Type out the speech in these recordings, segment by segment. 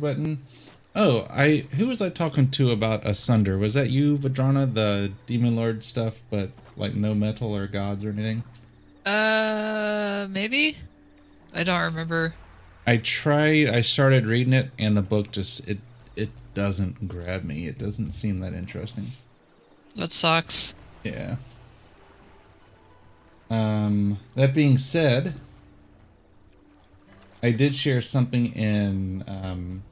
button. Oh, I who was I talking to about Asunder? Was that you, Vadrana, the Demon Lord stuff, but like no metal or gods or anything? Uh, maybe. I don't remember. I tried. I started reading it, and the book just it it doesn't grab me. It doesn't seem that interesting. That sucks. Yeah. Um. That being said, I did share something in um,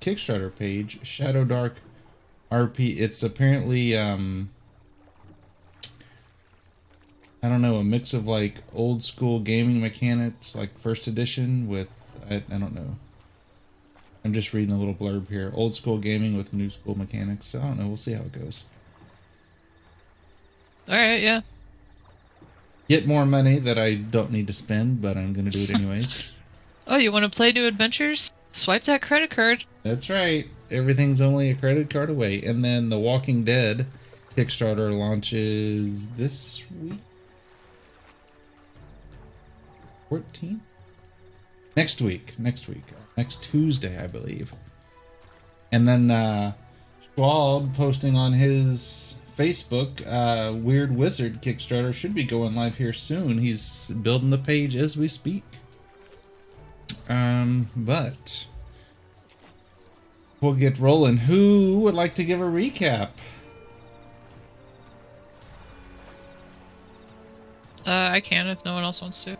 Kickstarter page, Shadow Dark RP. It's apparently um. I don't know, a mix of like old school gaming mechanics, like first edition with I, I don't know. I'm just reading a little blurb here. Old school gaming with new school mechanics. So I don't know. We'll see how it goes. All right, yeah. Get more money that I don't need to spend, but I'm gonna do it anyways. Oh, you want to play New Adventures? Swipe that credit card. That's right. Everything's only a credit card away. And then The Walking Dead Kickstarter launches this week. 14th? Next week. Next week. Next Tuesday, I believe. And then uh Schwalb posting on his Facebook, uh Weird Wizard Kickstarter should be going live here soon. He's building the page as we speak. Um, but we'll get rolling. Who would like to give a recap? Uh, I can if no one else wants to.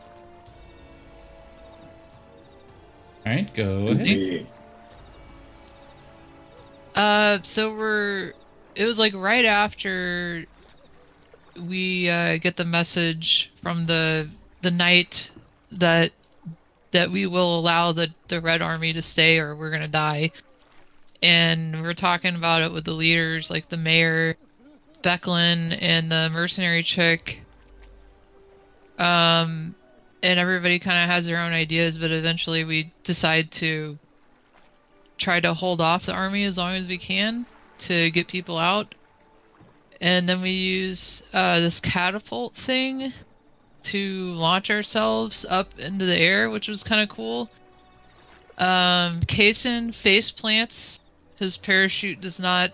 All right, go ahead. Uh, so we're. It was like right after we uh, get the message from the the knight that that we will allow the the Red Army to stay or we're gonna die. And we're talking about it with the leaders, like the mayor, Becklin, and the mercenary chick. Um, and everybody kind of has their own ideas, but eventually we decide to try to hold off the army as long as we can to get people out. And then we use uh, this catapult thing to launch ourselves up into the air, which was kind of cool. Um, Kaysen face plants. His parachute does not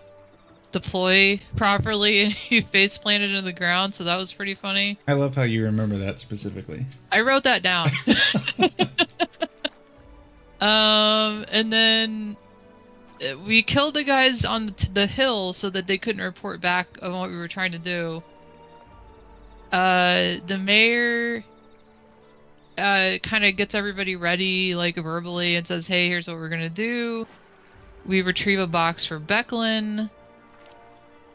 deploy properly, and he face planted into the ground, so that was pretty funny. I love how you remember that specifically. I wrote that down. um, and then uh, we killed the guys on the, the hill so that they couldn't report back on what we were trying to do. Uh, the mayor uh kind of gets everybody ready like verbally and says, "Hey, here's what we're gonna do." We retrieve a box for Becklin.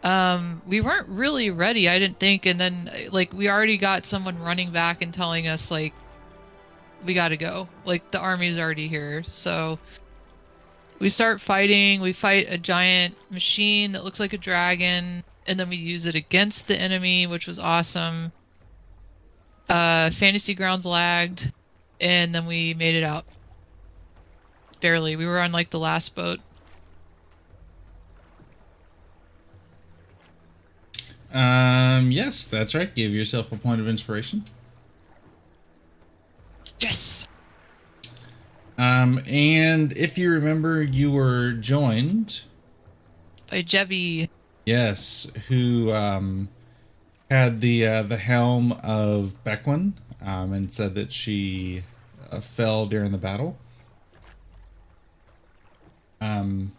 Um, we weren't really ready, I didn't think, and then like we already got someone running back and telling us like we gotta go. Like the army's already here, so we start fighting. We fight a giant machine that looks like a dragon, and then we use it against the enemy, which was awesome. Uh, Fantasy Grounds lagged, and then we made it out. Barely. We were on like the last boat. Um, yes, that's right. Give yourself a point of inspiration. Yes. Um, and if you remember, you were joined, By Jevi. Yes, who um had the uh, the helm of Becklin, um, and said that she uh, fell during the battle. Um,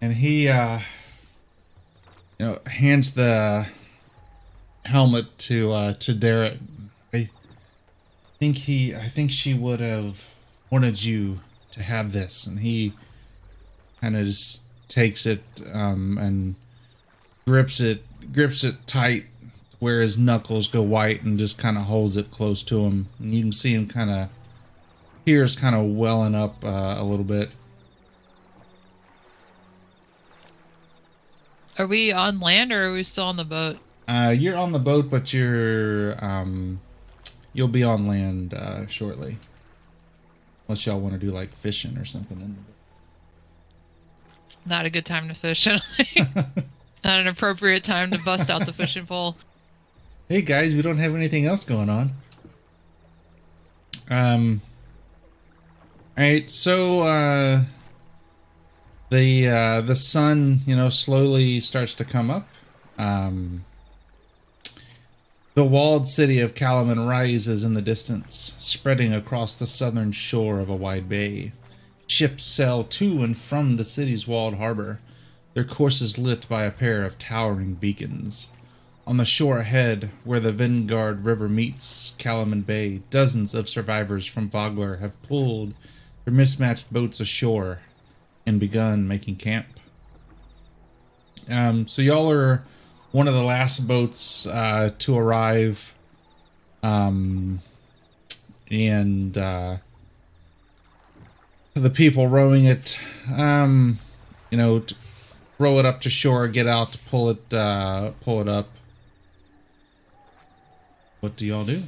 and he uh, you know, hands the helmet to uh, to Derek. I think he, I think she would have wanted you to have this, and he kind of just takes it um, and grips it, grips it tight, where his knuckles go white, and just kind of holds it close to him. And you can see him kind of tears kind of welling up uh, a little bit. Are we on land or are we still on the boat? Uh, you're on the boat, but you're um, you'll be on land uh, shortly. Unless y'all want to do like fishing or something. In the boat. Not a good time to fish. Not an appropriate time to bust out the fishing pole. Hey guys, we don't have anything else going on. Um. right, so uh, the uh, the sun, you know, slowly starts to come up. Um, the walled city of Kalaman rises in the distance, spreading across the southern shore of a wide bay. Ships sail to and from the city's walled harbor, their courses lit by a pair of towering beacons. On the shore ahead, where the Vingaard River meets Kalaman Bay, dozens of survivors from Vogler have pulled their mismatched boats ashore and begun making camp. Um, so y'all are one of the last boats uh, to arrive, um, and uh, the people rowing it, um, you know, t- row it up to shore, get out to pull it, uh, pull it up. What do y'all do?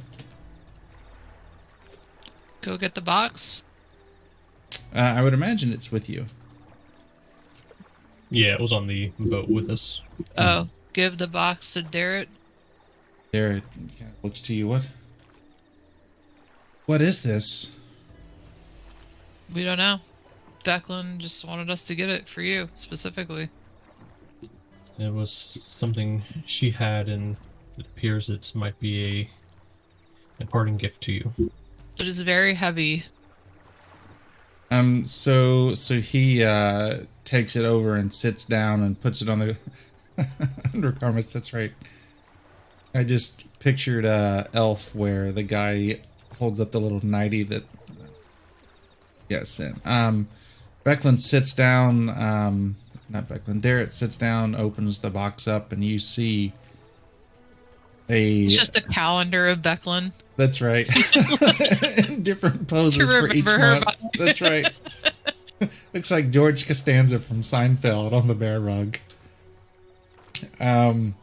Go get the box. Uh, I would imagine it's with you. Yeah, it was on the boat with us. Oh, give the box to Darrett. There, it kind of looks to you. What? What is this? We don't know. Declan just wanted us to get it for you specifically. It was something she had, and it appears it might be a, a parting gift to you. It is very heavy. Um. So, so he uh takes it over and sits down and puts it on the undergarments. That's right. I just pictured uh Elf where the guy holds up the little nighty that. Yes, and um, Becklin sits down. Um, not Becklin. Darrett sits down, opens the box up, and you see a. It's just a calendar of Declan. That's right. Different poses for each month. That's right. Looks like George Costanza from Seinfeld on the bear rug. Um,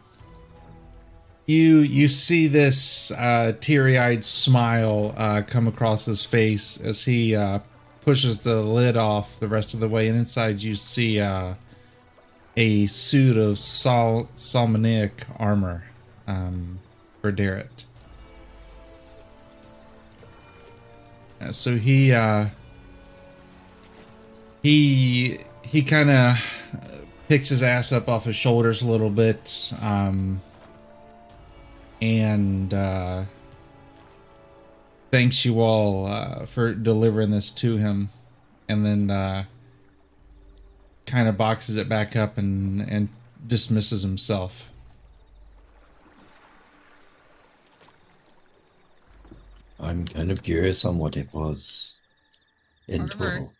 you you see this uh, teary-eyed smile uh, come across his face as he uh, pushes the lid off the rest of the way, and inside you see uh, a suit of Solamnic armor um, for Darrett. Uh, so he uh he he kind of picks his ass up off his shoulders a little bit um and uh thanks you all uh for delivering this to him and then uh kind of boxes it back up and and dismisses himself I'm kind of curious on what it was in Armor. total.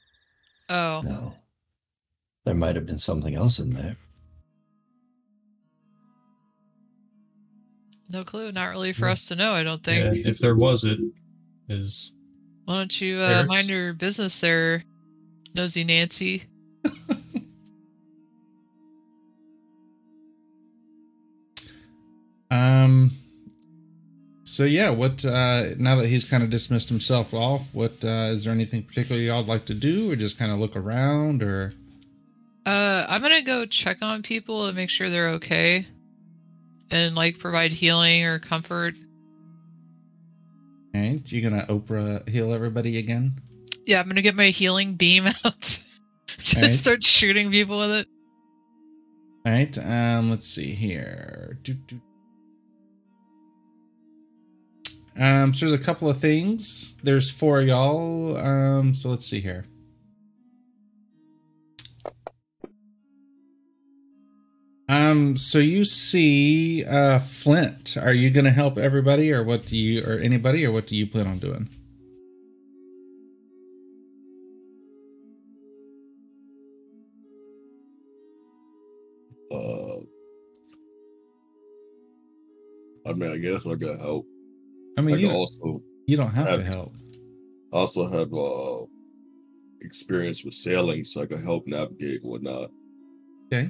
Oh, No. There might have been something else in there. no clue. Not really for Yeah. us to know, I don't Yeah, think. if there was, it is. Why don't you uh, mind your business there, nosy Nancy? Um. So yeah, what uh now that he's kind of dismissed himself off, what uh is there anything particular y'all'd like to do or just kind of look around or Uh, I'm gonna go check on people and make sure they're okay, and like provide healing or comfort. Right? You gonna Oprah heal everybody again? Yeah, I'm gonna get my healing beam out. Just Alright. start shooting people with it. All right. Um. Let's see here. Doo, doo. Um. So there's a couple of things. There's four of y'all. Um. So let's see here. Um. So you see, uh, Flint. Are you gonna help everybody, or what do you, or anybody, or what do you plan on doing? Uh, I mean, I guess I got help. I I mean, can you, also you don't have to have- help. I also have uh experience with sailing, so I can help navigate whatnot. Okay.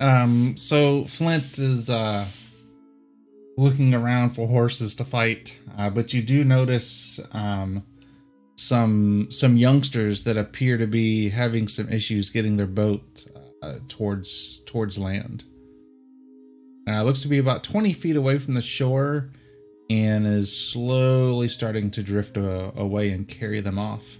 Um, so Flint is uh looking around for horses to fight, uh, but you do notice um some some youngsters that appear to be having some issues getting their boat uh, towards towards land. Uh, it looks to be about 20 feet away from the shore, and is slowly starting to drift a- away and carry them off.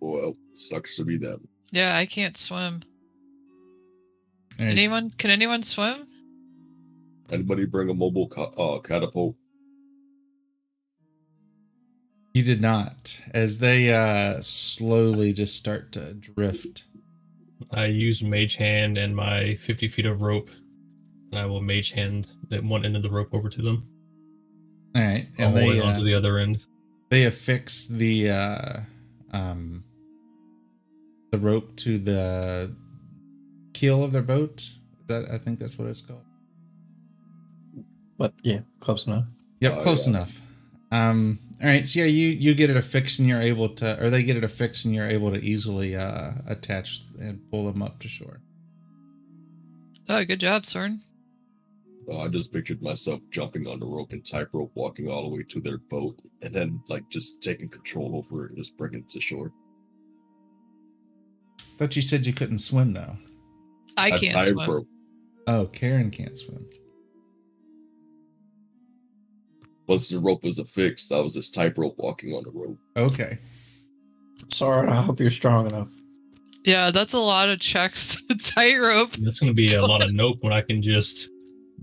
Well, sucks to be them. Yeah, I can't swim. And it's- Anyone? Can anyone swim? Anybody bring a mobile ca- uh, catapult? You did not. As they uh, slowly just start to drift. I use Mage Hand and my 50 feet of rope, and I will Mage Hand that one end of the rope over to them. All right, I'll and hold they it onto uh, the other end. they affix the uh, um, the rope to the keel of their boat. That I think that's what it's called. But yeah, close enough. Yep, Oh, close yeah. enough. Um, all right, so yeah, you you get it affixed and you're able to, or they get it affixed and you're able to easily uh, attach and pull them up to shore. Oh, good job, Soren. Uh, I just pictured myself jumping on the rope and tightrope, walking all the way to their boat, and then like just taking control over it and just bringing it to shore. Thought you said you couldn't swim though. I can't swim. tightrope. Oh, Karen can't swim. Once the rope was affixed, I was just tightrope walking on the rope. Okay. Sorry, I hope you're strong enough. Yeah, that's a lot of checks to tightrope. That's going to be a lot of nope when I can just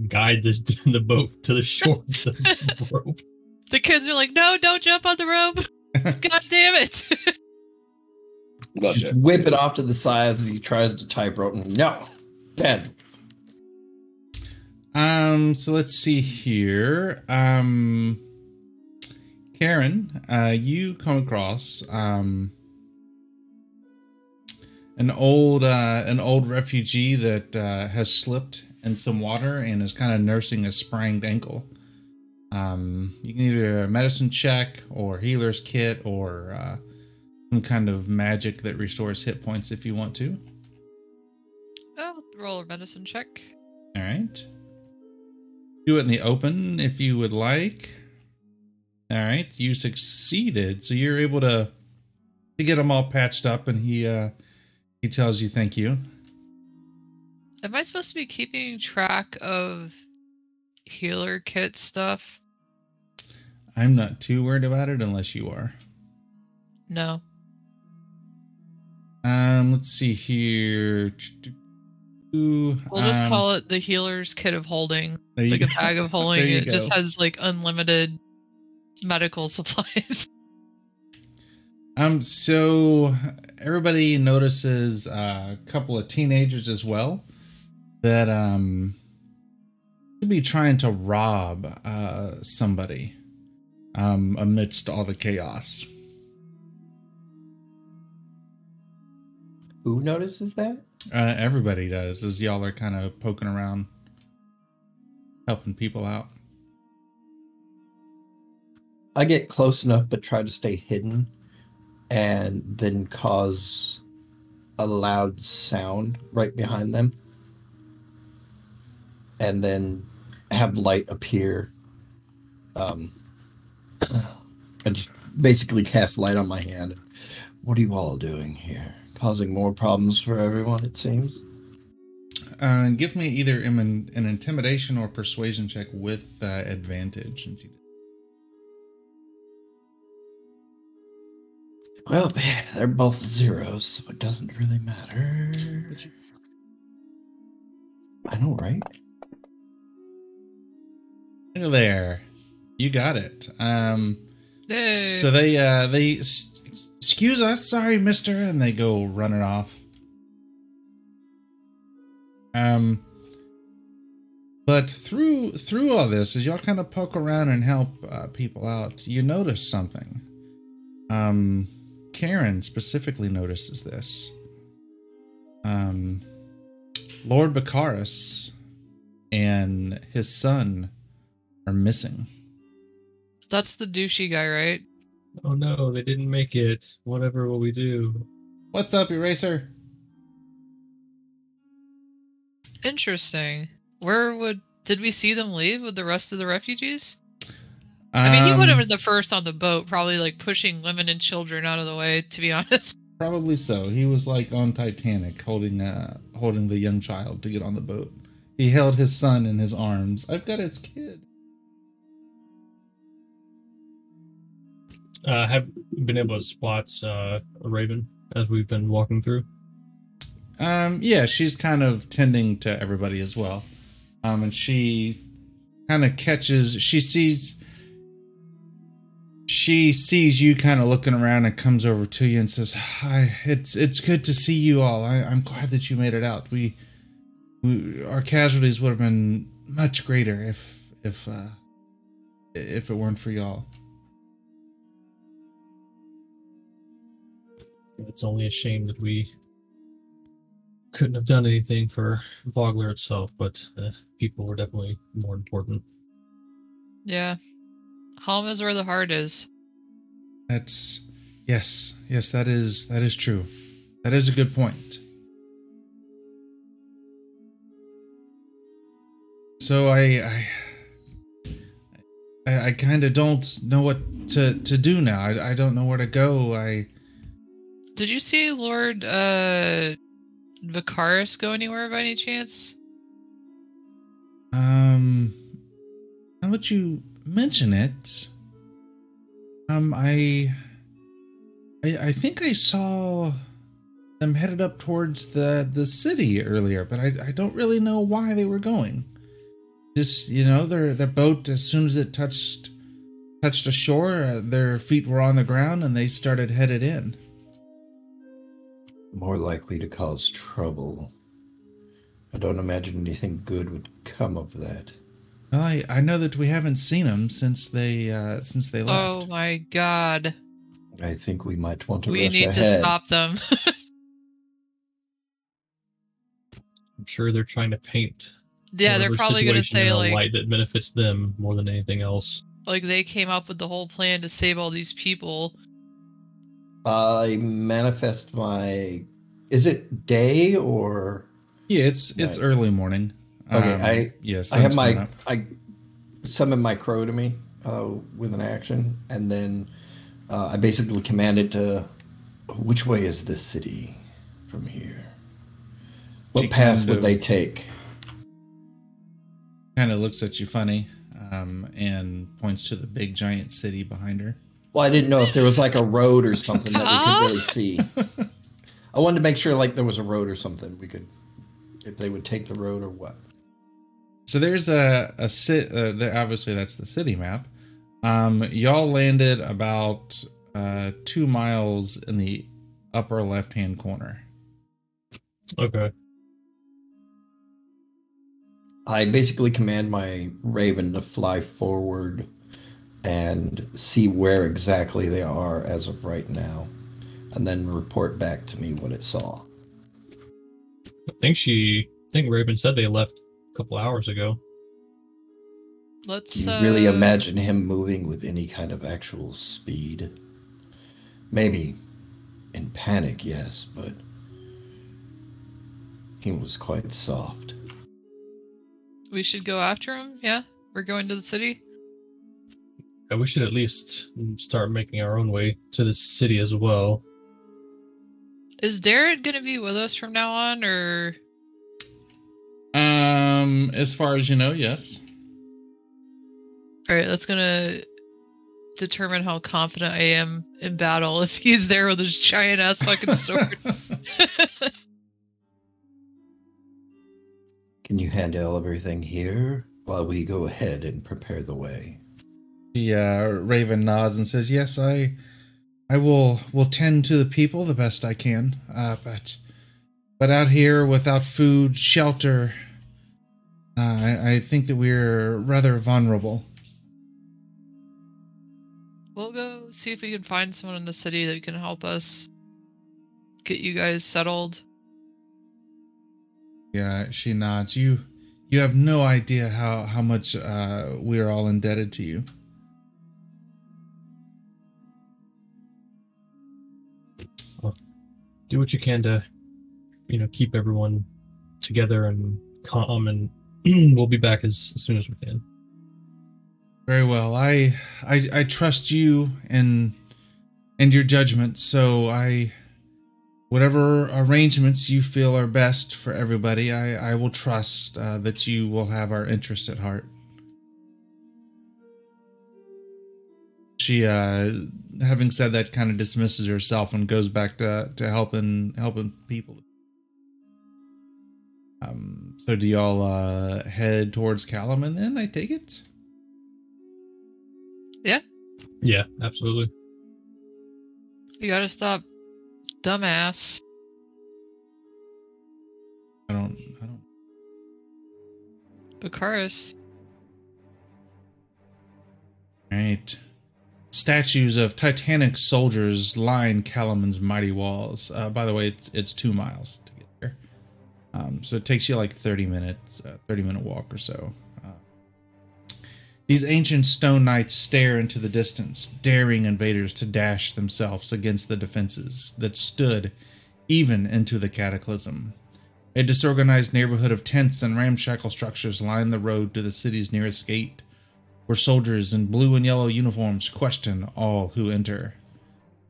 guide the the boat to the shore the rope. The kids are like, "No, don't jump on the rope! God damn it!" Not Just whip it off to the side as he tries to tightrope. and No, Ben. Um, so let's see here. Um, Karen, uh, you come across um an old uh, an old refugee that uh, has slipped in some water and is kind of nursing a sprained ankle. Um, you can either a medicine check or healer's kit or uh, some kind of magic that restores hit points if you want to. oh, roll a medicine check. All right. Do it in the open if you would like. All right, you succeeded, so you're able to to get them all patched up, and he uh he tells you thank you. Am I supposed to be keeping track of healer kit stuff? I'm not too worried about it unless you are. No. Um, let's see here. We'll just Um, call it the healer's kit of holding. Like a bag of holding. It just has like unlimited medical supplies. Um, so everybody notices uh, a couple of teenagers as well that um to be trying to rob uh somebody um amidst all the chaos. Who notices that? Uh, everybody does as y'all are kind of poking around, helping people out. I get close enough but try to stay hidden and then cause a loud sound right behind them. And then have light appear. Um I just basically cast light on my hand. What are you all doing here? Causing more problems for everyone, it seems. Uh, give me either an, an intimidation or persuasion check with uh, advantage. since you- Well, they're both zeros, so it doesn't really matter. I know, right? Look there, you got it. Um, Yay. So they uh they "S- excuse us, sorry, mister, and they go running off. Um but through through all this, as y'all kind of poke around and help uh, people out, you notice something. Um Karen specifically notices this. Um Lord Bakaris and his son are missing. That's the douchey guy, right? Oh no, they didn't make it. Whatever will we do? What's up, Eraser? Interesting. Where would did we see them leave with the rest of the refugees? I mean, he would have Um, been the first on the boat, probably like pushing women and children out of the way. To be honest, Probably so. He was like on Titanic, holding uh holding the young child to get on the boat. He held his son in his arms. I've got his kid. Uh, have been able to spot uh, a raven as we've been walking through. Um, yeah, she's kind of tending to everybody as well. Um, and she kind of catches, she sees, she sees you kind of looking around and comes over to you and says, "Hi, it's it's good to see you all. I, I'm glad that you made it out. We, we our casualties would have been much greater if if uh, if it weren't for y'all." It's only a shame that we couldn't have done anything for Vogler itself, but uh, people were definitely more important. Yeah. Home is where the heart is. That's yes, yes, that is that is true. That is a good point. So I I I, I kind of don't know what to to do now. I I don't know where to go. I Did you see Lord uh Bakaris go anywhere by any chance? um now that you mention it, um I I I think I saw them headed up towards the the city earlier, but I I don't really know why they were going. Just you know, their their boat as soon as it touched touched ashore, uh, their feet were on the ground and they started headed in. More likely to cause trouble. I don't imagine anything good would come of that. Well, I I know that we haven't seen them since they uh since they left. Oh my god. I think we might want to We rush need to stop them. I'm sure they're trying to paint. yeah, they're probably going to say like light that benefits them more than anything else. like they came up with the whole plan to save all these people. I manifest my. Is it day or Yeah, it's it's early morning. Okay, Um, I- yeah, I have my up. I summon my crow to me uh, with an action, and then uh, I basically command it to. Which way is this city from here? What She path kind would of- they take? kind of looks at you funny um, and points to the big giant city behind her. Well, I didn't know if there was like a road or something that we could really see. I wanted to make sure like there was a road or something we could, if they would take the road or what. So there's a a sit. Uh, there, obviously, that's the city map. Um, y'all landed about uh, two miles in the upper left hand corner. Okay. I basically command my raven to fly forward and see where exactly they are as of right now, and then report back to me what it saw. I think she, I think Raven said they left a couple hours ago. Let's Do you uh, really imagine him moving with any kind of actual speed? Maybe in panic, yes, but he was quite soft. we should go after him. Yeah, we're going to the city. We should at least start making our own way to the city as well. Is Darrett going to be with us from now on, or Um, as far as you know, yes. all right? That's gonna determine how confident I am in battle if he's there with his giant ass fucking sword. Can you handle everything here while we go ahead and prepare the way? The uh, Raven nods and says, "Yes, I, I will will tend to the people the best I can. Uh, but, but out here without food, shelter, uh, I, I think that we're rather vulnerable. we'll go see if we can find someone in the city that can help us get you guys settled. Yeah." She nods. You, you have no idea how how much uh, we're all indebted to you. Do what you can to, you know, keep everyone together and calm, and we'll be back as, as soon as we can. Very well. I I I trust you and and your judgment. So I whatever arrangements you feel are best for everybody, I, I will trust uh, that you will have our interest at heart. She, uh, having said that, kind of dismisses herself and goes back to, to helping helping people. Um, so do y'all uh, head towards Kalaman then? I take it. Yeah, Yeah, absolutely. You gotta stop, dumbass. I don't. I don't. Bucharest. Right. Statues of Titanic soldiers line Kalaman's mighty walls. Uh, by the way, it's it's two miles to get there, um, so it takes you like thirty minutes, uh, thirty minute walk or so. Uh, these ancient stone knights stare into the distance, daring invaders to dash themselves against the defenses that stood even into the cataclysm. A disorganized neighborhood of tents and ramshackle structures line the road to the city's nearest gate where soldiers in blue and yellow uniforms question all who enter.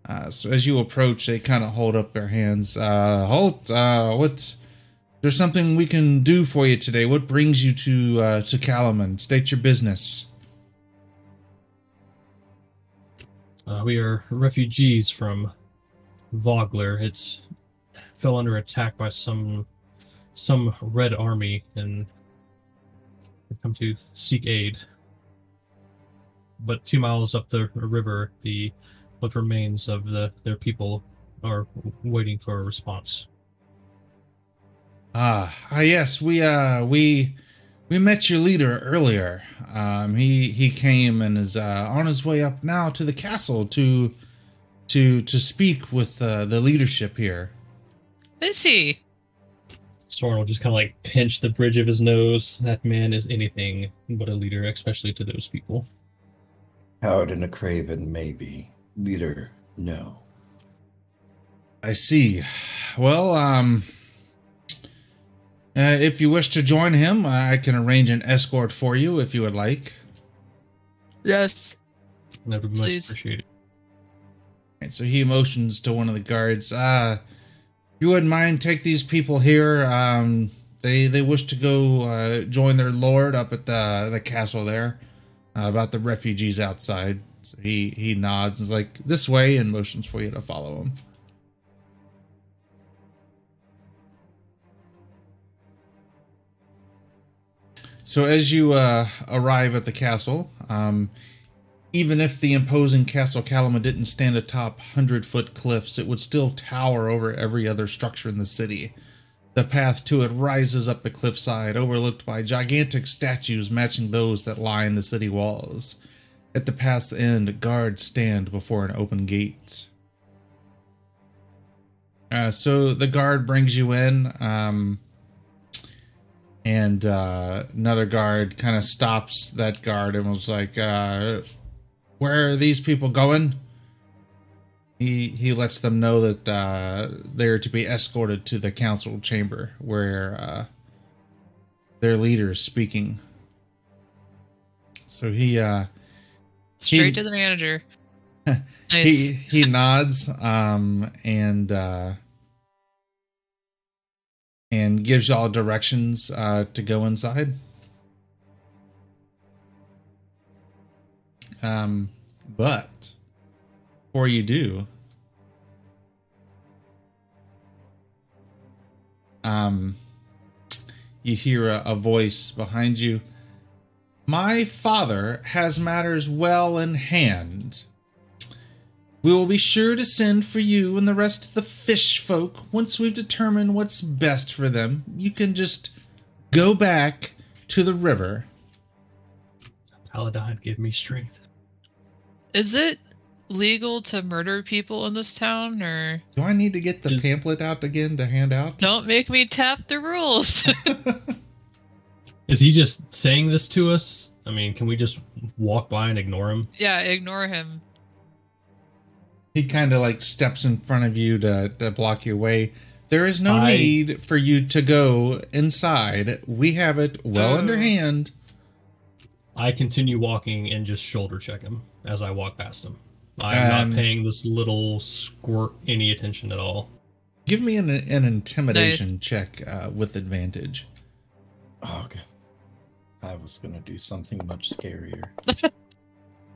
Uh, so as you approach, they kind of hold up their hands. Uh, halt! Uh, what? There's something we can do for you today. What brings you to uh, to Kalaman? State your business. Uh, we are refugees from Vogler. It's fell under attack by some some red army and we've come to seek aid. But two miles up the river, the what remains of the their people are waiting for a response. Ah, ah, yes, we uh we we met your leader earlier. Um, he he came and is uh, on his way up now to the castle to to to speak with uh, the leadership here. Is he? Soren will just kind of like pinch the bridge of his nose. That man is anything but a leader, especially to those people. Howard and a Craven, maybe. Leader, no. I see. Well, um, uh, if you wish to join him, I can arrange an escort for you if you would like. Yes. Never much Please. appreciated. And so he motions to one of the guards. Uh, if you wouldn't mind, take these people here. Um, they they wish to go uh, join their lord up at the the castle there. Uh, about the refugees outside. So he he nods and is like this way and motions for you to follow him. So as you uh, arrive at the castle, um, even if the imposing Castle Kalaman didn't stand atop hundred foot cliffs, it would still tower over every other structure in the city. The path to it rises up the cliffside, overlooked by gigantic statues matching those that line the city walls. At the path's end, guards stand before an open gate. Uh, so the guard brings you in, um, and uh, another guard kind of stops that guard and was like, uh, "Where are these people going?" He he lets them know that uh, they're to be escorted to the council chamber where uh, their leader is speaking. So he uh, Straight He- to the manager. he he nods um and uh and gives y'all directions uh to go inside um but before you do um you hear a, a voice behind you my father has matters well in hand we will be sure to send for you and the rest of the fish folk once we've determined what's best for them. You can just go back to the river. Paladine give me strength. Is it legal to murder people in this town or Do I need to get the Is- pamphlet out again to hand out? don't make me tap the rules? Is he just saying this to us? I mean, can we just walk by and ignore him? yeah, ignore him. He kind of like steps in front of you to, to block your way. There is no I- need for you to go inside. We have it well uh, Oh. under hand. I continue walking and just shoulder check him as I walk past him. I'm Um, not paying this little squirt any attention at all. Give me an, an intimidation check uh, with advantage. Oh, okay. I was gonna do something much scarier.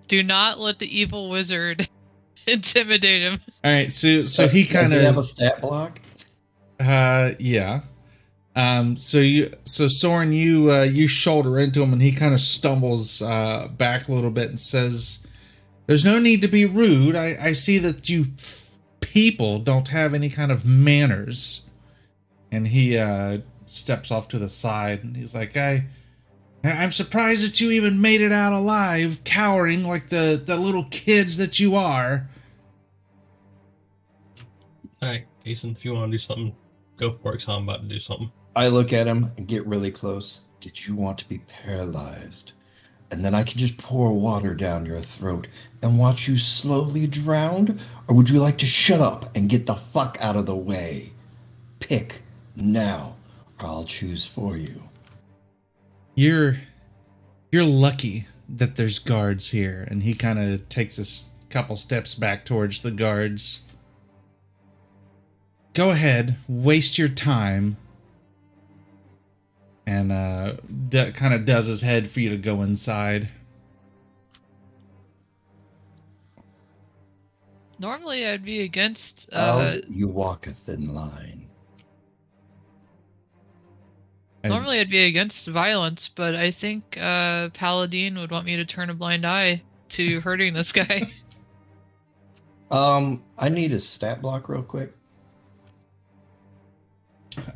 Do not let the evil wizard intimidate him. All right, so so he kind of have a stat block? uh yeah. Um so you so Soren you uh you shoulder into him and he kind of stumbles uh back a little bit and says there's no need to be rude. I I see that you people don't have any kind of manners. And he uh steps off to the side and he's like, "I I'm surprised that you even made it out alive, cowering like the the little kids that you are." All right, Jason, if you want to do something, go for it. Cause I'm about to do something. I look at him and get really close. Did you want to be paralyzed? And then I can just pour water down your throat and watch you slowly drown? Or would you like to shut up and get the fuck out of the way? Pick now, or I'll choose for you. you're you're lucky that there's guards here and he kind of takes a couple steps back towards the guards go ahead waste your time and uh that kind of does his head for you to go inside Normally, I'd be against. Uh, How you walk a thin line. Normally, I'd be against violence, but I think uh, Paladine would want me to turn a blind eye to hurting this guy. Um, I need a stat block real quick.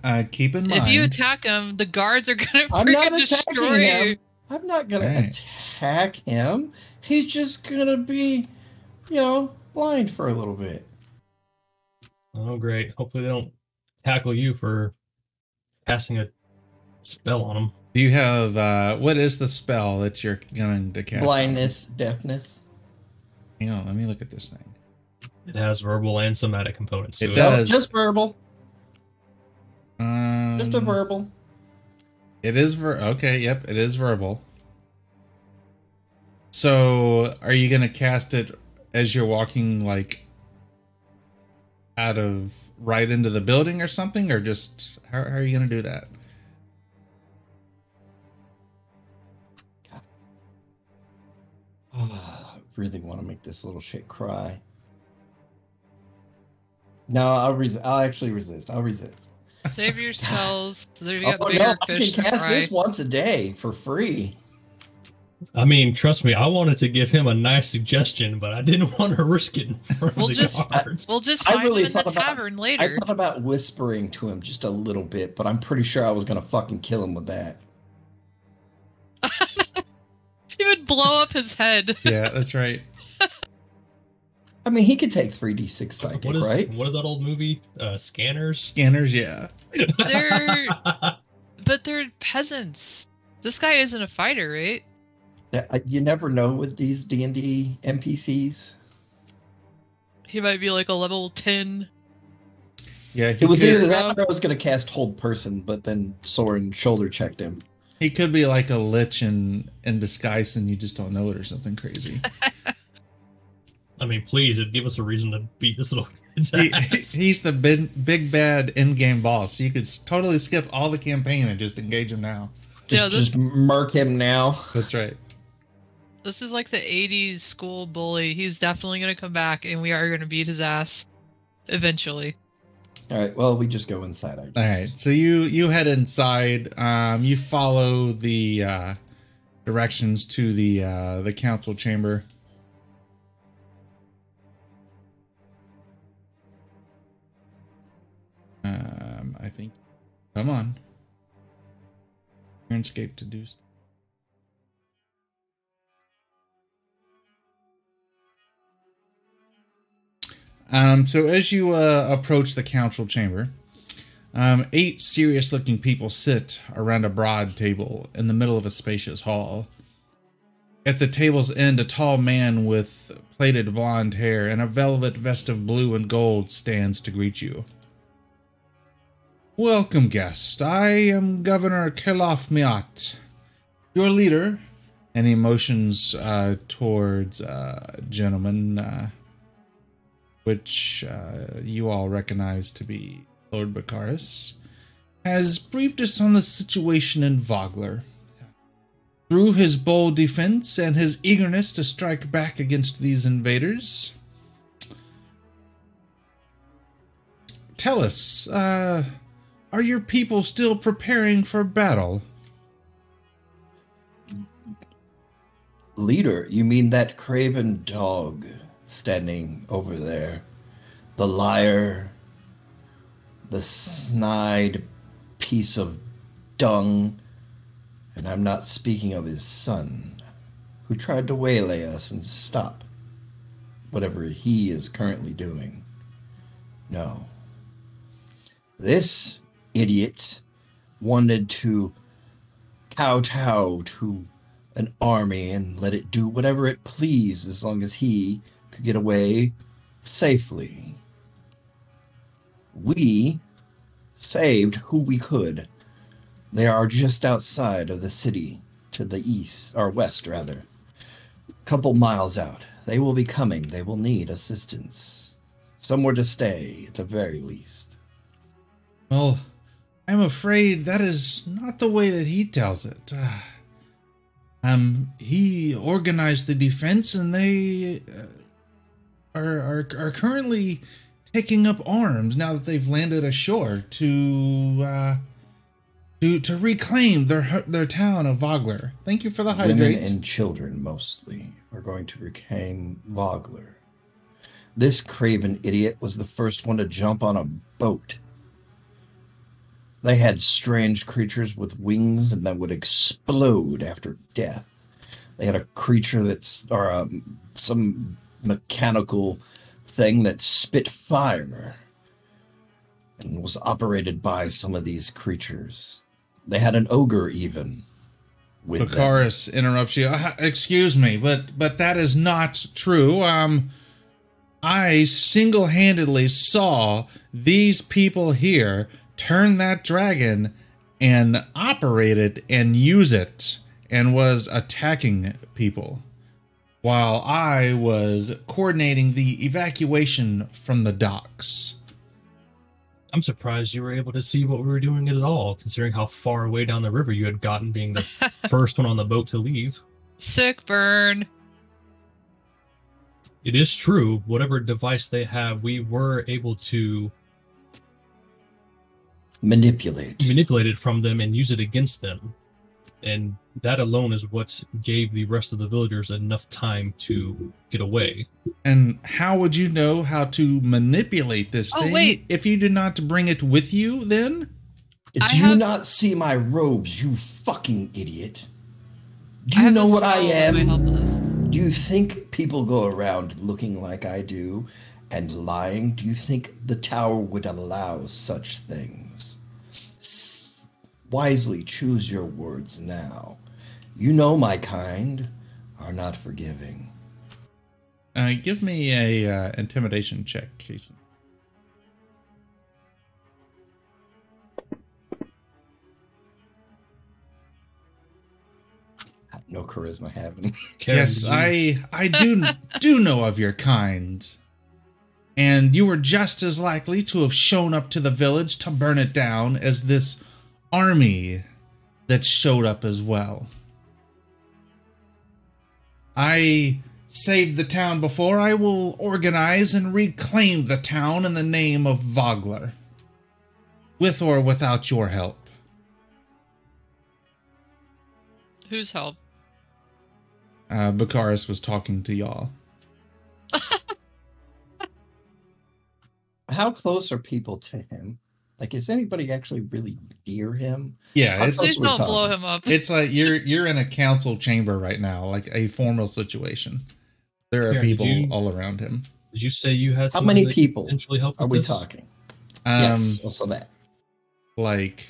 Uh keep in mind if you attack him, the guards are gonna I'm not freaking destroy him. you. I'm not gonna Right. attack him. He's just gonna be, you know, blind for a little bit. Oh, great. Hopefully they don't tackle you for casting a spell on them. do you have uh what is the spell that you're going to cast on? Blindness, deafness. hang on let me look at this thing It has verbal and somatic components to It it. does. No, just verbal. Um Just a verbal. It is ver okay, yep, it is verbal. So are you gonna cast it as you're walking like out of right into the building or something? Or just how, how are you gonna do that? I really want to make this little shit cry. No, I'll resist. I'll actually resist. I'll resist. Save your spells. So there you Oh got bigger no, I can cast fry. this once a day for free. I mean, trust me, I wanted to give him a nice suggestion, but I didn't want to risk it in front We'll of the just- guards. We'll just I find really him in the thought about- tavern later. I thought about whispering to him just a little bit, but I'm pretty sure I was gonna fucking kill him with that. He would blow up his head. Yeah, that's right. I mean, he could take 3d6 psychic, what is right? what is that old movie? Uh, Scanners. Scanners, yeah. They're but they're peasants. This guy isn't a fighter, right? Yeah, You never know with these D&D NPCs. He might be like a level ten. Yeah, he It was could, either that or I was gonna cast Hold Person, but then Soren shoulder checked him. he could be like a lich in, in disguise and you just don't know it or something crazy. I mean, please, it'd give us a reason to beat this little kid's he, ass. he's the big, big bad in-game boss. You could totally skip all the campaign and just engage him now. Just, Yeah, this- just murk him now. That's right. This is like the '80s school bully. He's definitely gonna come back, and we are gonna beat his ass eventually. All right, well, we just go inside. I guess. All right, so you you head inside. Um, you follow the uh, directions to the uh, the council chamber. Um, I think. Come on. Turnscape to do. st- Um, so as you uh, approach the council chamber, um, eight serious looking people sit around a broad table in the middle of a spacious hall. At the table's end, a tall man with plaited blonde hair and a velvet vest of blue and gold stands to greet you. Welcome, guest. I am Governor Kalof Mayat, your leader. And he motions uh, towards uh, gentleman. Uh, which uh, you all recognize to be Lord Bakaris, has briefed us on the situation in Vogler. Through his bold defense and his eagerness to strike back against these invaders, tell us, uh, are your people still preparing for battle? Leader, you mean that craven dog standing over there? The liar, the snide piece of dung, and I'm not speaking of his son, who tried to waylay us and stop whatever he is currently doing. No. This idiot wanted to kowtow to an army and let it do whatever it pleased as long as he could get away safely. We saved who we could. They are just outside of the city to the east, or west rather. A couple miles out. They will be coming. They will need assistance. Somewhere to stay, at the very least. Well, I'm afraid that is not the way that he tells it. Uh, um, he organized the defense, and they uh, are, are are currently taking up arms now that they've landed ashore to uh, to to reclaim their their town of Vogler. Thank you for the hydrate. Women and children mostly are going to reclaim Vogler. This craven idiot was the first one to jump on a boat. They had strange creatures with wings and that would explode after death. They had a creature that's, or um, some mechanical thing that spit fire and was operated by some of these creatures. They had an ogre even. With. Bakaris interrupts you. Uh, excuse me, but but that is not true. Um, I single-handedly saw these people here turn that dragon and operate it and use it and was attacking people while I was coordinating the evacuation from the docks. I'm surprised you were able to see what we were doing at all, considering how far away down the river you had gotten, being the first one on the boat to leave. Sick burn. It is true, whatever device they have, we were able to manipulate. manipulate it from them and use it against them. And that alone is what gave the rest of the villagers enough time to get away. And how would you know how to manipulate this Oh, thing wait. if you did not bring it with you then? Do I you have- not see my robes, you fucking idiot? Do you know what I spell on my help am? Do you think people go around looking like I do and lying? Do you think the tower would allow such things? S- wisely choose your words now. You know my kind are not forgiving. Uh, give me a uh, intimidation check, Jason. No charisma having. Karen, yes, I I do do know of your kind, and you were just as likely to have shown up to the village to burn it down as this army that showed up as well. I saved the town before. I will organize and reclaim the town in the name of Vogler, with or without your help. Whose help? Uh, Baccharis was talking to y'all. How close are people to him? Like, is anybody actually really near him? Yeah, How it's close Please don't talking? blow him up. it's like you're you're in a council chamber right now, like a formal situation. There are Karen, did people you- all around him. Did you say you had How many people potentially help Are we this? talking? Um, yes. Also that. like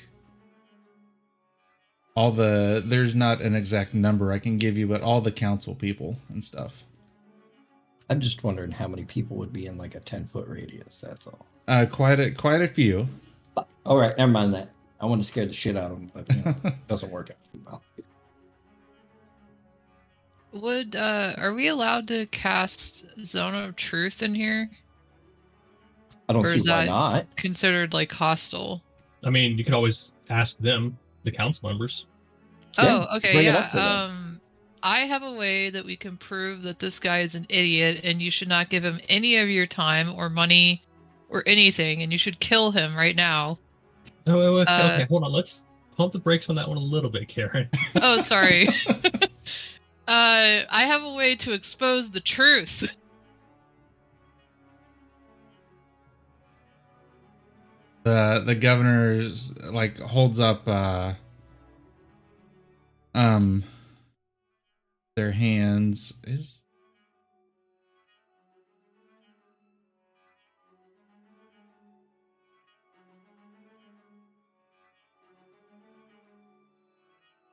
all the there's not an exact number I can give you, but all the council people and stuff. I'm just wondering how many people would be in like a 10 foot radius. That's all. Uh, quite a quite a few. All right, never mind that. I want to scare the shit out of them, but you know, it doesn't work out too well. Would uh are we allowed to cast Zone of Truth in here? I don't Or see is why that- not. Considered like hostile. I mean, you could always ask them, the council members. Yeah, oh, okay, yeah. up to them. Um, I have a way that we can prove that this guy is an idiot, and you should not give him any of your time or money or anything, and you should kill him right now. Oh, wait, wait, Uh, okay, hold on. Let's pump the brakes on that one a little bit, Karen. Oh, sorry. uh, I have a way to expose the truth. the the governor's like holds up uh um their hands is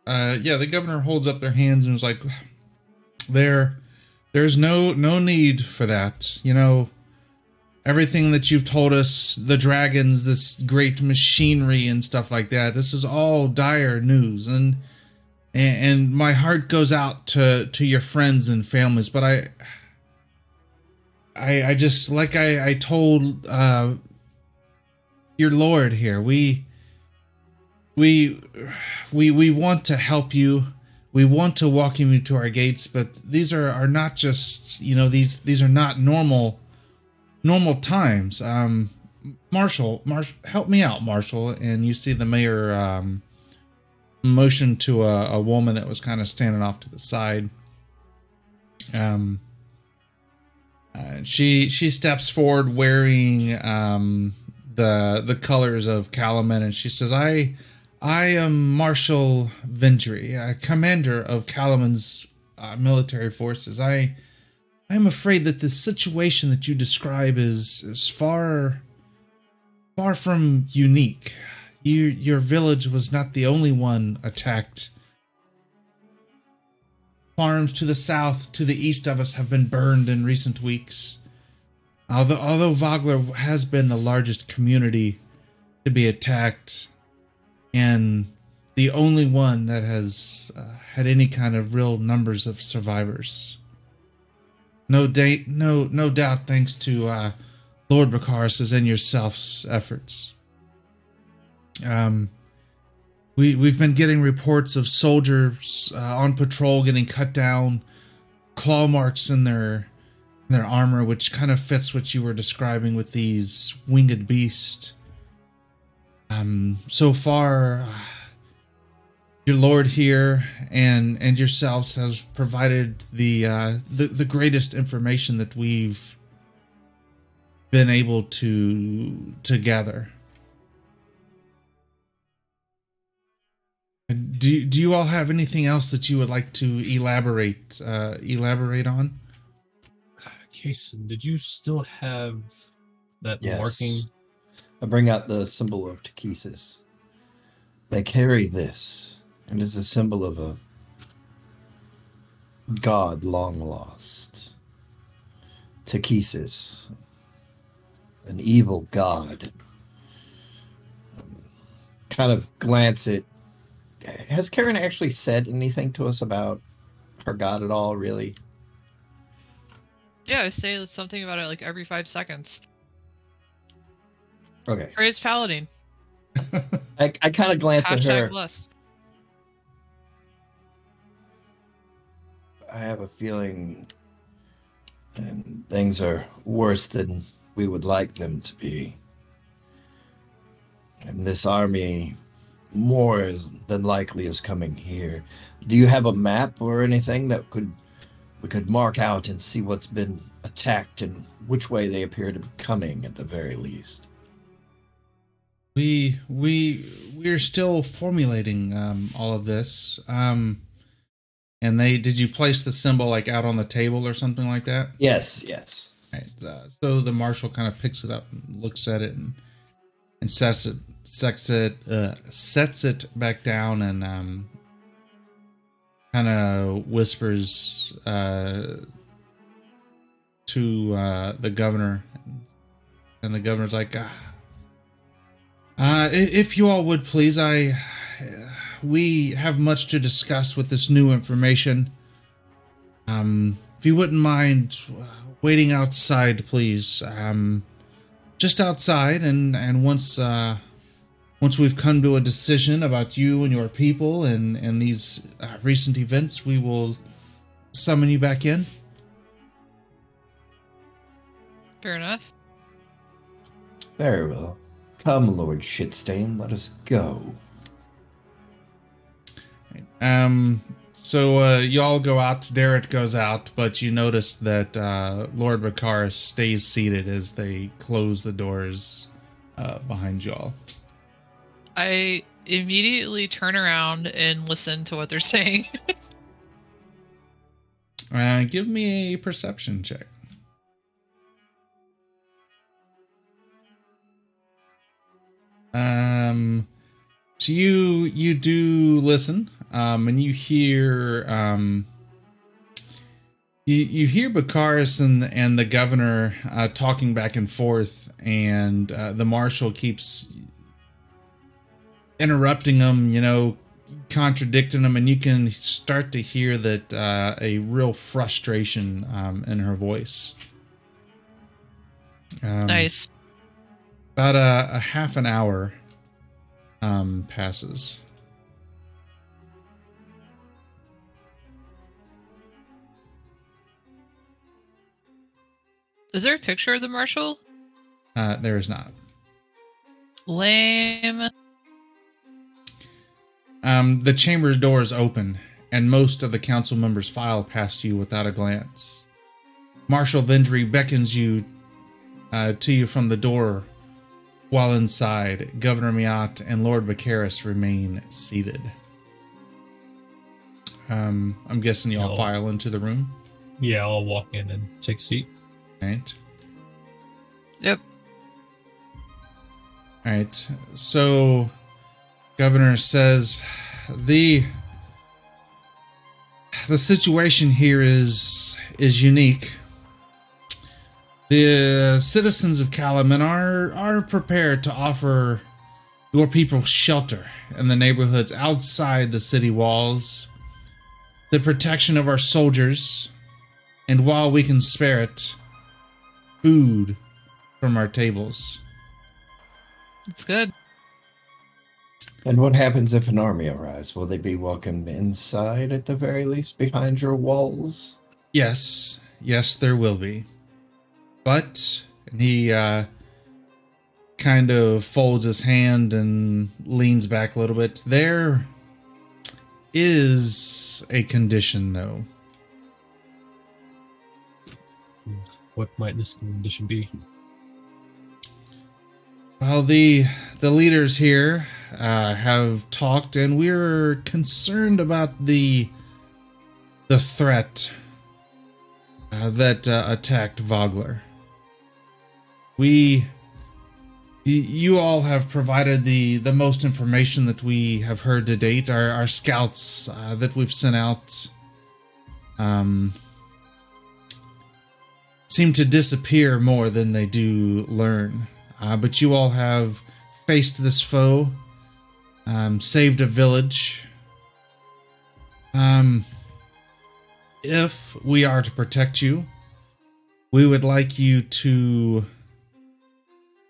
uh yeah the governor holds up their hands and is like there there's no no need for that you know everything that you've told us, the dragons, this great machinery and stuff like that. This is all dire news, and and, and my heart goes out to to your friends and families. But I, I, I just like I I told uh, your lord here, we we we we want to help you. We want to welcome you to our gates, but these are are not just you know these these are not normal normal times. Um, Marshall, Marsh, help me out, Marshall. And you see the mayor um, motion to a, a woman that was kind of standing off to the side. Um, uh, she she steps forward wearing um, the the colors of Kalaman, and she says, "I I am Marshal Ventri, uh, commander of Kalaman's uh, military forces. I." I am afraid that the situation that you describe is is far far from unique. You, your village was not the only one attacked. Farms to the south, to the east of us have been burned in recent weeks. Although, although Vogler has been the largest community to be attacked, and the only one that has uh, had any kind of real numbers of survivors. No date, no, no doubt, thanks to uh, Lord Bakaris's and yourself's efforts. Um, we we've been getting reports of soldiers uh, on patrol getting cut down, claw marks in their in their armor, which kind of fits what you were describing with these winged beasts. Um, so far, your lord here and and yourselves has provided the uh, the the greatest information that we've been able to to gather. Do do you all have anything else that you would like to elaborate uh, elaborate on? Kason, did you still have that Yes. marking? I bring out the symbol of Takhisis. They carry this, and it's a symbol of a god long lost. Takhisis, an evil god. Kind of glance at. Has Karen actually said anything to us about her god at all, really? Yeah, I say something about it like every five seconds. Okay. Praise Paladine. I, I kind of glance at her. Blessed. I have a feeling and things are worse than we would like them to be. And this army, more than likely, is coming here. Do you have a map or anything that could we could mark out and see what's been attacked and which way they appear to be coming at the very least? We we we're still formulating um, all of this. Um, and they did you place the symbol like out on the table or something like that? Yes, yes. Right. Uh, so the marshal kind of picks it up and looks at it and and sets it sets it uh, sets it back down and um, kind of whispers uh, to uh, the governor, and the governor's like, ah, uh, "If you all would please, I." We have much to discuss with this new information. Um, if you wouldn't mind waiting outside, please. Um, just outside, and and once uh, once we've come to a decision about you and your people and and these uh, recent events, we will summon you back in. Fair enough. Very well. Come, Lord Shitstain, let us go. Um, so uh, y'all go out. Derek goes out, but you notice that uh, Lord Bakaris stays seated as they close the doors uh, behind y'all. I immediately turn around and listen to what they're saying. Uh, give me a perception check. Um, so you you do listen, um, and you hear um, you you hear Bakaris and and the governor uh, talking back and forth, and uh, the marshal keeps interrupting them. You know, contradicting them, and you can start to hear that uh, a real frustration um, in her voice. Um, nice. About a, a half an hour um, passes. Is there a picture of the marshal? Uh, there is not. Lame. Um, the chamber's door is open, and most of the council members file past you without a glance. Marshal Ventri beckons you uh, to you from the door, while inside, Governor Mayat and Lord Bakaris remain seated. Um, I'm guessing y'all No. file into the room, Yeah, I'll walk in and take a seat. right? Yep. All right. So, governor says the the situation here is is unique. The citizens of Kalaman are are prepared to offer your people shelter in the neighborhoods outside the city walls, the protection of our soldiers, and while we can spare it, food from our tables. It's good. And what happens if an army arrives? Will they be welcomed inside at the very least behind your walls? Yes, yes, there will be. But and he uh, kind of folds his hand and leans back a little bit. There is a condition, though. What might this condition be? Well, the the leaders here uh, have talked, and we're concerned about the the threat uh, that uh, attacked Vogler. We, y- you all have provided the the most information that we have heard to date. Our our scouts uh, that we've sent out, um, seem to disappear more than they do learn. Uh, but you all have faced this foe, um, saved a village. Um, if we are to protect you, we would like you to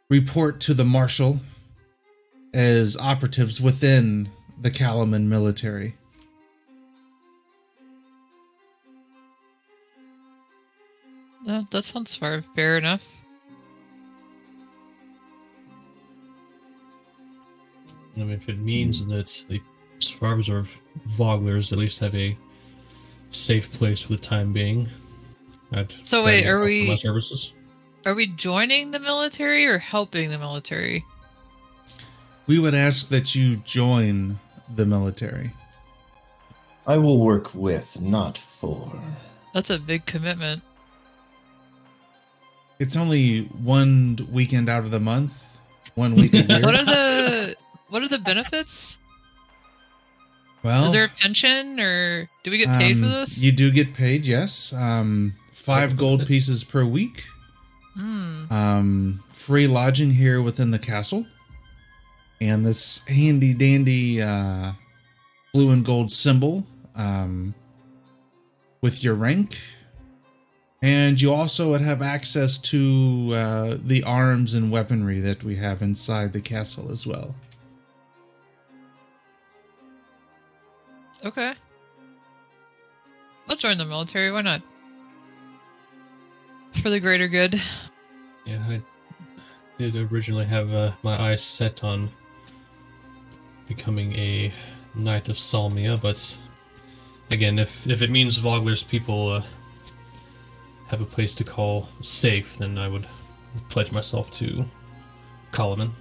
report to the marshal as operatives within the Kalaman military. Uh, that sounds fair, fair enough. I mean, if it means that the survivors of Voglers at least have a safe place for the time being, I'd So wait, are we- my services? Are we joining the military or helping the military? We would ask that you join the military. I will work with, not for. That's a big commitment. It's only one weekend out of the month, one week a year. What are the what are the benefits? well, Is there a pension or do we get paid for Um, this? You do get paid, yes. Um, five gold pieces per week. Hmm. Um, free lodging here within the castle, and this handy dandy uh, blue and gold symbol um, with your rank, And you also would have access to uh, the arms and weaponry that we have inside the castle as well. Okay. I'll join the military. Why not? For the greater good. Yeah, I did originally have uh, my eyes set on becoming a knight of Solamnia, but again, if if it means Vogler's people uh, have a place to call safe, then I would pledge myself to Kalaman.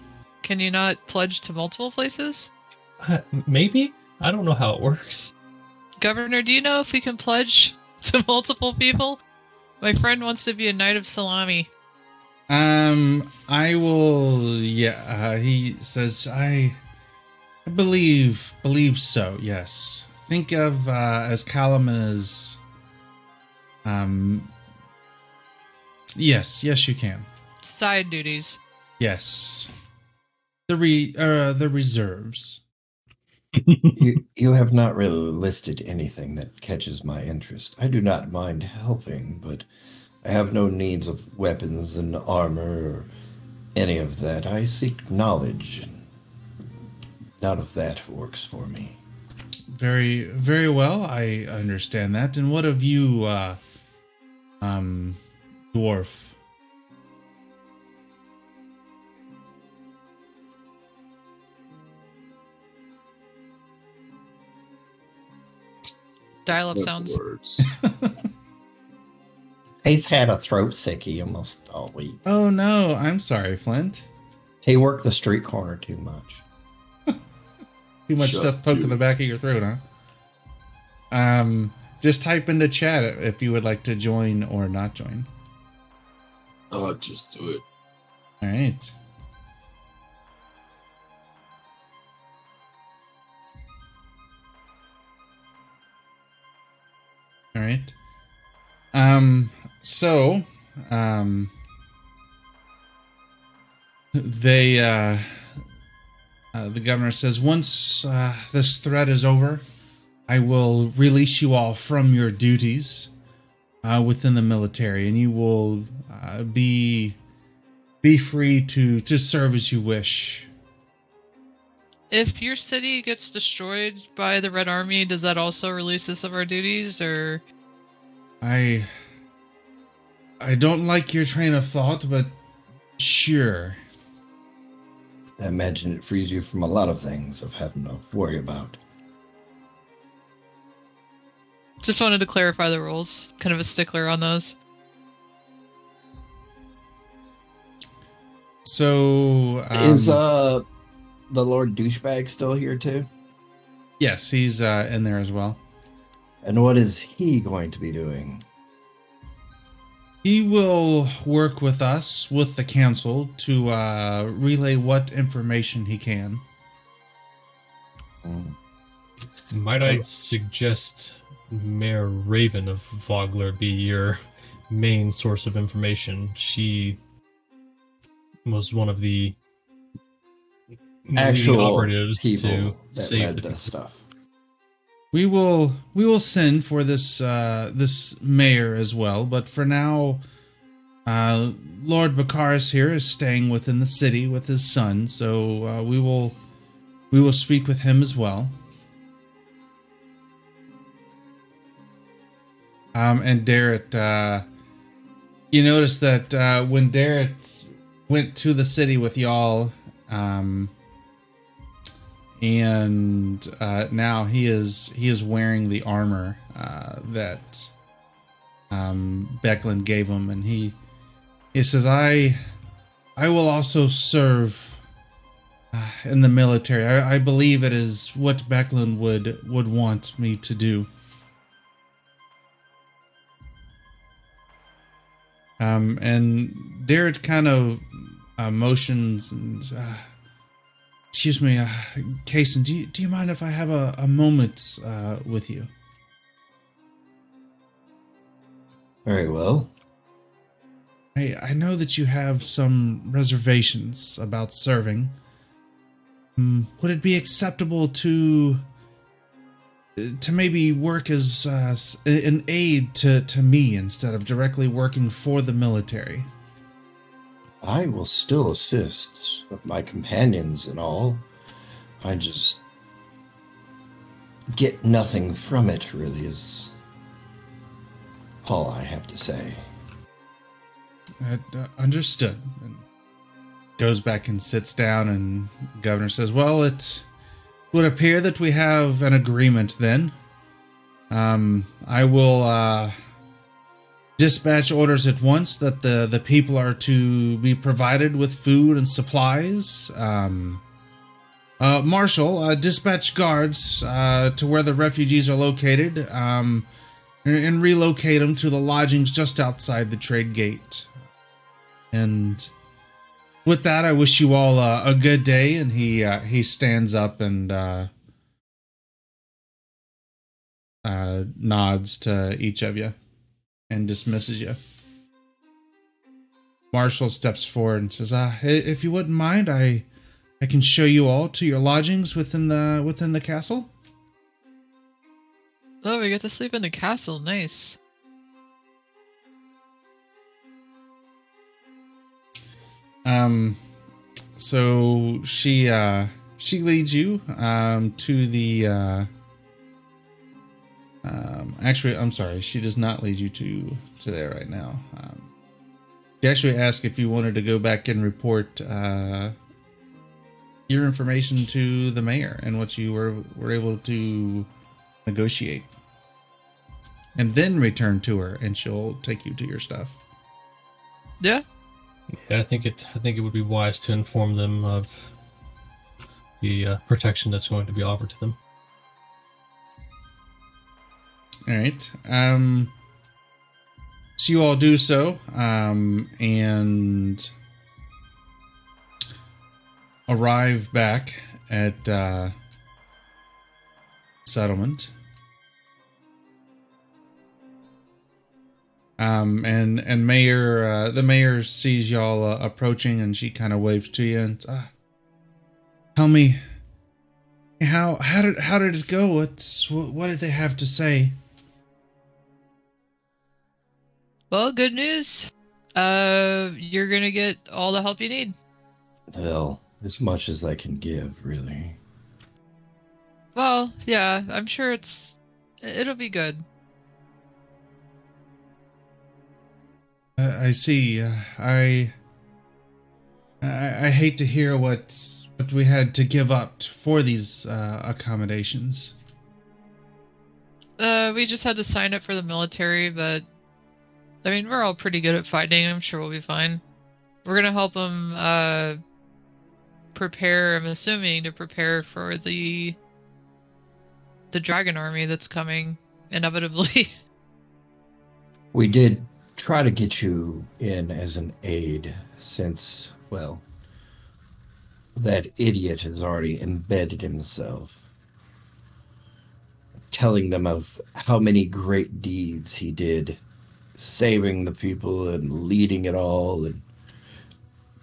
Can you not pledge to multiple places? Uh, maybe I don't know how it works. Governor, do you know if we can pledge to multiple people? My friend wants to be a knight of salami. Um, I will. Yeah, uh, he says I. I believe believe so. Yes. Think of uh, as Kalaman as. Um. Yes, yes, you can. Side duties. Yes. The re uh the reserves. you, you have not really listed anything that catches my interest. I do not mind helping, but I have no needs of weapons and armor or any of that. I seek knowledge. None of that works for me. Very very well. I understand that. And what of you, uh, um, dwarf? Dial up sounds. words. He's had a throat sickie almost all week. Oh no, I'm sorry, Flint. He worked the street corner too much. Too much Shut stuff poking you. the back of your throat, huh? Um, just type into chat if you would like to join or not join. oh, just do it. All right. All right. Um. So, um, they uh, uh the governor says once uh, this threat is over, I will release you all from your duties uh, within the military, and you will uh, be be free to to serve as you wish. If your city gets destroyed by the Red Army, does that also release us of our duties, or I I don't like your train of thought, but sure. I imagine it frees you from a lot of things of having to worry about. just wanted to clarify the rules? Kind of a stickler on those. So um, Is uh the Lord douchebag still here too? yes, he's uh, in there as well. And what is he going to be doing? He will work with us, with the council, to uh, relay what information he can. Might I suggest Mayor Raven of Vogler be your main source of information? She was one of the leading Actual operatives people to that save read the this stuff. We will we will send for this uh, this mayor as well, but for now, uh, Lord Bakaris here is staying within the city with his son, so uh, we will we will speak with him as well. Um, and Darrett, uh, you notice that uh, when Darrett went to the city with y'all, um, and uh, now he is he is wearing the armor uh, that um, Becklin gave him, and he he says, "I I will also serve uh, in the military. I, I believe it is what Becklin would would want me to do." Um, and Darrett kind of uh, motions and. Uh, Excuse me, uh, Kason, do you, do you mind if I have a, a moment uh, with you? Very well. I, I know that you have some reservations about serving. Um, would it be acceptable to to maybe work as uh, an aid to, to me instead of directly working for the military. I will still assist with my companions and all. I just get nothing from it, really, is all I have to say. Uh, understood. And goes back and sits down, and governor says, "Well, it would appear that we have an agreement then. Um, I will uh, dispatch orders at once that the the people are to be provided with food and supplies. Um, uh, Marshal, uh, dispatch guards uh, to where the refugees are located." Um, and- and relocate them to the lodgings just outside the trade gate. And with that, I wish you all a good day. And he uh, he stands up and uh, uh, nods to each of you and dismisses you. Marshall steps forward and says, uh, "If you wouldn't mind, I I can show you all to your lodgings within the within the castle." Oh, we get to sleep in the castle. Nice. Um, so she uh she leads you um to the uh um actually I'm sorry she does not lead you to to there right now. Um, she actually asked if you wanted to go back and report uh your information to the mayor and what you were were able to negotiate. And then return to her and she'll take you to your stuff. Yeah. Yeah, I think it. I think it would be wise to inform them of the uh, protection that's going to be offered to them. All right. Um, so you all do so, um, and arrive back at uh, settlement. Um, and and mayor, uh, the mayor sees y'all uh, approaching, and she kind of waves to you and uh, tell me how how did how did it go? What's what, what did they have to say? Well, good news. Uh, you're gonna get all the help you need. Well, as much as I can give, really. Well, yeah, I'm sure it's it'll be good. Uh, I see. Uh, I, I I hate to hear what what we had to give up for these uh, accommodations. Uh, we just had to sign up for the military, but I mean, we're all pretty good at fighting. I'm sure we'll be fine. We're gonna help them uh prepare. I'm assuming to prepare for the the dragon army that's coming inevitably. We did try to get you in as an aid since, well, that idiot has already embedded himself. Telling them of how many great deeds he did, saving the people and leading it all, and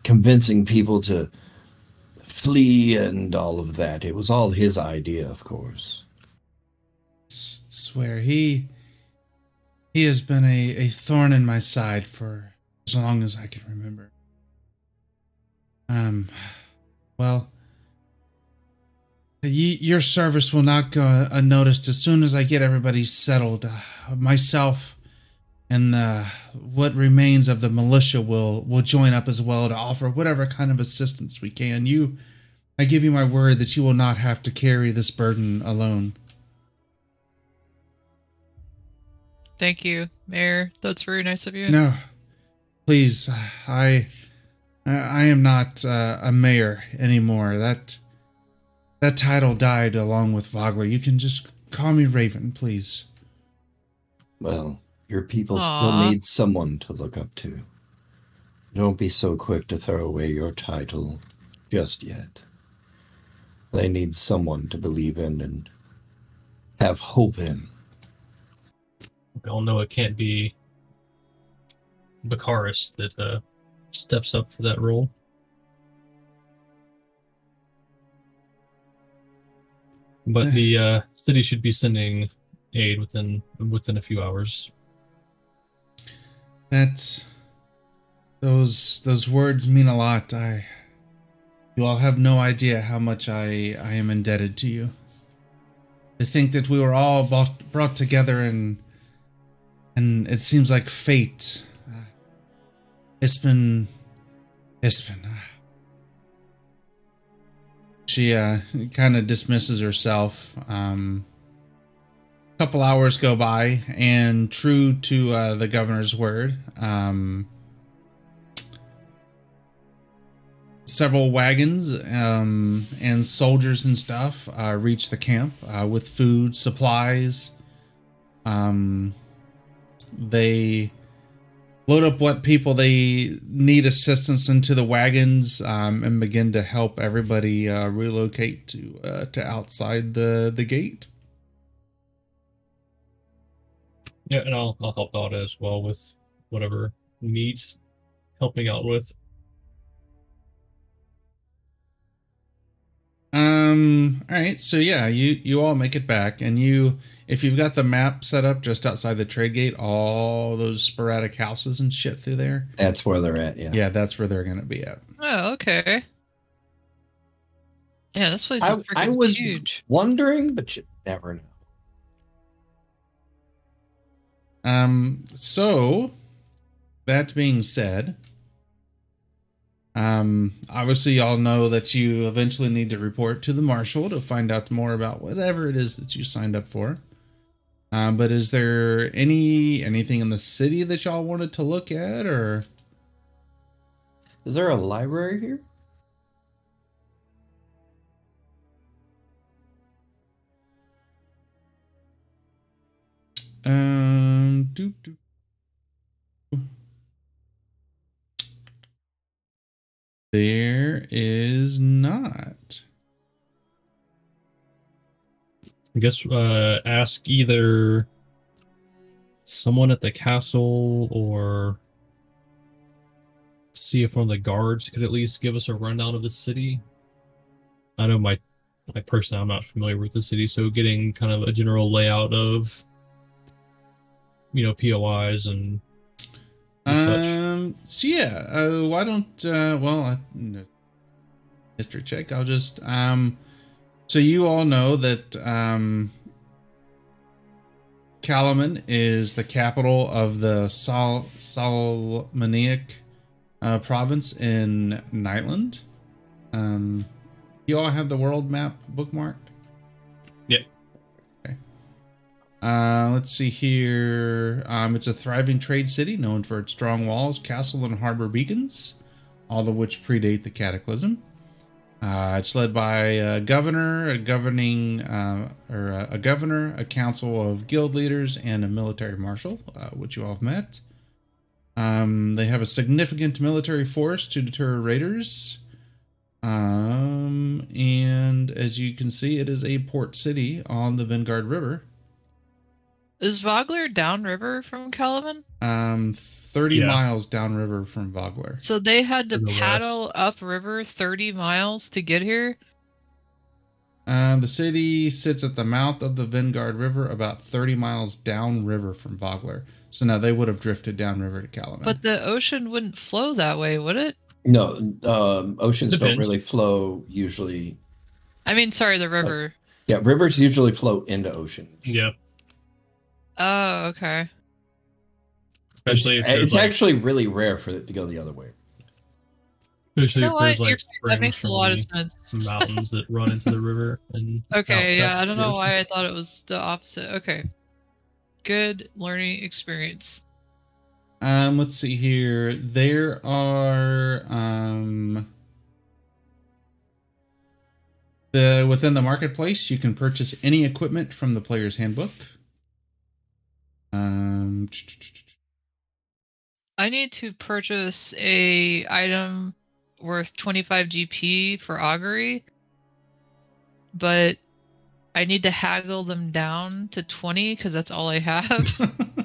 convincing people to flee and all of that. It was all his idea, of course. Swear he he has been a, a thorn in my side for as long as I can remember. Um, well, your service will not go unnoticed as soon as I get everybody settled. Uh, myself and the, what remains of the militia will will join up as well to offer whatever kind of assistance we can. You, I give you my word that you will not have to carry this burden alone. Thank you, Mayor. That's very nice of you. No, please, I, I I am not uh, a mayor anymore. That that title died along with Vogler. You can just call me Raven, please. Well, your people Aw. still need someone to look up to. Don't be so quick to throw away your title just yet. They need someone to believe in and have hope in. We all know it can't be Bakaris that uh, steps up for that role. But the uh, city should be sending aid within within a few hours. That's those those words mean a lot. I you all have no idea how much I I am indebted to you. To think that we were all brought, brought together and and it seems like fate. Uh, it's been it's been. Uh, she uh, kind of dismisses herself. Um, couple hours go by, and true to uh, the governor's word, um, several wagons um, and soldiers and stuff uh, reach the camp uh, with food, supplies. Um, they load up what people they need assistance into the wagons um, and begin to help everybody uh, relocate to uh, to outside the the gate. Yeah, and I'll I'll help out as well with whatever needs helping out with. Um. All right. So yeah, you you all make it back, and you if you've got the map set up just outside the trade gate, all those sporadic houses and shit through there. That's where they're at. Yeah. Yeah, that's where they're gonna be at. Oh, okay. Yeah, this place is I, freaking I was huge. wondering, but you never know. Um. So that being said, um, obviously y'all know that you eventually need to report to the marshal to find out more about whatever it is that you signed up for. Um, but is there any anything in the city that y'all wanted to look at, or Is there a library here? Um, do do. There is not. I guess uh, ask either someone at the castle or see if one of the guards could at least give us a rundown of the city. I know my my personally I'm not familiar with the city, so getting kind of a general layout of you know POIs and and such. Um. So yeah. Uh, why don't? Uh, well, I, history check. I'll just. Um. So you all know that um. Kalaman is the capital of the Sol Solamnic uh, province in Nightland. Um. You all have the world map bookmarked. Uh, let's see here. Um, it's a thriving trade city known for its strong walls, castle, and harbor beacons, all of which predate the Cataclysm. Uh, it's led by a governor, a governing, uh, or a, a governor, a council of guild leaders, and a military marshal, uh, which you all have met. Um, they have a significant military force to deter raiders. Um, and as you can see, it is a port city on the Vingaard River. Is Vogler downriver from Kalaman? Um, 30 Yeah. miles downriver from Vogler. So they had to To the paddle upriver 30 miles to get here? Um, the city sits at the mouth of the Vingaard River, about 30 miles downriver from Vogler. So now they would have drifted downriver to Kalaman. But the ocean wouldn't flow that way, would it? No, um, oceans don't really flow usually. I mean, sorry, the river. Yeah, rivers usually flow into oceans. yeah, Oh, okay. especially if it's, like, actually really rare for it to go the other way. especially You if know there's what? like You're- that makes a lot of the sense. mountains that run into the river and Okay, out- yeah, I don't know why I thought it was the opposite. Okay. Good learning experience. Um, let's see here. There are um the within the marketplace, you can purchase any equipment from the player's handbook. Um, I need to purchase a item worth 25 GP for augury, but I need to haggle them down to 20 because that's all I have.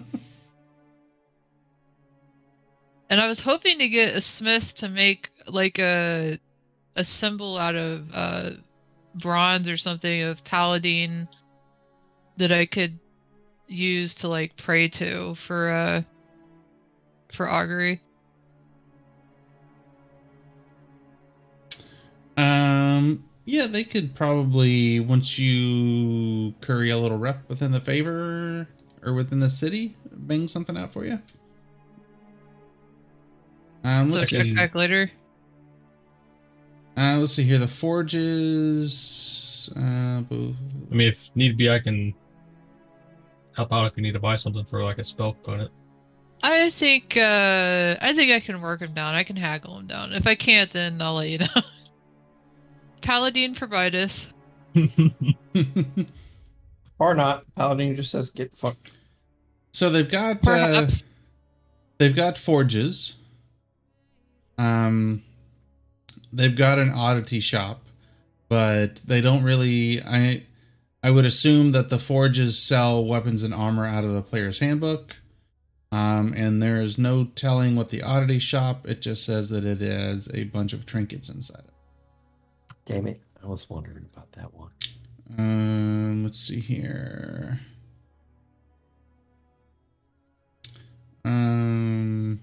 and I was hoping to get a smith to make like a a symbol out of uh bronze or something of Paladine that I could use to like pray to for uh for augury? Um, yeah, they could probably once you curry a little rep within the favor or within the city, bang something out for you. Um, let's check see. back later. Uh, let's see here. The forges. Uh, both. I mean, if need be, I can help out if you need to buy something for like a spell component. I think uh I think I can work him down. I can haggle him down. If I can't, then I'll let you know. Paladine provideth. Or not. Paladine just says get fucked. so they've got uh, they've got forges. Um, they've got an oddity shop, but they don't really. I I would assume that the forges sell weapons and armor out of the player's handbook. Um, and there is no telling what the oddity shop. It just says that it has a bunch of trinkets inside it. Damn it. I was wondering about that one. Um, let's see here. Um,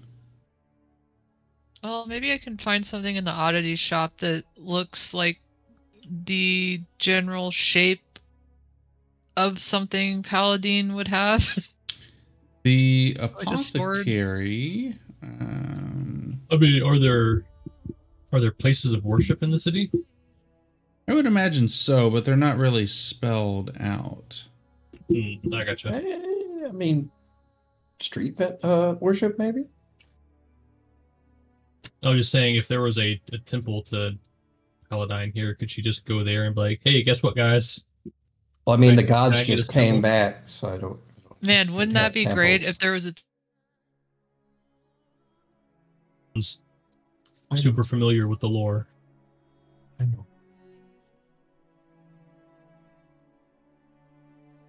Well, maybe I can find something in the oddity shop that looks like the general shape of something Paladine would have. the a sword. apothecary. Um, I mean, are there are there places of worship in the city? I would imagine so, but they're not really spelled out. Hmm, I gotcha. Eh, I mean, street vet, uh, worship, maybe? I was just saying, if there was a, a temple to Paladine here, could she just go there and be like, "Hey, guess what, guys? Well, I mean, the Can I gods get just came symbol? back, so I don't. Man, wouldn't that be Temples. great if there was a It's I know, super familiar with the lore." I know.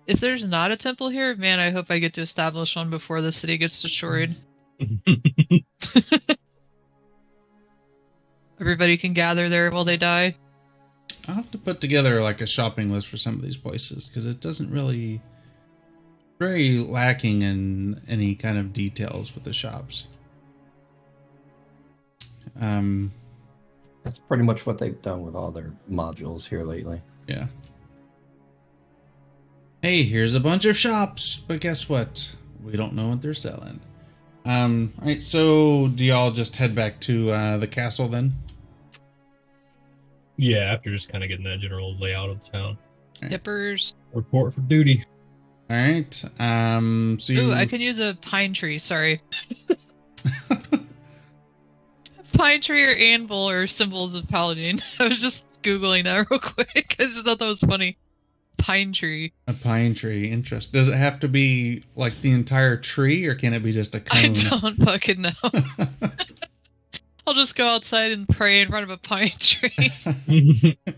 if there's not a temple here, man, I hope I get to establish one before the city gets destroyed. Everybody can gather there while they die. I'll have to put together like a shopping list for some of these places because it doesn't really very lacking in any kind of details with the shops. Um, That's pretty much what they've done with all their modules here lately. yeah. Hey, here's a bunch of shops, but guess what? We don't know what they're selling. Um, all right, so do y'all just head back to uh, the castle then? Yeah, after just kind of getting that general layout of the town. Hippers. Report for duty. All right. Um, so you Ooh, I can use a pine tree. Sorry. pine tree or anvil are symbols of Paladine. I was just googling that real quick. I just thought that was funny. Pine tree. A pine tree. Interest. Does it have to be like the entire tree, or can it be just a I cone? I don't fucking know. I'll just go outside and pray in front of a pine tree.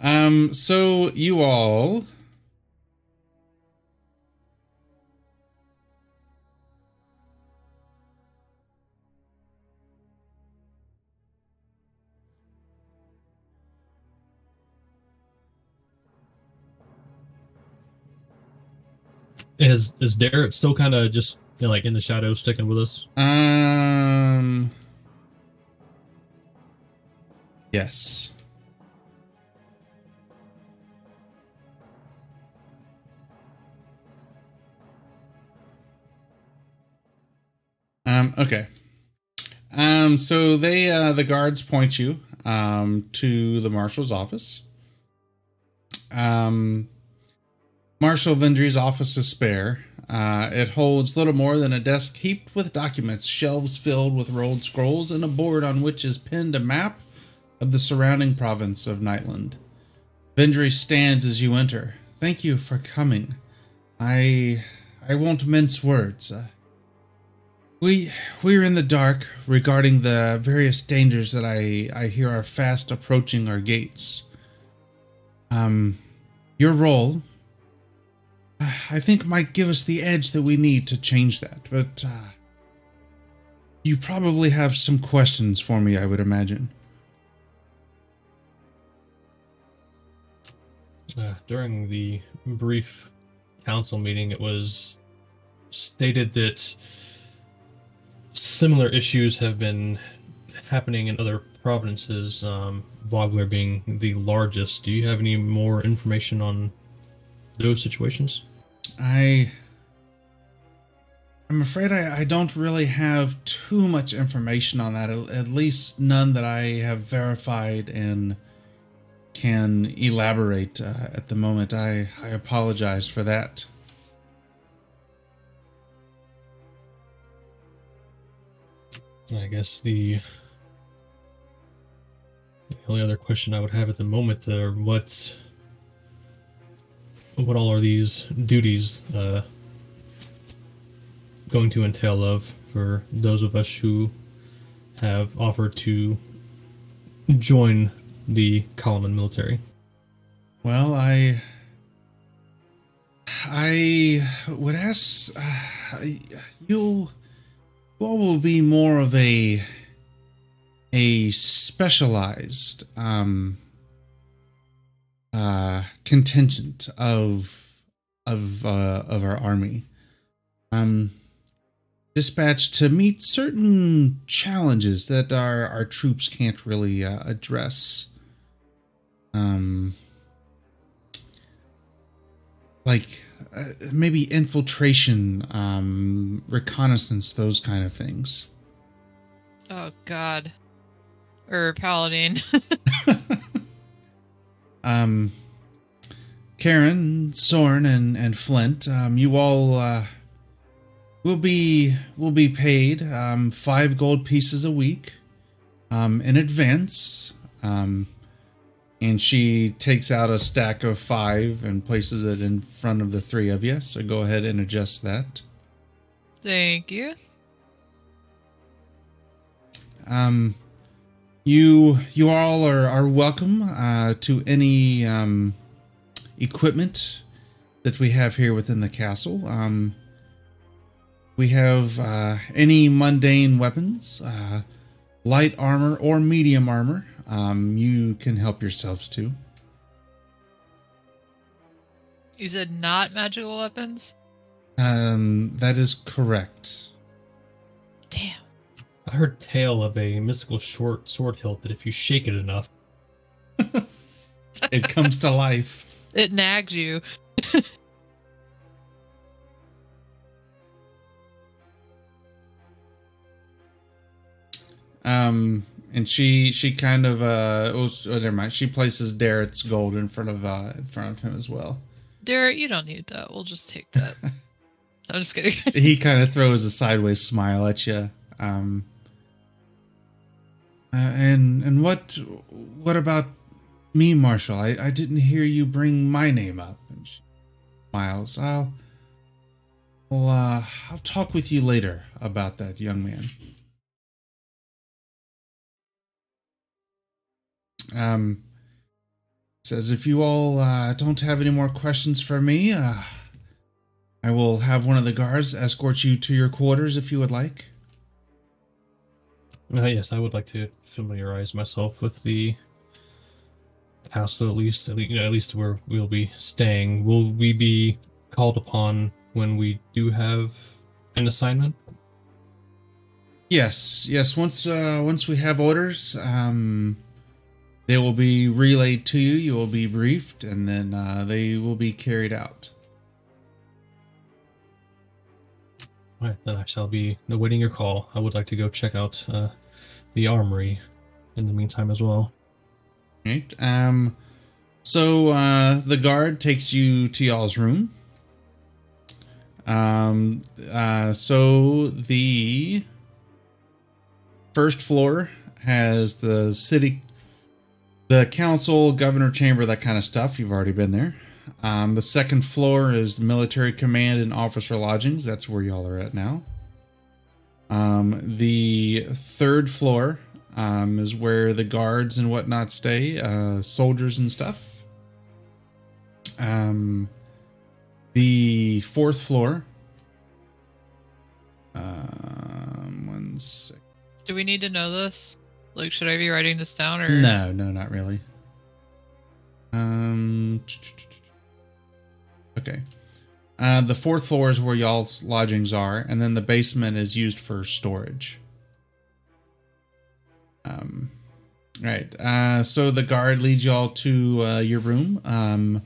um. So you all. is is Derek still kind of just you know, like in the shadows, sticking with us? Um. Yes. Um. Okay. Um. So they, uh, the guards point you, um, to the marshal's office. Um. Marshal Vendry's office is spare. Uh, it holds little more than a desk heaped with documents, shelves filled with rolled scrolls, and a board on which is pinned a map of the surrounding province of Nightlund. Ventri stands as you enter. Thank you for coming. I I won't mince words. Uh, we we're in the dark regarding the various dangers that I I hear are fast approaching our gates. Um, your role I think might give us the edge that we need to change that, but uh, you probably have some questions for me, I would imagine. Uh, during the brief council meeting, it was stated that similar issues have been happening in other provinces, um, Vogler being the largest. Do you have any more information on those situations? I. I'm afraid I, I don't really have too much information on that, at, at least none that I have verified and can elaborate uh, at the moment. I, I apologize for that. I guess the the only other question I would have at the moment are what what all are these duties uh, going to entail of for those of us who have offered to join the Kalaman military? Well, I. I would ask. Uh, you'll. Will be more of a. a specialized. um. Uh, contingent of. of, uh, of our army. Um. Dispatched to meet certain challenges that our, our troops can't really uh, address um like uh, maybe infiltration um reconnaissance those kind of things Oh God. Or Paladine. um karen sorn and and flint um you all uh will be will be paid um five gold pieces a week um in advance um and she takes out a stack of five and places it in front of the three of you. So go ahead and adjust that. Thank you. Um, you you all are are welcome uh, to any um, equipment that we have here within the castle. Um, we have uh, any mundane weapons, uh, light armor or medium armor. Um, you can help yourselves to. You said not magical weapons? Um, that is correct. Damn. I heard tale of a mystical short sword hilt that if you shake it enough, It comes to life. It nags you. Um, and she she kind of uh oh, oh never mind. She places Darrett's gold in front of uh in front of him as well. Derek, you don't need that. We'll just take that. I'm just kidding. He kind of throws a sideways smile at you. Um, uh, and and what what about me, Marshall? I I didn't hear you bring my name up. She smiles. I'll well uh I'll talk with you later about that, young man. Um, says if you all uh, don't have any more questions for me, uh, I will have one of the guards escort you to your quarters if you would like. Uh, yes, I would like to familiarize myself with the castle at least, at least, at least where we'll be staying. Will we be called upon when we do have an assignment? Yes, yes. Once uh, once we have orders, um, they will be relayed to you. You will be briefed, and then uh, they will be carried out. All right, then I shall be awaiting your call. I would like to go check out uh, the armory in the meantime as well. Right. Um. So uh, the guard takes you to y'all's room. Um. Uh. So the first floor has the city, the council, governor chamber, that kind of stuff. You've already been there. Um, the second floor is military command and officer lodgings. That's where y'all are at now. Um, the third floor um, is where the guards and whatnot stay, uh, soldiers and stuff. Um, the fourth floor. Um, one sec. Do we need to know this? Like, should I be writing this down or? No, no, not really. Um. Okay. Uh, the fourth floor is where y'all's lodgings are, and then the basement is used for storage. Um. Right. Uh, so the guard leads y'all to uh, your room. Um.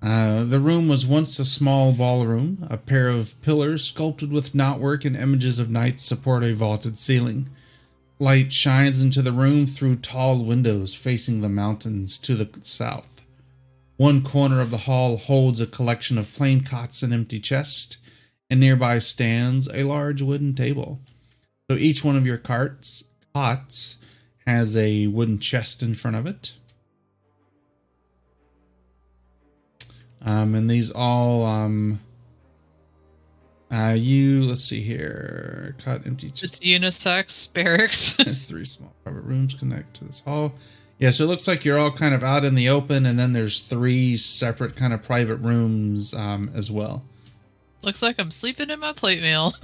Uh, the room was once a small ballroom. A pair of pillars sculpted with knotwork and images of knights support a vaulted ceiling. Light shines into the room through tall windows facing the mountains to the south. One corner of the hall holds a collection of plain cots and empty chests, and nearby stands a large wooden table. So each one of your carts cots has a wooden chest in front of it. Um, and these all um uh you let's see here cot empty chest It's unisex barracks. three small private rooms connect to this hall. Yeah, so it looks like you're all kind of out in the open, and then there's three separate kind of private rooms um, as well. Looks like I'm sleeping in my plate mail.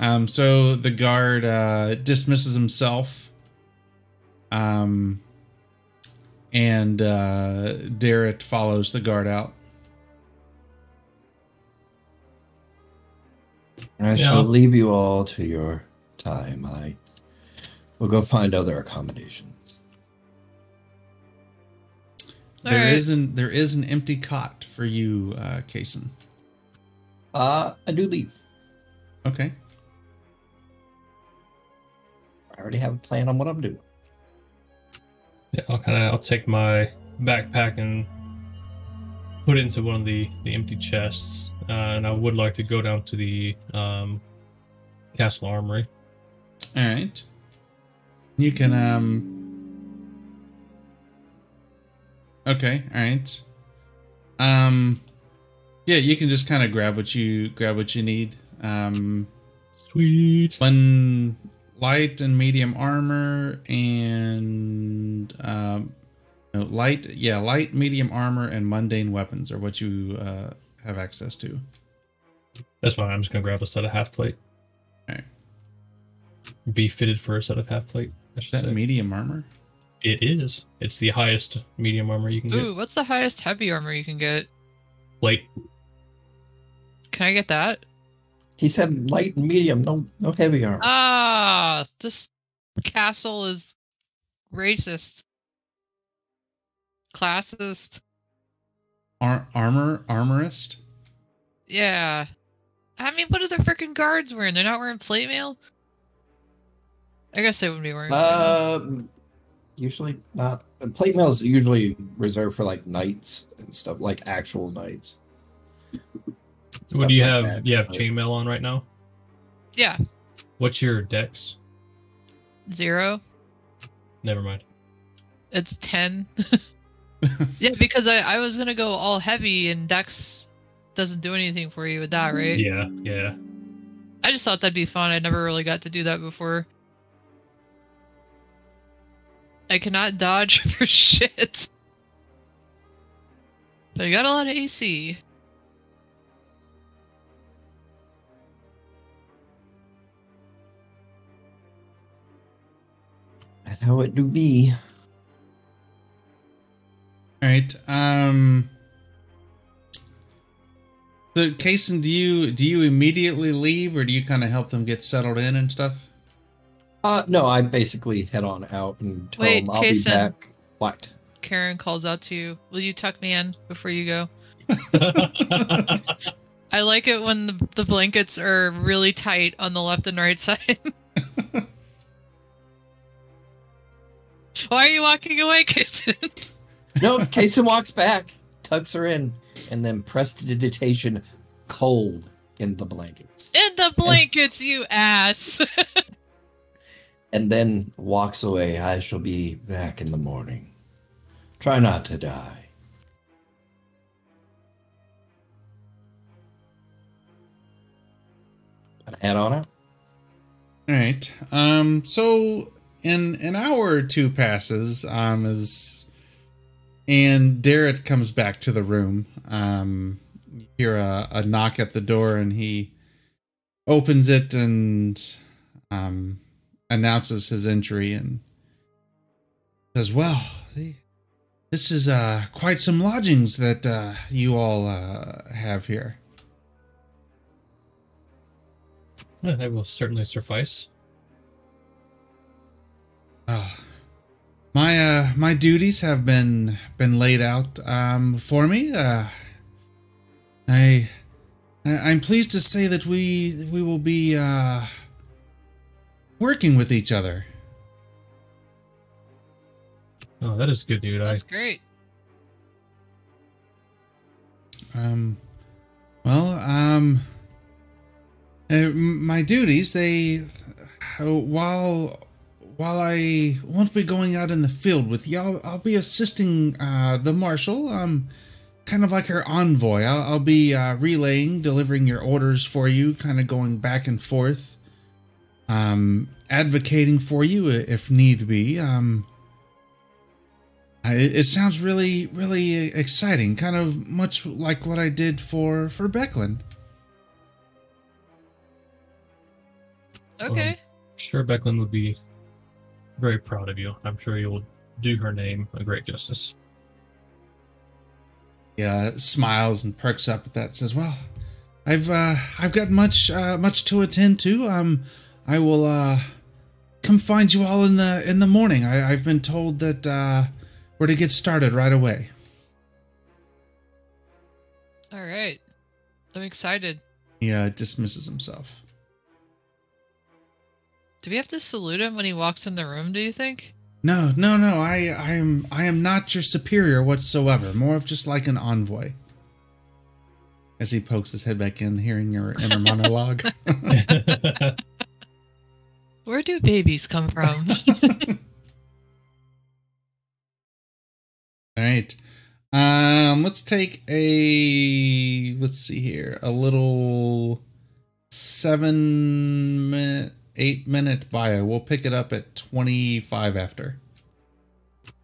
Um, so the guard uh, dismisses himself, um, and uh, Darrett follows the guard out. I Yeah. shall leave you all to your time. I will go find other accommodations. All There right. not there is an empty cot for you, uh, Kason. Uh, I do leave. Okay. I already have a plan on what I'm doing. Yeah, I'll kind of I'll take my backpack and put it into one of the the empty chests, uh, and I would like to go down to the um, castle armory. All right. You can um Okay, all right. Um yeah, you can just kind of grab what you grab what you need. Um Sweet. one light and medium armor and um no, light yeah, light, medium armor and mundane weapons are what you uh have access to. That's fine. I'm just gonna grab a set of half plate. Alright. Be fitted for a set of half plate. I Is that say. medium armor? It is. It's the highest medium armor you can Ooh, get. Ooh, what's the highest heavy armor you can get? Plate. Can I get that? He said light and medium, no no heavy armor. Ah, this castle is racist, classist. Ar- armor armorist? Yeah. I mean, what are the freaking guards wearing? They're not wearing plate mail? I guess they wouldn't be wearing plate. Um, usually not. and Plate mail is usually reserved for like knights and stuff, like actual knights. What do you like have? that. You have Like, chainmail on right now. Yeah, What's your dex? zero. Never mind. It's 10. yeah, because I, I was going to go all heavy, and Dex doesn't do anything for you with that, right? Yeah, yeah. I just thought that'd be fun. I never really got to do that before. I cannot dodge for shit. But I got a lot of AC. That's how it do be. All right. Um. So, Kason, do you do you immediately leave, or do you kind of help them get settled in and stuff? Uh, no, I basically head on out and tell Wait, them I'll Kason. be back. What? Karen calls out to you. Will you tuck me in before you go? I like it when the, the blankets are really tight on the left and right side. Why are you walking away, Kason? No, Kason walks back, tucks her in, and then presses the prestidigitation cold in the blankets. In the blankets, you ass. and then walks away. I shall be back in the morning. Try not to die. Head on out. All right. Um. So, in an hour or two passes. Um. As and Derek comes back to the room. Um. You hear a, a knock at the door, and he opens it and um announces his entry and says, "Well, this is uh, quite some lodgings that uh, you all uh, have here." Yeah, that will certainly suffice. Oh, my uh, my duties have been been laid out um, for me. Uh, I I- I'm pleased to say that we we will be uh, working with each other. Oh, that is good news. I That's great. Um, well, um, uh, my duties they uh, while while I won't be going out in the field with you, I'll, I'll be assisting uh, the marshal. Um, kind of like her envoy. I'll, I'll be uh, relaying, delivering your orders for you, kind of going back and forth. Um, advocating for you if need be. Um, I- It, it sounds really, really exciting. Kind of much like what I did for for Becklin. Okay. sure Becklin would be very proud of you. I'm sure you will do her name a great justice. Yeah, smiles and perks up at that. Says, "Well, I've uh, I've got much uh, much to attend to. Um, I will uh, come find you all in the in the morning. I, I've been told that uh, we're to get started right away." All right. I'm excited. He uh, dismisses himself. Do we have to salute him when he walks in the room, do you think? No, no, no. I, I am, I am not your superior whatsoever. More of just like an envoy. As he pokes his head back in, hearing your inner monologue. Where do babies come from? All right. Um, let's take a let's see here, a little seven minute, eight minute bio. We'll pick it up at twenty five after.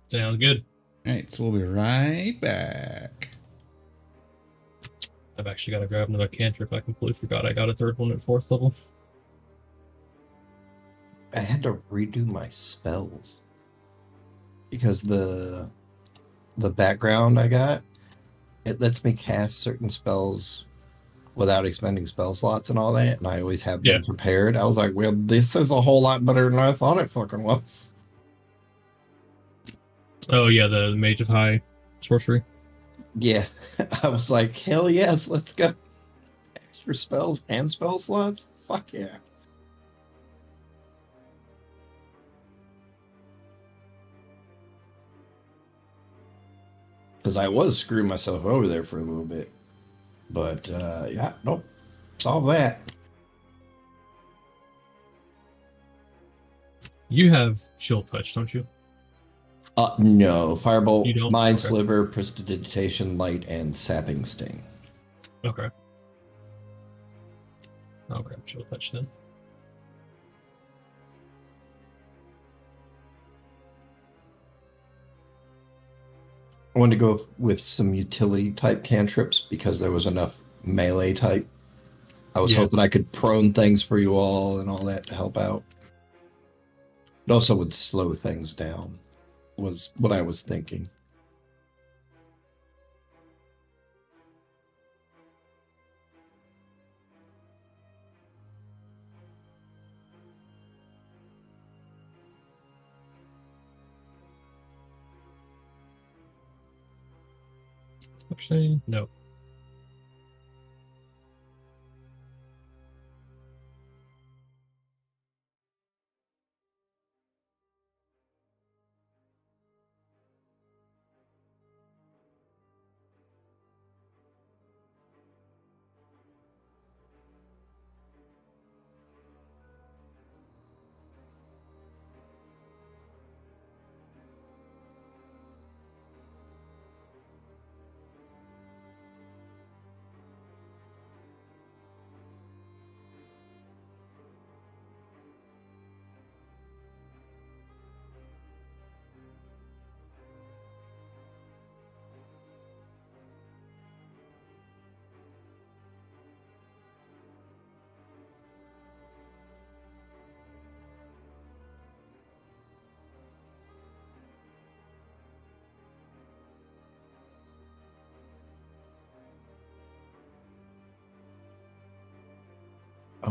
Sounds good. All right, so we'll be right back. I've actually got to grab another cantrip. I completely forgot I got a third one at fourth level. I had to redo my spells because the the background I got it lets me cast certain spells without expending spell slots and all that, and I always have them Yeah. prepared. I was like, well, this is a whole lot better than I thought it fucking was. Oh yeah, the Mage of High sorcery. Yeah, I was like, hell yes, let's go. Extra spells and spell slots. Fuck yeah. Because I was screwing myself over there for a little bit. But uh, yeah, nope. Solve that. You have chill touch, don't you? Uh, no. Firebolt? Mind Okay. Sliver, Prestidigitation, Light, and Sapping Sting. Okay. I'll grab chill touch then. I wanted to go with some utility type cantrips because there was enough melee type. I was Yeah. hoping I could prone things for you all and all that to help out. It also would slow things down, was what I was thinking. Actually, no.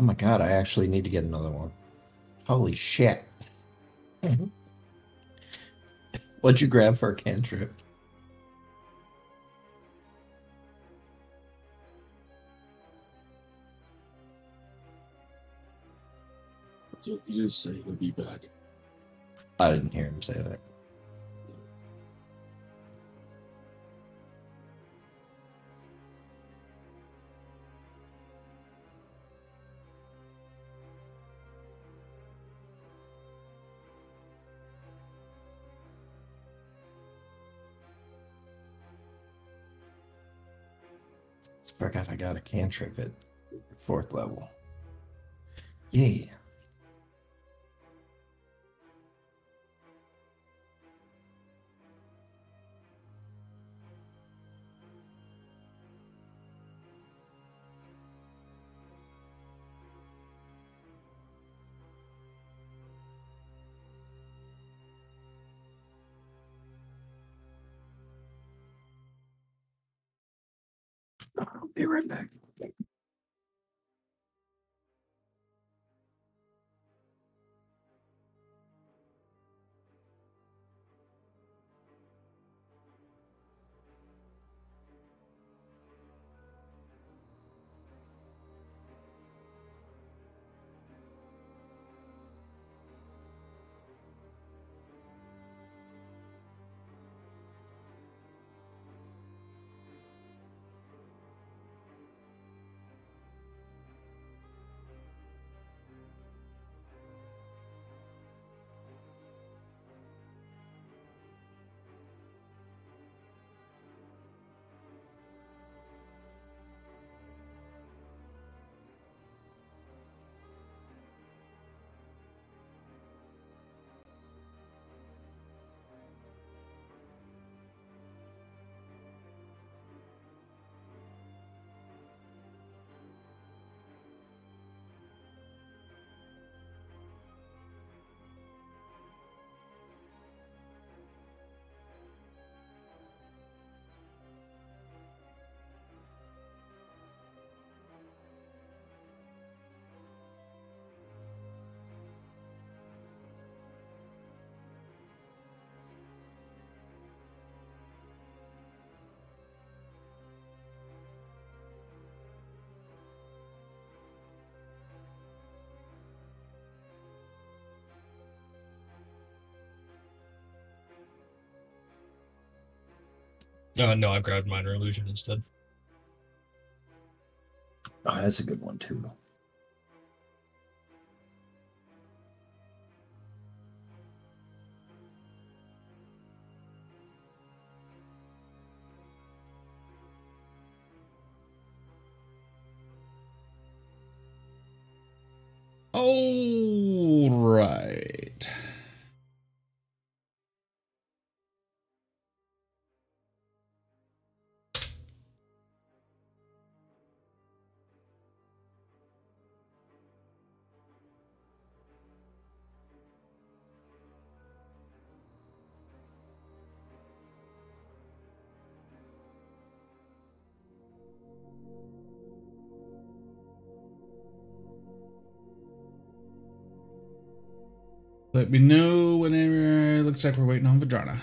My god, I actually need to get another one. Holy shit. Mm-hmm. What'd you grab for a cantrip? So he just say he'll be back. I didn't hear him say that. Forgot I got a cantrip at fourth level. Yeah. Uh, no, I grabbed minor illusion instead. Oh, that's a good one too. Let me know whenever. It looks like we're waiting on Vadrana.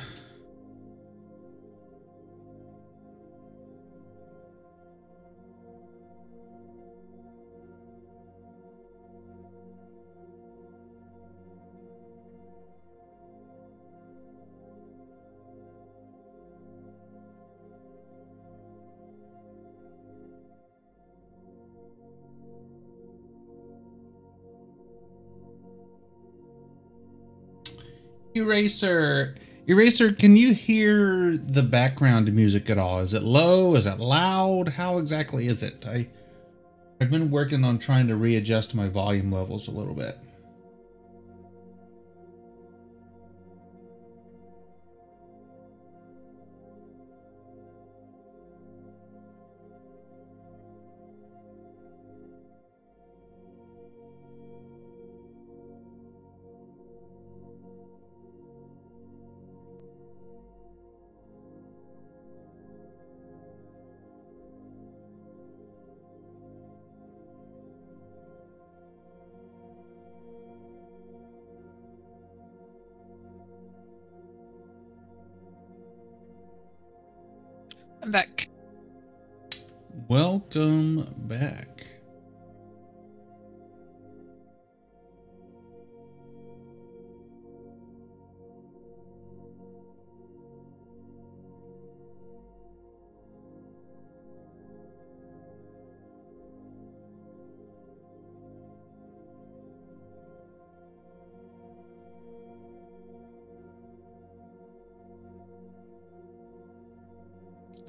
Eraser. Eraser, can you hear the background music at all? Is it low? Is it loud? How exactly is it? I I've been working on trying to readjust my volume levels a little bit.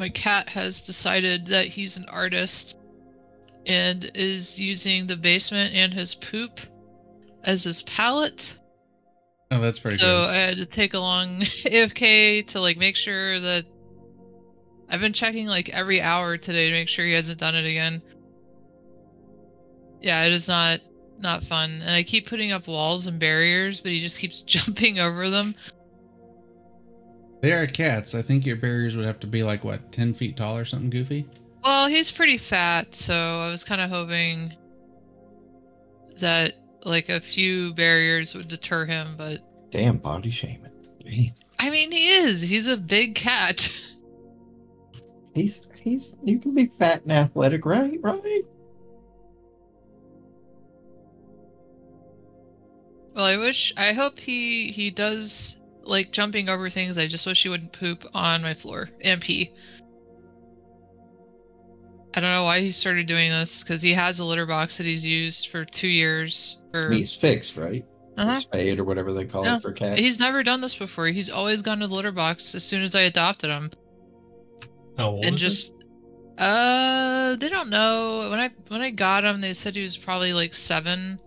My cat has decided that he's an artist and is using the basement and his poop as his palette. Oh, that's pretty so gross. I had to take along AFK to like make sure that I've been checking like every hour today to make sure he hasn't done it again. Yeah, it is not not fun. And I keep putting up walls and barriers, but he just keeps jumping over them. They are cats. I think your barriers would have to be like what, ten feet tall or something goofy. Well, he's pretty fat, so I was kind of hoping that like a few barriers would deter him, but Damn body shaming. Damn. I mean, he is. He's a big cat. He's he's you can be fat and athletic, right? Right? Well, I wish. I hope he he does like jumping over things. I just wish he wouldn't poop on my floor and pee. I don't know why he started doing this because he has a litter box that he's used for two years. For He's fixed, right? uh-huh. Spayed or whatever they call Yeah. it for cats. he's never done this before. He's always gone to the litter box as soon as I adopted him, How old and is he? just uh, they don't know when I when I got him. They said he was probably like seven.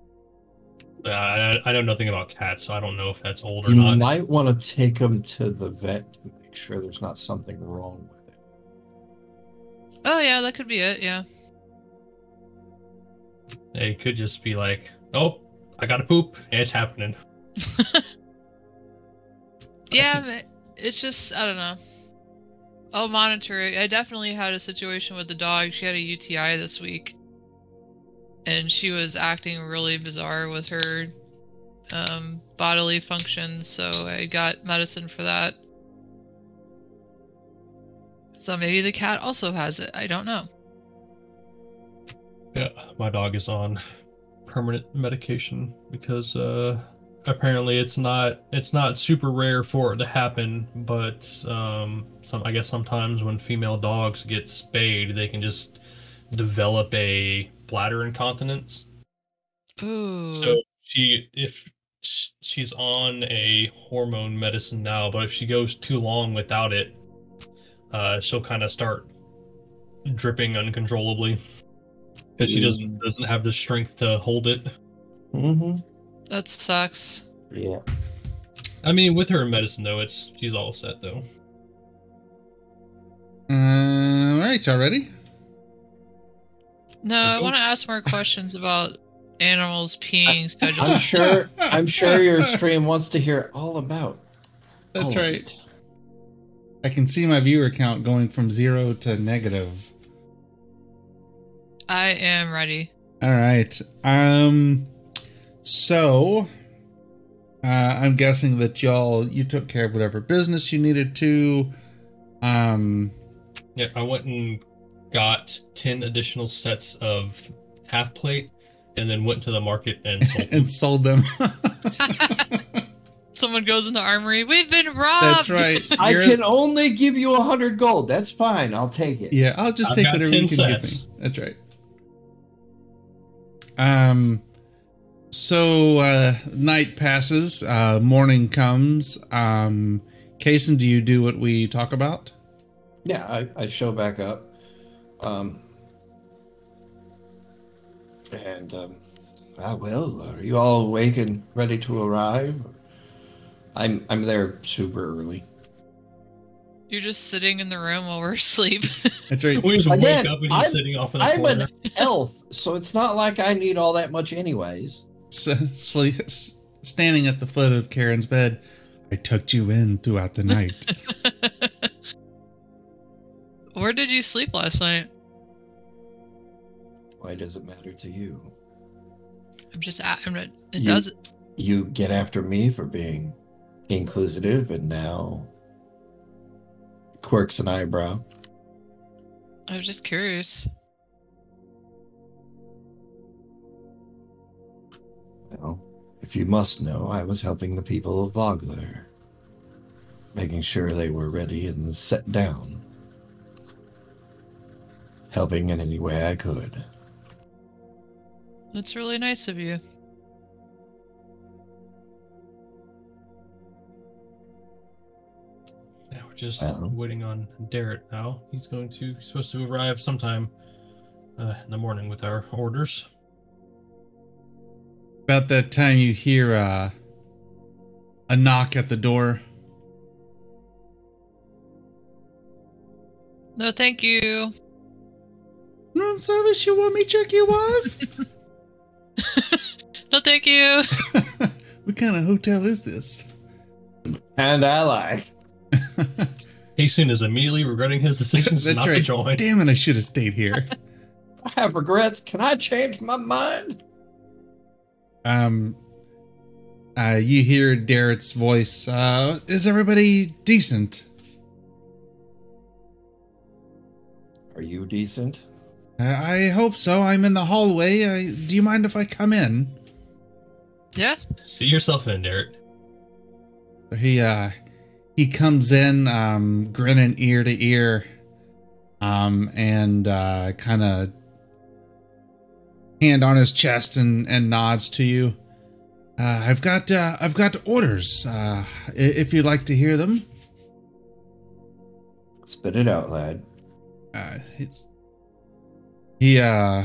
I, I know nothing about cats, so I don't know if that's old or you not. You might want to take him to the vet to make sure there's not something wrong with it. Oh yeah, that could be it. Yeah. It could just be like, oh, I got to poop, it's happening. yeah, but it's just I don't know. I'll monitor it. I definitely had a situation with the dog. She had a UTI this week, and she was acting really bizarre with her um, bodily functions. So I got medicine for that. So maybe the cat also has it. I don't know. Yeah, my dog is on permanent medication because uh apparently it's not it's not super rare for it to happen, but um some I guess sometimes when female dogs get spayed, they can just develop a bladder incontinence. Ooh. So she if she's on a hormone medicine now, but if she goes too long without it, uh she'll kind of start dripping uncontrollably because she doesn't doesn't have the strength to hold it. Mm-hmm. that sucks. Yeah. I mean, with her medicine though, it's she's all set though. Uh, all right, y'all ready? No, I want to ask more questions about animals peeing schedules. I'm sure I'm sure your stream wants to hear all about. That's all of right. I can see my viewer count going from zero to negative. I am ready. All right. Um. So, uh, I'm guessing that y'all you took care of whatever business you needed to. Um. Yeah, I went and got ten additional sets of half plate, and then went to the market and sold them. and sold them. Someone goes in the armory. We've been robbed. That's right. I You're- can only give you a hundred gold. That's fine. I'll take it. Yeah, I'll just I've take got whatever 10 you can sets. give me. That's right. Um. So uh, night passes. Uh, morning comes. Um, Kason, do you do what we talk about? Yeah, I, I show back up. Um, and, um, ah, well, are you all awake and ready to arrive? I'm I'm there super early. You're just sitting in the room while we're asleep. That's right. we just Again, wake up and I'm- he's sitting off in the I'm corner. an elf, so it's not like I need all that much, anyways. S- sleep, standing at the foot of Karen's bed. I tucked you in throughout the night. Where did you sleep last night? Why does it matter to you? I'm just. I'm not, it You- does. You get after me for being inquisitive, and now quirks an eyebrow. I was just curious. Well, if you must know, I was helping the people of Vogler, making sure they were ready and set down. Helping in any way I could. That's really nice of you. Yeah, we're just Well. waiting on Darrett now. He's going to he's supposed to arrive sometime uh, in the morning with our orders. About that time, you hear uh, a knock at the door. No, thank you. Room service, you want me to check you off? No, thank you. what kind of hotel is this? And I like. Hasten is immediately regretting his decisions That's not to join. Damn it, I should have stayed here. I have regrets. Can I change my mind? um, uh, you hear Darrett's voice. Uh, is everybody decent? Are you decent? Uh, I hope so. I'm in the hallway. I, do you mind if I come in? Yes. See yourself in, Darrett. He uh he comes in um grinning ear to ear um and uh kind of hand on his chest and and nods to you. Uh I've got uh I've got orders uh if you'd like to hear them. Spit it out, lad. Uh it's, he uh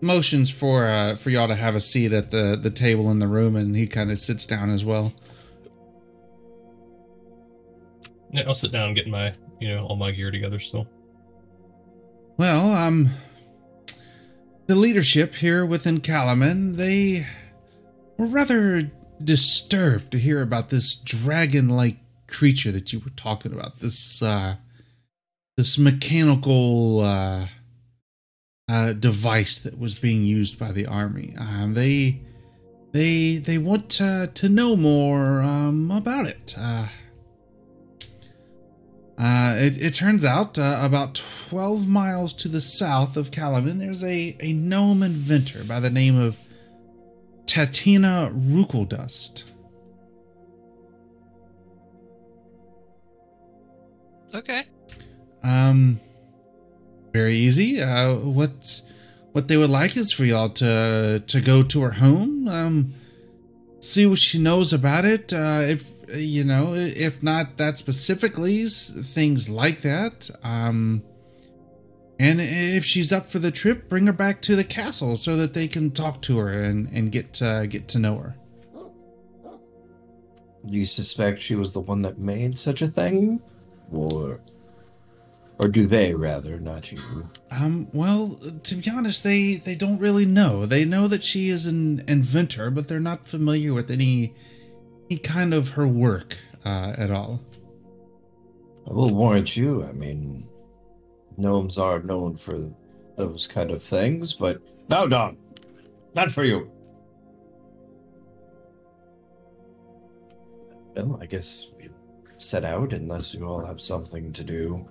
motions for uh for y'all to have a seat at the the table in the room and he kind of sits down as well. Yeah, I'll sit down and get my you know all my gear together still. Well, um, the leadership here within Kalaman, they were rather disturbed to hear about this dragon-like creature that you were talking about. This, uh, this mechanical, uh, uh, device that was being used by the army. Um, they, they, they want to, to know more, um, about it. Uh, uh, it, it turns out uh, about 12 miles to the south of Kalaman, there's a, a gnome inventor by the name of Tatina Rookledust. Okay. Um, very easy. Uh, what what they would like is for y'all to to go to her home, um, see what she knows about it. Uh, if you know, if not that specifically, things like that. Um, and if she's up for the trip, bring her back to the castle so that they can talk to her and and get uh, get to know her. Do you suspect she was the one that made such a thing? Or or do they rather, not you? Um, well, to be honest, they they don't really know. They know that she is an inventor, but they're not familiar with any any kind of her work uh, at all. I will warrant you, I mean gnomes are known for those kind of things, but no dog. Not for you. Well, I guess we set out unless you all have something to do.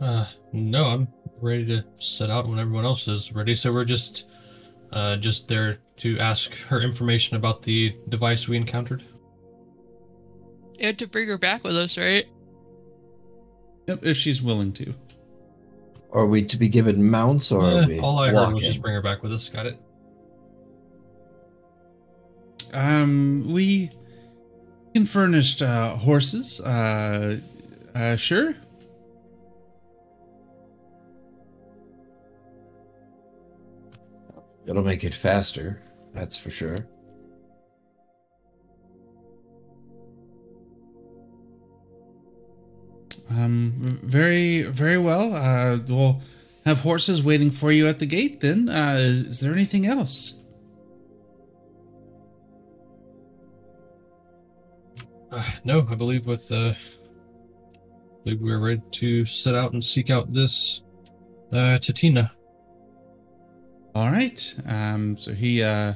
Uh, no, I'm ready to set out when everyone else is ready. So we're just, uh, just there to ask her information about the device we encountered. You had to bring her back with us, right? Yep, if she's willing to. Are we to be given mounts or are Eh, we all I heard was just bring her back with us. Got it. Um, we can furnish uh, horses. Uh, uh, sure. It'll make it faster, that's for sure. Um, very, very well. Uh, we'll have horses waiting for you at the gate. Then, uh, is, is there anything else? Uh, no, I believe with uh, I believe we're ready to set out and seek out this uh, Tatina. All right. Um, so he uh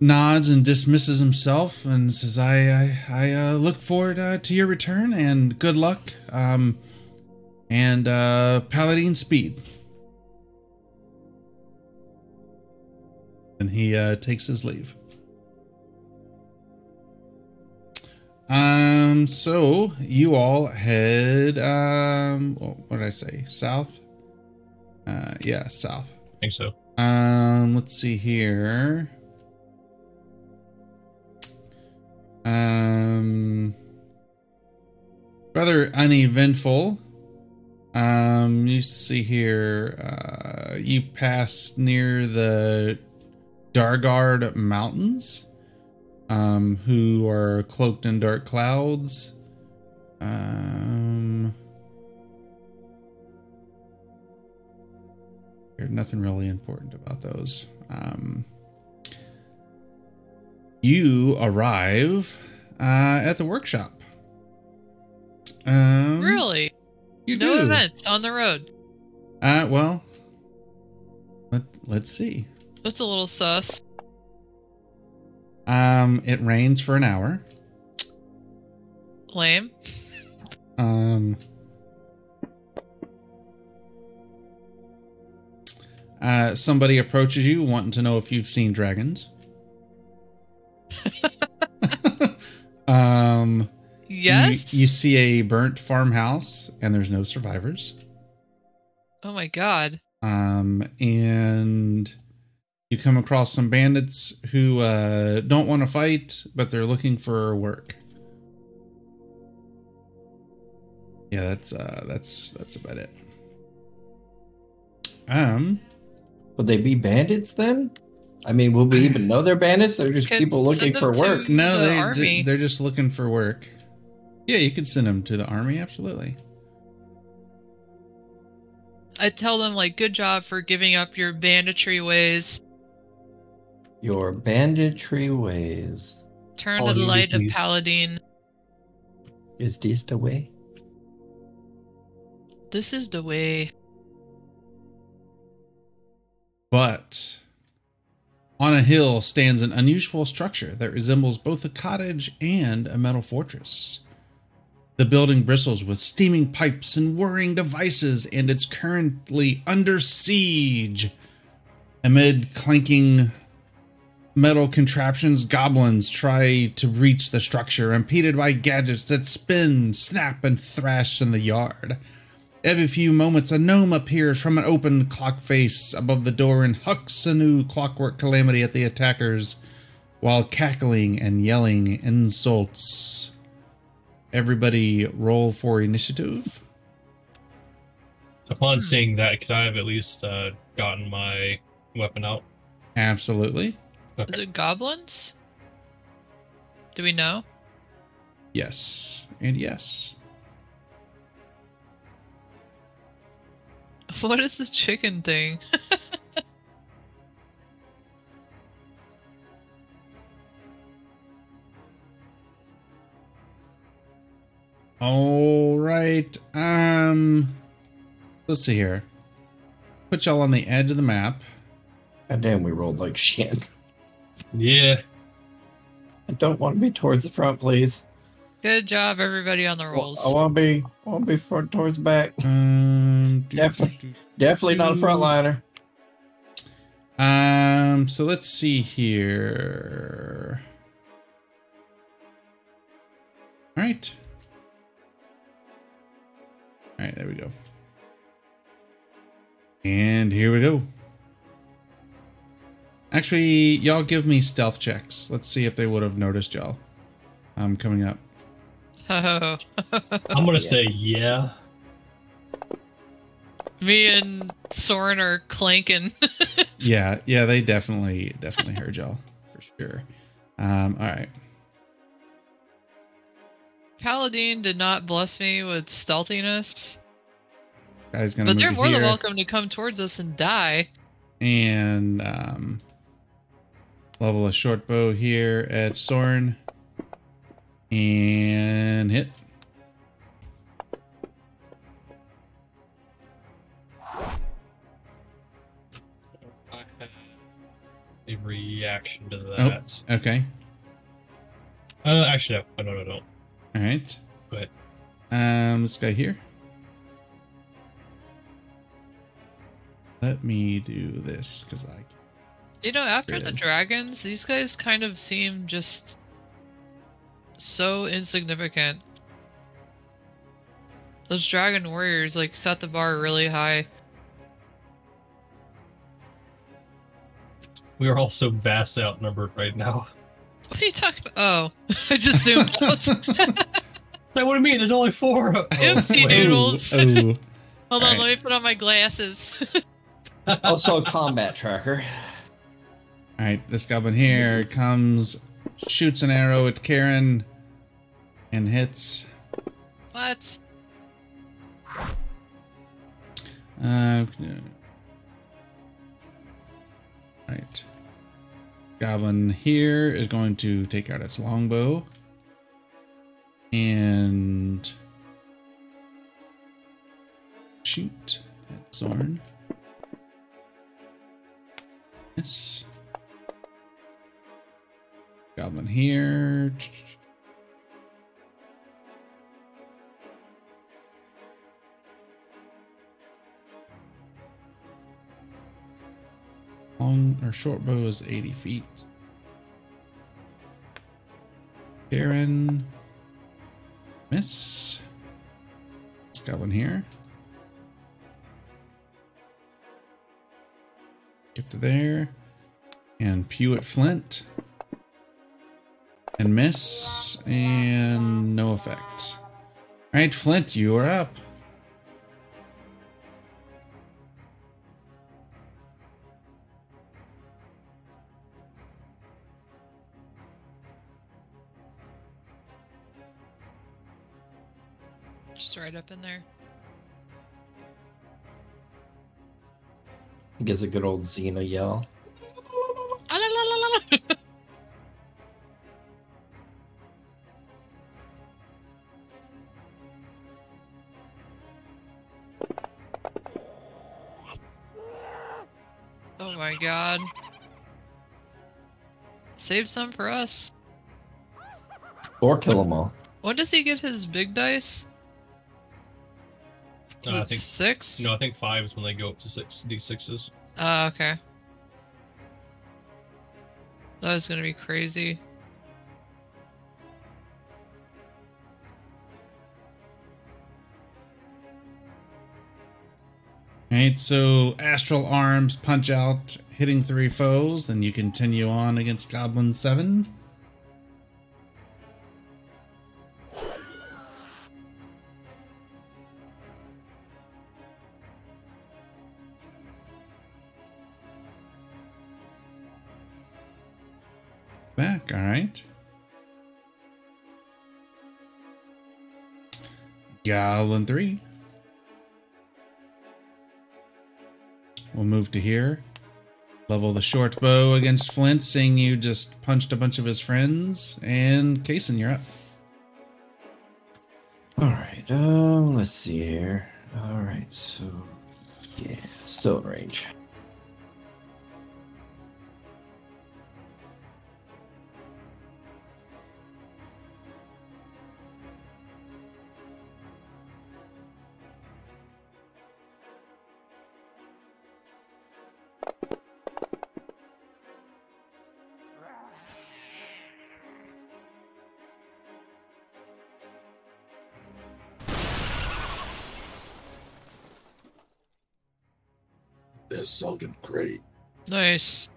nods and dismisses himself and says, "I I, I uh, look forward uh, to your return and good luck, um, and uh, Paladine speed." And he uh, takes his leave. Um, so you all head, um, what did I say? South? Uh, yeah, south. I think so. Um, let's see here. Um, rather uneventful. Um, you see here, uh, you pass near the Dargaard Mountains, um, who are cloaked in dark clouds. Um, there's nothing really important about those. Um, you arrive uh, at the workshop. Um, Really? You no do. events on the road. Uh, well, let, let's see. That's a little sus. Um, it rains for an hour. Lame. Um, uh, somebody approaches you wanting to know if you've seen dragons. um, you- Yes. You, see a burnt farmhouse, and there's no survivors. oh my god. Um, and you come across some bandits who uh, don't want to fight, but they're looking for work. Yeah, that's uh, that's that's about it. Um, Would they be bandits then? I mean, will we even know they're bandits? They're just Can people looking for work. no, The they army. they're just looking for work. Yeah, you could send them to the army, absolutely. I tell them like, good job for giving up your banditry ways. Your banditry ways. Turn All to the light of please. Paladin. Is this the way? This is the way. But on a hill stands an unusual structure that resembles both a cottage and a metal fortress. The building bristles with steaming pipes and whirring devices, and it's currently under siege. Amid clanking metal contraptions, goblins try to reach the structure, impeded by gadgets that spin, snap, and thrash in the yard. Every few moments, a gnome appears from an open clock face above the door and hucks a new clockwork calamity at the attackers while cackling and yelling insults. Everybody roll for initiative. Upon seeing that, could I have at least uh, gotten my weapon out? Absolutely. Is it goblins? Do we know? Yes. And yes. What is this chicken thing? All right. Um let's see here. Put y'all on the edge of the map. God damn, we rolled like shit. Yeah. I don't want to be towards the front, please. Good job, everybody on the rolls. I won't be, I want to be front towards the back. Um do- Definitely. do- Definitely not a frontliner. Um, so let's see here. All right. All right, there we go. And here we go. Actually, y'all give me stealth checks. Let's see if they would have noticed y'all. I'm um, coming up. I'm gonna Yeah. say yeah. Me and Soren are clanking. Yeah, yeah, they definitely, definitely heard y'all for sure. Um, all right. Paladine did not bless me with stealthiness, Guys, gonna but they're to more than welcome to come towards us and die. and um, level a short bow here at Soren and hit. I have a reaction to that. Oh. that. Okay. Uh, actually, no, no, no, no. All right. Go ahead. Um, this guy here. Let me do this because I. You know, after the dragons, these guys kind of seem just so insignificant. Those dragon warriors like set the bar really high. We are all so vastly outnumbered right now. What are you talking about? Oh, I just zoomed out. Like, what do you mean? There's only four. Oh, Oopsie wait. doodles. Oh, Hold on, Alright. let me put on my glasses. Also, a combat tracker. All right, this goblin here comes, shoots an arrow at Karen, and hits. what? Uh, right. Goblin here is going to take out its longbow. And shoot at Soren. Yes. Goblin here. Long or short bow is 80 feet. Karen. Miss. Let's go in here. Get to there. And pew at Flint. And miss. And no effect. Alright, Flint, you are up. Just right up in there. He Gives a good old Xena yell. Ah. Oh my god. Save some for us. Or kill them all. When does he get his big dice? Is Uh, I think six? no, I think five is when they go up to six d sixes. Oh, okay. That was gonna be crazy. Alright, so astral arms punch out, hitting three foes, then you continue on against Goblin 7. Back, alright. Goblin 3. We'll move to here. Level the short bow against Flint, seeing you just punched a bunch of his friends. And Kason, you're up. All right. Um, let's see here. All right. So, yeah, in range. That sounded great. Nice.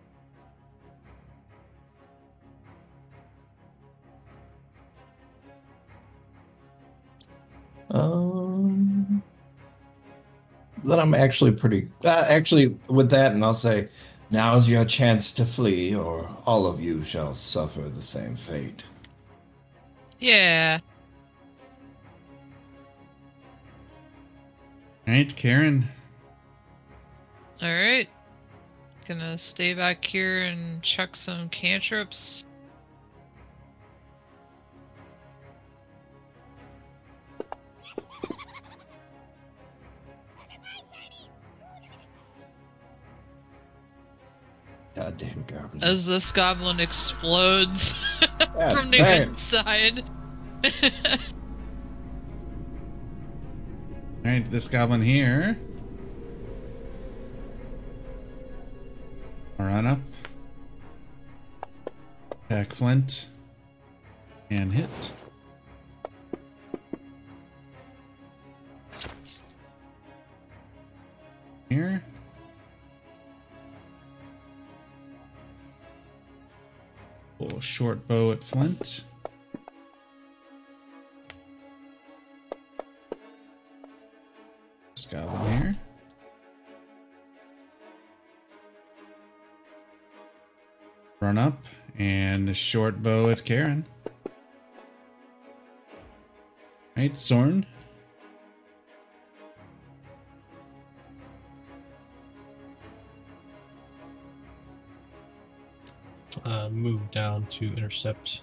Um, then I'm actually pretty. Uh, actually, with that, and I'll say, now's your chance to flee, or all of you shall suffer the same fate. Yeah. Alright, Karen. Alright. Gonna stay back here and chuck some cantrips. Goddamn goblin. as this goblin explodes from the damn. inside. Alright, this goblin here. Run up. Attack Flint. And hit. Here. Little short bow at Flint. Run up and a short bow at Karen. Right, Soren. Uh, move down to intercept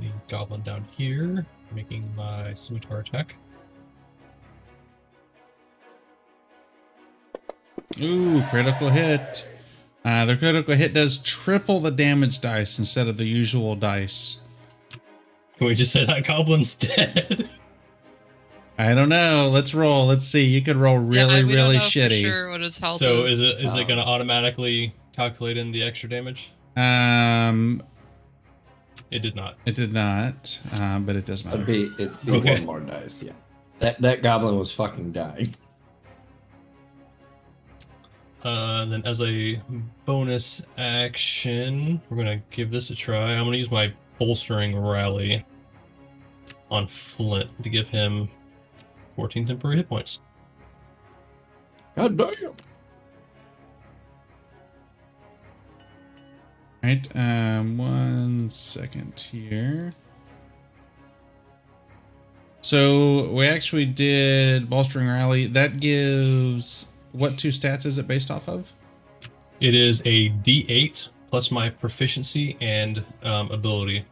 the goblin down here, making my scimitar attack. Ooh, critical hit. Uh, the critical hit does triple the damage dice instead of the usual dice. Can we just say that goblin's dead? I don't know. Let's roll. Let's see. You could roll really, Yeah, we don't really know for shitty. Sure, what his health so is. is it is it Um, going to automatically calculate in the extra damage? Um, It did not. it did not, um, but it does matter. It'd be it'd be Okay. one more dice. Yeah. That that goblin was fucking dying. Uh, and then as a bonus action, we're gonna give this a try. I'm gonna use my bolstering rally on Flint to give him 14 temporary hit points. God damn. Alright, Um, one second here. So we actually did bolstering rally. That gives what two stats is it based off of? It is a D8 plus my proficiency and um, ability,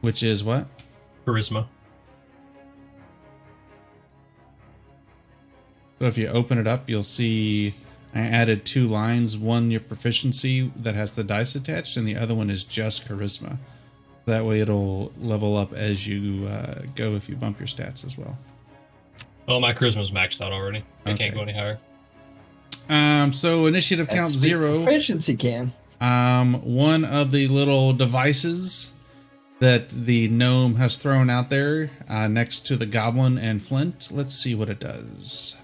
Which is what? charisma. So if you open it up, you'll see I added two lines. One your proficiency that has the dice attached, and the other one is just charisma. That way it'll level up as you uh, go if you bump your stats as well. Well, my charisma's maxed out already. I Okay. can't go any higher. Um, so initiative count That's sweet zero. Proficiency can. Um, one of the little devices that the gnome has thrown out there uh, next to the goblin and Flint. Let's see what it does.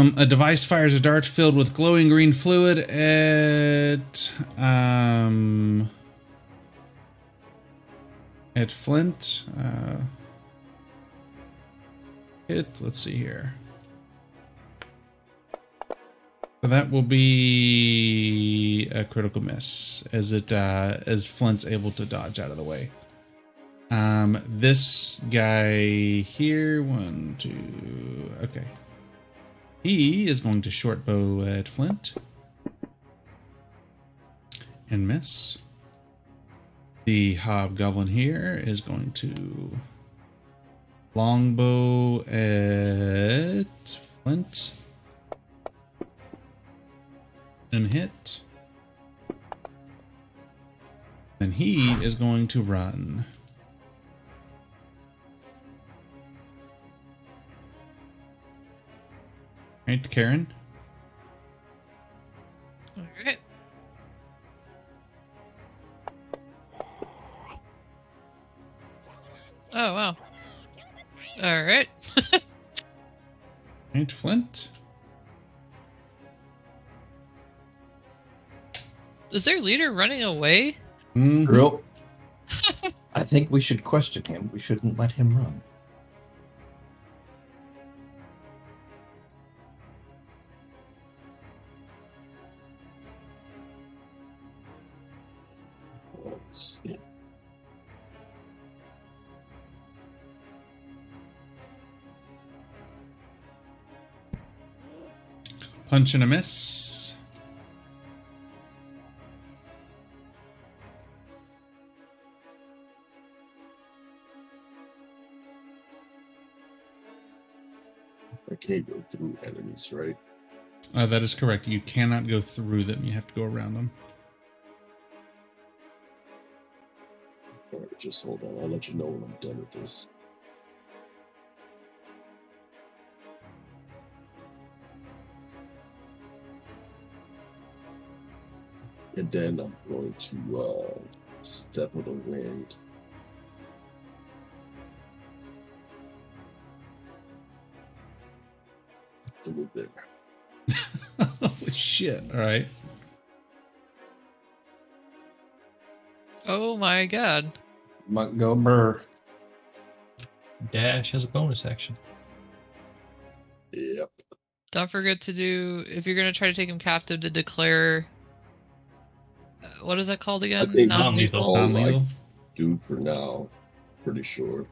Um, a device fires a dart filled with glowing green fluid at um at Flint. Uh, hit. Let's see here. So that will be a critical miss, as it uh, as Flint's able to dodge out of the way. Um, this guy here, one, two, okay. He is going to short bow at Flint and miss. The hobgoblin here is going to longbow at Flint and hit. And he is going to run. Right, Karen? All right. Oh wow. All right. Right, Flint? Is their leader running away? Mhm. I think we should question him. We shouldn't let him run. punch and a miss I can't go through enemies, right? Uh, that is correct. You cannot go through them. You have to go around them. Just hold on. I'll let you know when I'm done with this. And then I'm going to uh step of the wind. A little bit. Holy shit! All right. Oh my god. Montgomery. Dash has a bonus action. Yep. Don't forget to do if you're gonna try to take him captive to declare. Uh, what is that called again? think non-lethal. Non-lethal. Do for now. Pretty sure.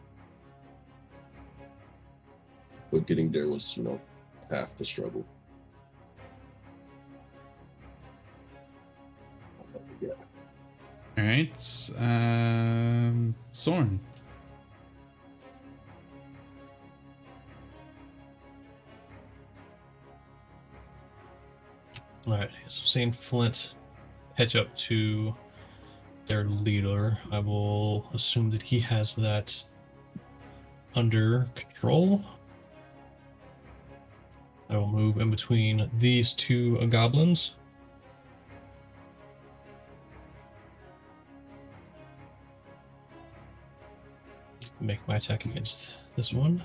But getting there was, you know, half the struggle. All right. Um, Soren. All right, so Saint Flint hedge up to their leader. I will assume that he has that under control. I will move in between these two goblins. Make my attack against this one.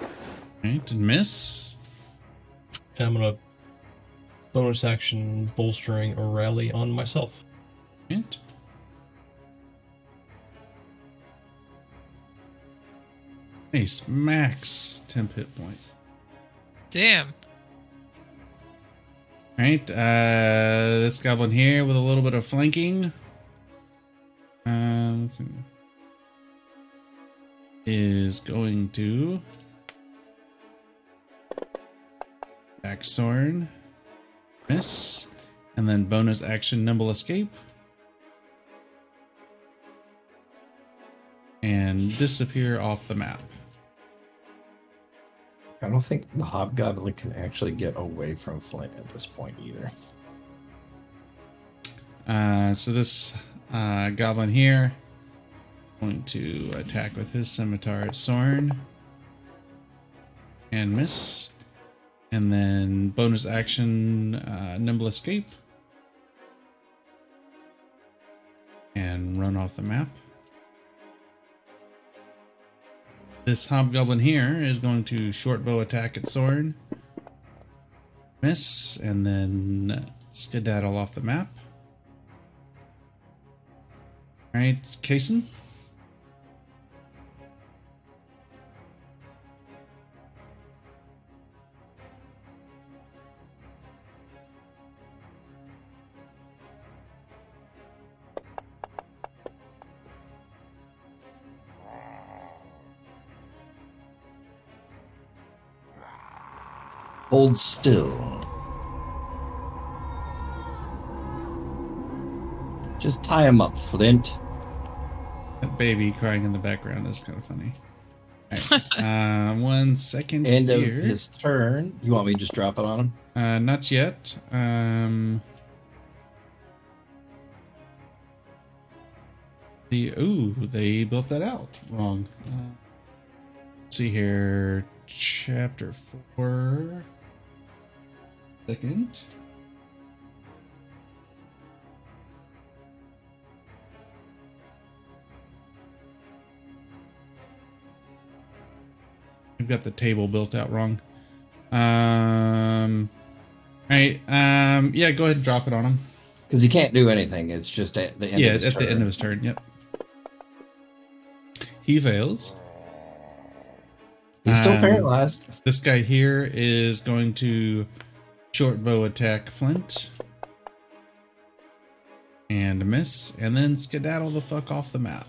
All right, and miss. And I'm gonna bonus action bolstering a rally on myself. Right. Nice. Max temp hit points. Damn. All right. Uh, this goblin here with a little bit of flanking. Um, is going to Soren, miss, and then bonus action nimble escape, and disappear off the map. I don't think the hobgoblin can actually get away from Flint at this point either. Uh, so this uh, goblin here going to attack with his scimitar at Soren and miss, and then bonus action uh, nimble escape and run off the map. This hobgoblin here is going to short bow attack at Soren, miss, and then skedaddle off the map. All right, Kason. Hold still. Just tie him up, Flint. That baby crying in the background is kind of funny. Right, uh, one second End of his turn. You want me to just drop it on him? Uh, not yet. Um, the ooh, they built that out wrong. Uh, let's see here, chapter four. Second. We've got the table built out wrong. Um. All right. Um. Yeah. Go ahead and drop it on him. Because he can't do anything. It's just at the end yeah, of his at turn. the end of his turn. Yep. He fails. He's still Um, paralyzed. This guy here is going to short bow attack Flint and miss, and then skedaddle the fuck off the map.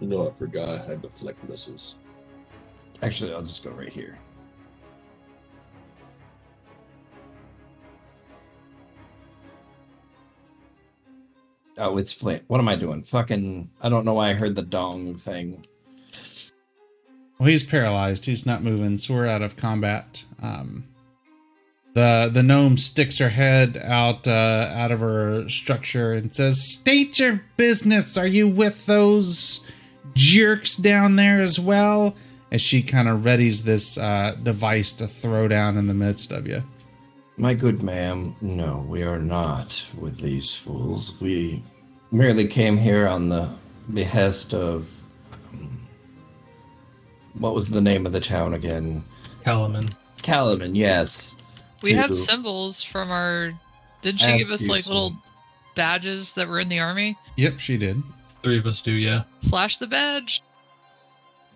You know, I forgot I had deflect missiles. Actually, I'll just go right here. Oh, it's Flint. What am I doing? Fucking, I don't know why I heard the dong thing. Well, he's paralyzed. He's not moving, so we're out of combat. Um, the the gnome sticks her head out uh, out of her structure and says, "State your business. Are you with those jerks down there as well?" As she kind of readies this uh, device to throw down in the midst of you. My good ma'am, no, we are not with these fools. We merely came here on the behest of. What was the name of the town again? Kalaman. Calaman, yes. We have to symbols from our. Did she give us you like little badges that were in the army? Yep, she did. Three of us do, yeah. Flash the badge.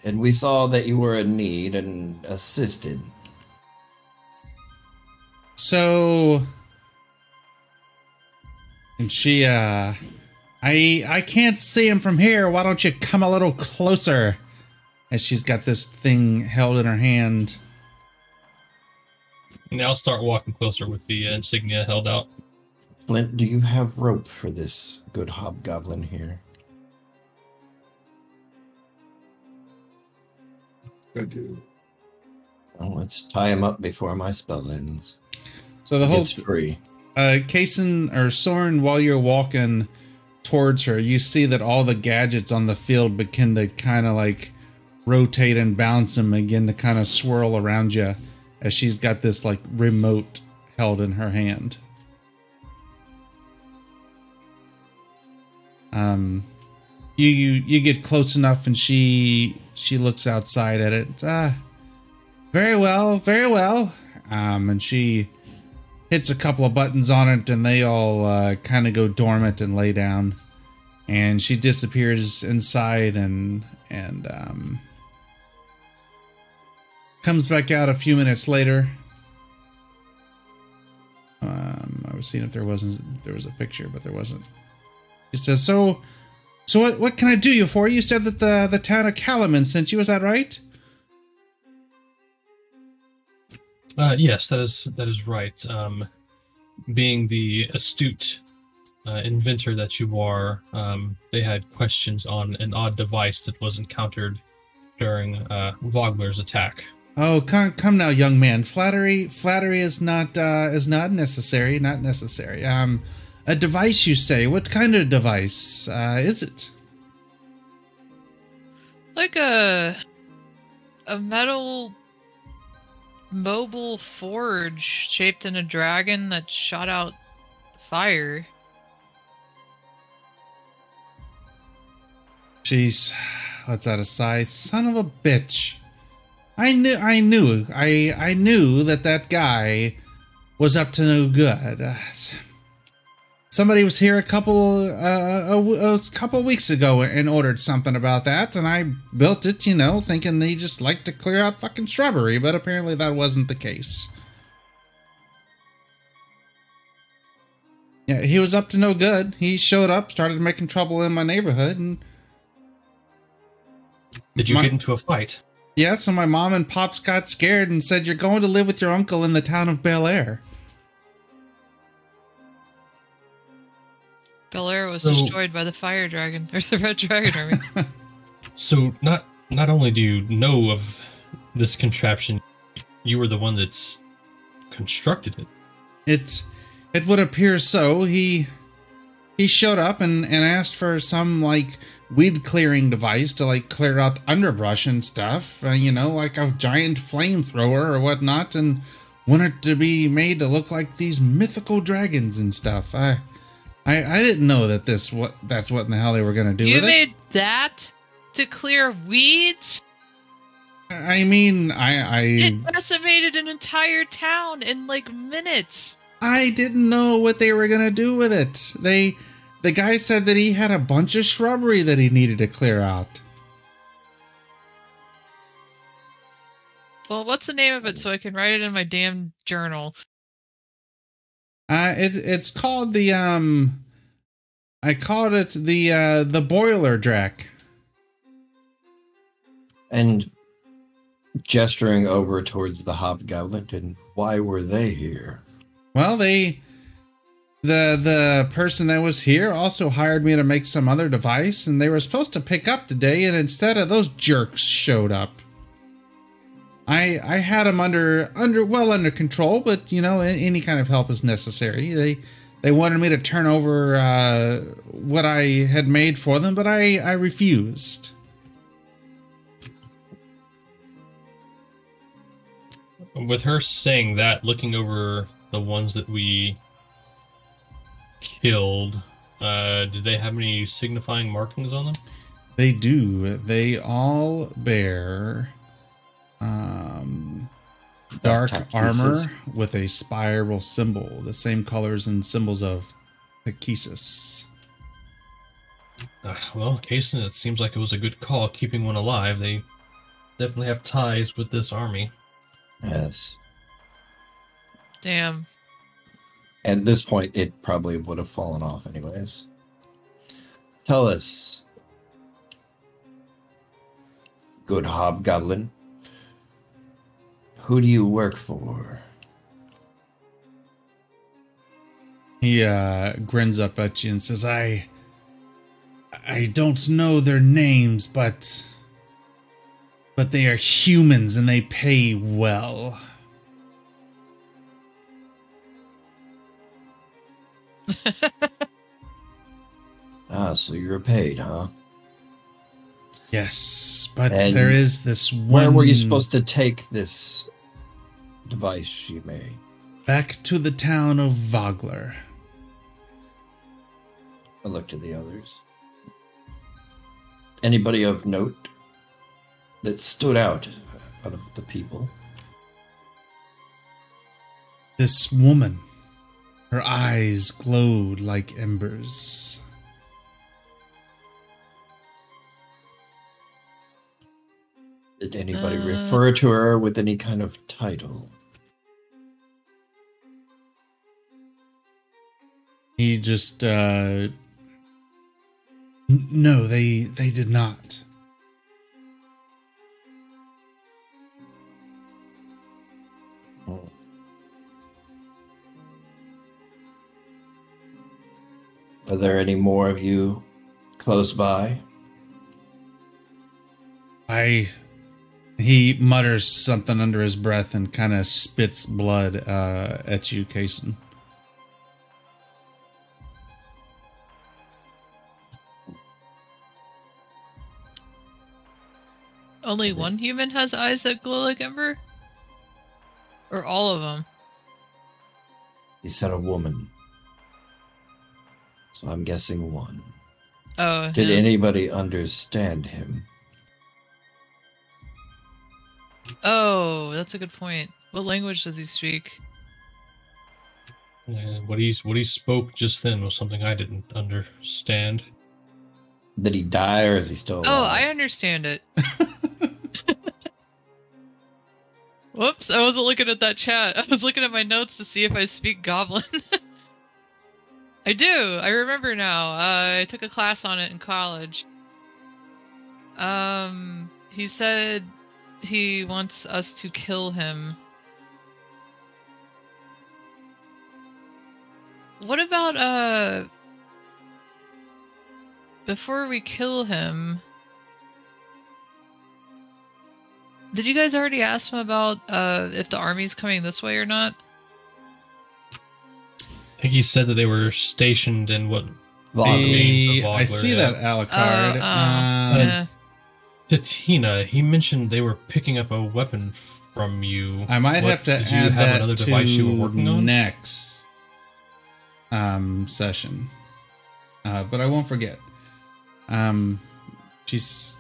And we saw that you were in need and assisted. So and she uh I I can't see him from here. Why don't you come a little closer? As she's got this thing held in her hand. And I'll start walking closer with the uh, insignia held out. Flint, do you have rope for this good hobgoblin here? I do. Well, let's tie him up before my spell ends. So the whole It's free. uh Kason or Soren, while you're walking towards her, you see that all the gadgets on the field begin to kind of like rotate and bounce and begin to kind of swirl around you as she's got this like remote held in her hand. Um you you you get close enough and she she looks outside at it. Ah very well, very well. Um and she hits a couple of buttons on it and they all uh, kind of go dormant and lay down and she disappears inside and and um, comes back out a few minutes later um, i was seeing if there wasn't if there was a picture but there wasn't she says so so what, what can i do you for you said that the the town of Kalaman sent you is that right Uh, yes, that is that is right. Um, being the astute uh, inventor that you are, um, they had questions on an odd device that was encountered during uh, Vogler's attack. Oh, come, come now, young man. Flattery, flattery is not uh, is not necessary. Not necessary. Um, a device, you say? What kind of device uh, is it? Like a a metal mobile forge shaped in a dragon that shot out fire. Jeez, let's out a sigh. Son of a bitch. I knew, I knew, I, I knew that that guy was up to no good. Uh, somebody was here a couple, uh, a, a couple weeks ago and ordered something about that, and I built it, you know, thinking they just liked to clear out fucking shrubbery, but apparently that wasn't the case. Yeah, he was up to no good. He showed up, started making trouble in my neighborhood, and Did you My- get into a fight? Yeah, so my mom and pops got scared and said, You're going to live with your uncle in the town of Bel Air. Bel Air was So- destroyed by the fire dragon or the red dragon army. So not not only do you know of this contraption, you were the one that's constructed it. It's it would appear so. He he showed up and, and asked for some like weed clearing device to like clear out underbrush and stuff. Uh, you know, like a giant flamethrower or whatnot, and wanted to be made to look like these mythical dragons and stuff. I I, I didn't know that this what that's what in the hell they were gonna do you with it. made that to clear weeds? I mean, I I It decimated an entire town in like minutes. I didn't know what they were gonna do with it. They, the guy said that he had a bunch of shrubbery that he needed to clear out. Well, what's the name of it so I can write it in my damn journal? Uh, it it's called the um, I called it the uh the boilerdrak. And gesturing over towards the hobgoblin, and why were they here? Well, they, the the person that was here also hired me to make some other device, and they were supposed to pick up today, and instead of those jerks showed up. I I had them under under well under control, but you know any kind of help is necessary. They they wanted me to turn over uh, what I had made for them, but I I refused. With her saying that, looking over the ones that we killed, uh, did they have any signifying markings on them? They do. They all bear um, dark armor with a spiral symbol, the same colors and symbols of Takhisis. Uh, well, Kason, it seems like it was a good call keeping one alive. They definitely have ties with this army. Yes. Damn. At this point, it probably would have fallen off, anyways. Tell us, good hobgoblin, who do you work for? He uh, grins up at you and says, "I, I don't know their names, but, but they are humans and they pay well." Ah, so you're paid, huh? Yes, but And there is this one. Where were you supposed to take this device you made? Back to the town of Vogler. I looked at the others. Anybody of note that stood out out of the people? This woman, her eyes glowed like embers. Did anybody Uh. refer to her with any kind of title? He just uh n- no, they they did not. Are there any more of you close by? I he mutters something under his breath and kind of spits blood uh at you, Kason. Only one human has eyes that glow like ember? Or all of them? He said a woman. So I'm guessing one. Oh, Did him. anybody understand him? oh, that's a good point. What language does he speak? What he what he spoke just then was something I didn't understand. Did he die or is he still oh, alive? Oh. I understand it. Whoops, I wasn't looking at that chat. I was looking at my notes to see if I speak Goblin. I do. I remember now. Uh, I took a class on it in college. Um, he said he wants us to kill him. What about uh before we kill him? Did you guys already ask him about uh if the army's coming this way or not? I think he said that they were stationed in what Vogler. I see yeah. that Alucard. Oh, oh, Um, yeah. Tatina. He mentioned they were picking up a weapon from you. I might What- have to did you add have that another to device you were working on? next um session. Uh, but I won't forget. Um, she's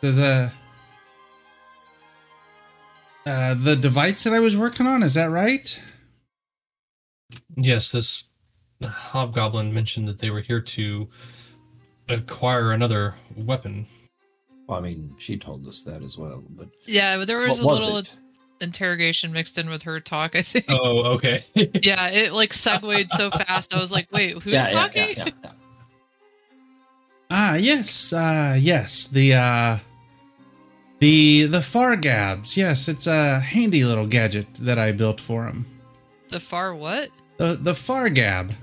there's a uh, the device that I was working on. Is that right? Yes, this hobgoblin mentioned that they were here to acquire another weapon. Well, I mean, she told us that as well, but Yeah, but there was a was little it? interrogation mixed in with her talk, I think. Oh, okay. yeah, it like segued so fast. I was like, wait, who's yeah, yeah, talking? yeah, yeah, yeah. Ah, yes, uh, yes. The uh, the the Fargabs. Yes, it's a handy little gadget that I built for him. The far what? The the Fargab.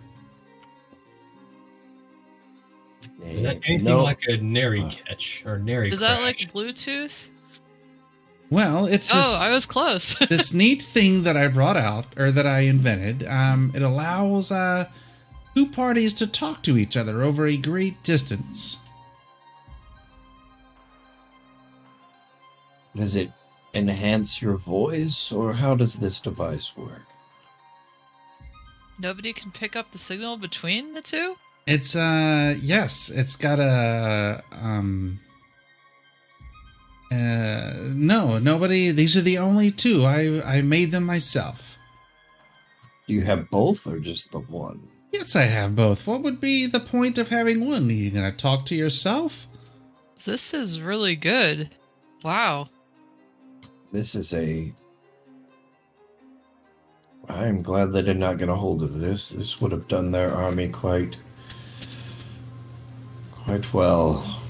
Is that anything no, like a nary catch or nary Is that like? Bluetooth? Well, it's Oh, this, I was close. this neat thing that I brought out or that I invented. Um, it allows uh, two parties to talk to each other over a great distance. Does it enhance your voice, or how does this device work? Nobody can pick up the signal between the two? It's uh yes, it's got a um uh no, nobody these are the only two. I I made them myself. Do you have both, or just the one? Yes, I have both. What would be the point of having one? Are you gonna talk to yourself? This is really good. Wow. This is a. I am glad they did not get a hold of this. This would have done their army quite. quite well.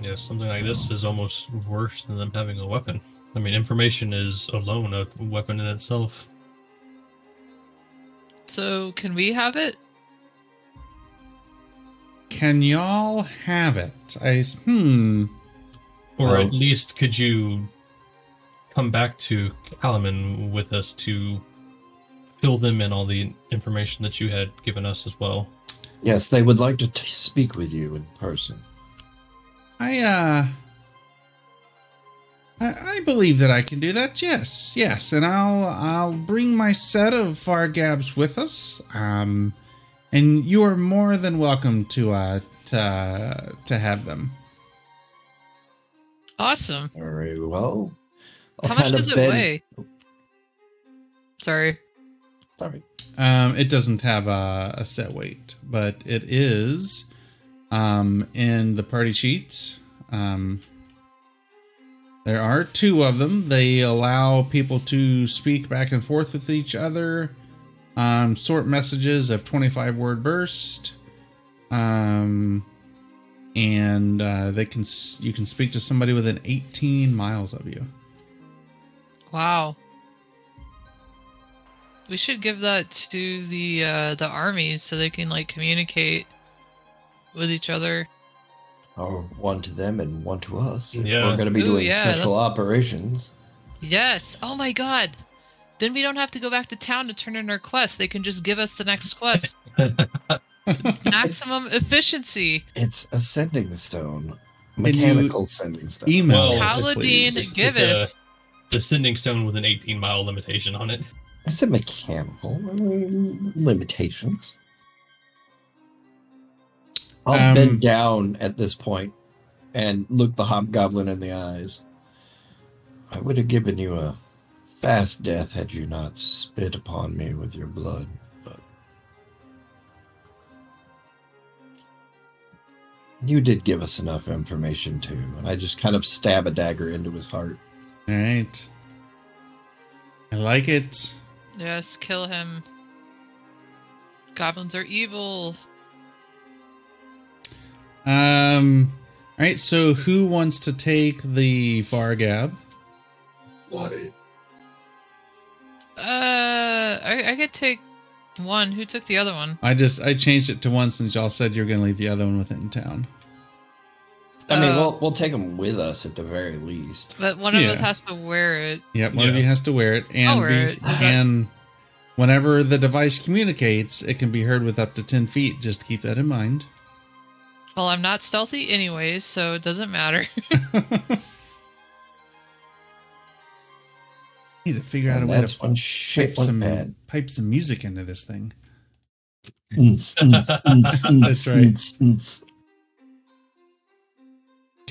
Yeah, something like this is almost worse than them having a weapon. I mean, information is alone a weapon in itself. So, can we have it? Can y'all have it? I hmm. Or Well- at least could you come back to Kalaman with us to fill them in all the information that you had given us as well? Yes, they would like to t- speak with you in person. I uh I, I believe that I can do that. Yes, yes, and I'll I'll bring my set of Fargabs with us. Um, and you are more than welcome to uh to to have them. Awesome. Very well. I'll How much does it bend- weigh? Sorry. Sorry. Um, it doesn't have a, a set weight, but it is um in the party sheets. Um, there are two of them. They allow people to speak back and forth with each other. Um, sort messages of 25 word burst. Um, and uh, they can you can speak to somebody within 18 miles of you. Wow. We should give that to the uh, the armies so they can like communicate with each other. Or one to them and one to us. Yeah. We're going to be Ooh, doing yeah, special that's- operations. Yes. Oh my god. Then we don't have to go back to town to turn in our quest. They can just give us the next quest. Maximum efficiency. It's ascending stone. Mechanical sending stone. email Well, us, Paladin please. Descending stone with an 18 mile limitation on it. I said mechanical. I mean, limitations. I'll Um, bend down at this point and look the hobgoblin in the eyes. I would have given you a fast death had you not spit upon me with your blood, but you did give us enough information too. And I just kind of stab a dagger into his heart. All right. I like it. Yes, kill him. Goblins are evil. Um. All right. So, who wants to take the Fargab? Not it. Uh, I, I could take one. Who took the other one? I just I changed it to one since y'all said you're going to leave the other one within town. I mean, Uh, we'll we'll take them with us at the very least. But one of us has to wear it. Yep. One of Yeah. you has to wear it, and wear be- it. Is that- and whenever the device communicates, it can be heard with up to ten feet. Just keep that in mind. Well, I'm not stealthy anyways, so it doesn't matter. Need to figure out a And way that's to one pipe shit one some bad. pipe some music into this thing. That's That's right.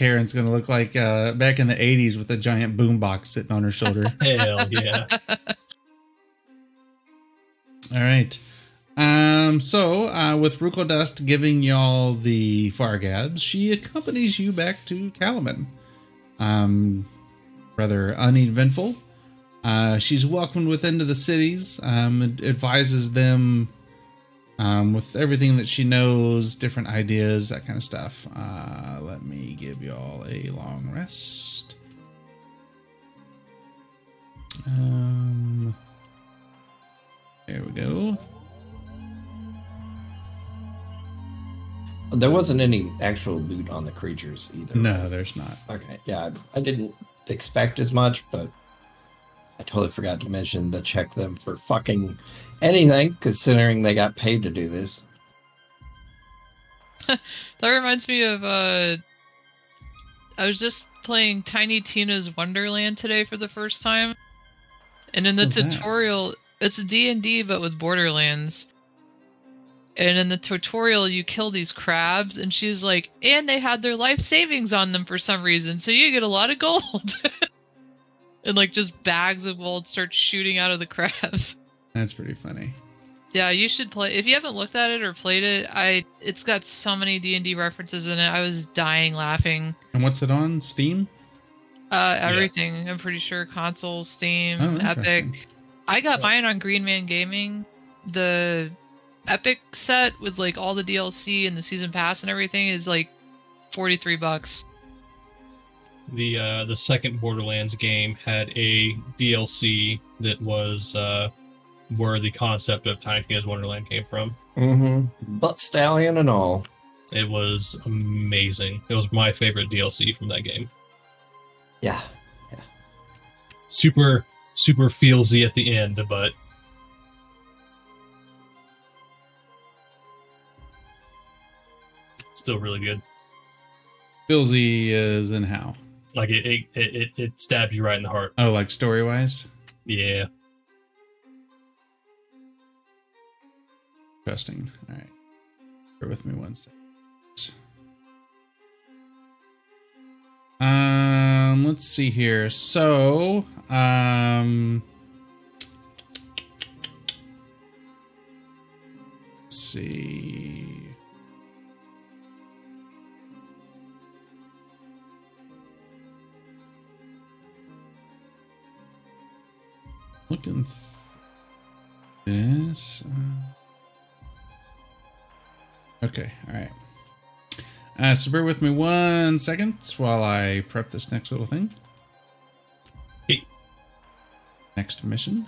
Karen's gonna look like uh, back in the '80s with a giant boombox sitting on her shoulder. Hell yeah. All right. Um. So, uh, with Rookledust giving y'all the Fargabs, she accompanies you back to Kalaman. Um, rather uneventful. Uh, she's welcomed within to the cities. Um, advises them um, with everything that she knows, different ideas, that kind of stuff. Uh, let me give y'all a long rest. Um, there we go. There wasn't any actual loot on the creatures either. No, there's not. Okay. Yeah, I, I didn't expect as much, but I totally forgot to mention to check them for fucking anything, considering they got paid to do this. That reminds me of uh I was just playing Tiny Tina's Wonderland today for the first time. And in the What's that? tutorial, it's D&D but with Borderlands. And in the tutorial you kill these crabs and she's like, "And they had their life savings on them for some reason, so you get a lot of gold." and like just bags of gold start shooting out of the crabs. That's pretty funny. Yeah, you should play. If you haven't looked at it or played it, I it's got so many D and D references in it. I was dying laughing. And what's it on? Steam? Uh, everything. I'm pretty sure console, Steam, Oh. Epic. I got mine on Green Man Gaming. The Epic set with like all the DLC and the season pass and everything is like 43 bucks. The uh, the second Borderlands game had a DLC that was uh, where the concept of Tiny Tina's Wonderland came from. Mm-hmm. Butt stallion and all. It was amazing. It was my favorite DLC from that game. Yeah. Yeah. Super super feelsy at the end, but still really good. Billsy is in how? Like it it, it, it- it stabs you right in the heart. Oh, like story wise? Yeah. Interesting. All right. Bear with me one second. Um, let's see here. So, um, let's see. Looking th- this. Uh, Okay, all right. Uh, so bear with me one second while I prep this next little thing. Hey. Next mission.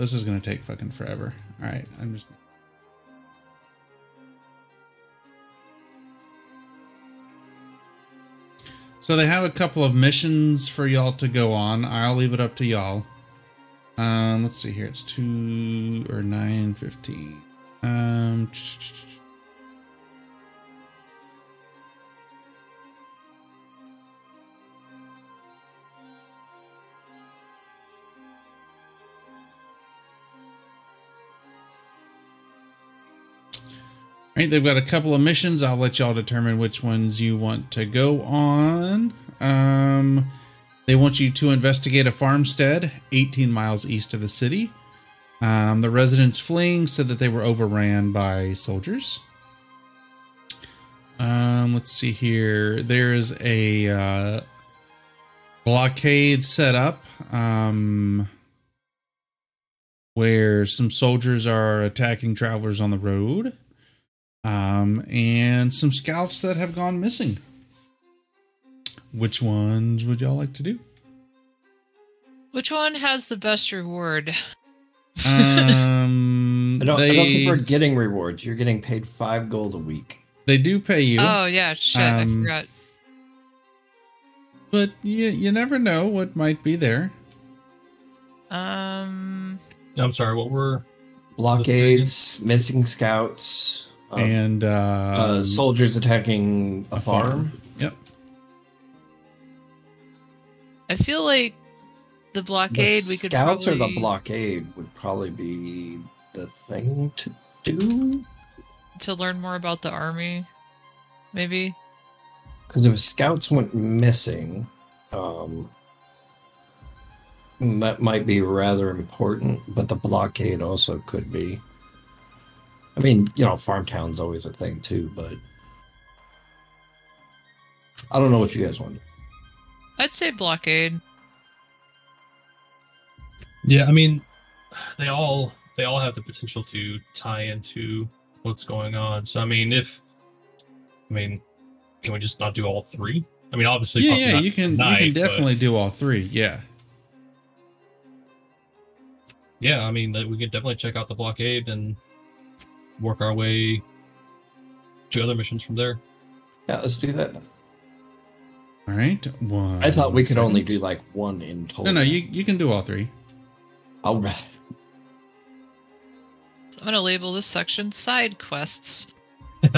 This is gonna take fucking forever. All right, I'm just. So they have a couple of missions for y'all to go on. I'll leave it up to y'all. Um, let's see here. It's two or nine fifteen. Um. Right, they've got a couple of missions. I'll let y'all determine which ones you want to go on. Um, they want you to investigate a farmstead 18 miles east of the city. Um, the residents fleeing said that they were overran by soldiers. Um, let's see here. There's a uh, blockade set up um, where some soldiers are attacking travelers on the road um, and some scouts that have gone missing. Which ones would y'all like to do? Which one has the best reward? Um, I don't, they I don't think we're getting rewards. You're getting paid five gold a week. they do pay you, Oh yeah, shit, I Um, forgot. but you you never know what might be there. Um, I'm sorry, what were Blockades, missing scouts, um, and uh, uh, soldiers attacking a, a farm. farm. Yep. I feel like the The blockade we could scouts probably or the blockade would probably be the thing to do. to learn more about the army, maybe. Because if scouts went missing, um, that might be rather important. But the blockade also could be. I mean, you know, farm town's always a thing too, but I don't know what you guys want. I'd say blockade. Yeah, I mean, they all they all have the potential to tie into what's going on. So I mean, if I mean, can we just not do all three? I mean, obviously, Yeah, yeah, you can tonight, you can but- definitely do all three. Yeah. yeah, I mean, we could definitely check out the blockade and work our way to other missions from there. Yeah, let's do that. All right. One. I thought we could only do like one in total. No, no, you you can do all three. All right. I'm gonna label this section side quests.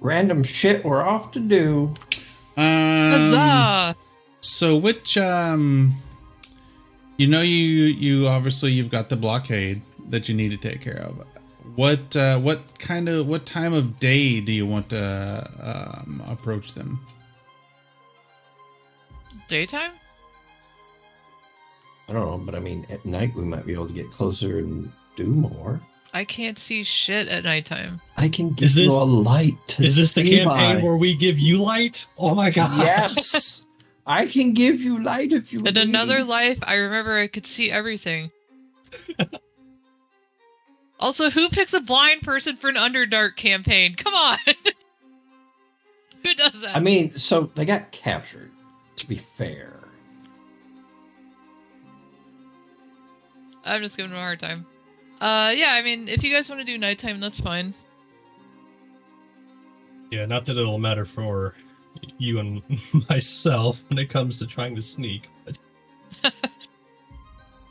Random shit we're off to do. Um, Huzzah! So which um you know you you obviously you've got the blockade that you need to take care of. What uh what kind of what time of day do you want to um approach them? Daytime? I don't know, but I mean, at night we might be able to get closer and do more. I can't see shit at nighttime. I can give Is this- you a light to Is this the see campaign by. where we give you light? Oh my god! Yes, I can give you light if you. In need. another life, I remember I could see everything. also, who picks a blind person for an Underdark campaign? Come on! who does that? I mean, so they got captured. To be fair, I'm just giving him a hard time. Uh, yeah, I mean, if you guys want to do nighttime, that's fine. Yeah, not that it'll matter for you and myself when it comes to trying to sneak. But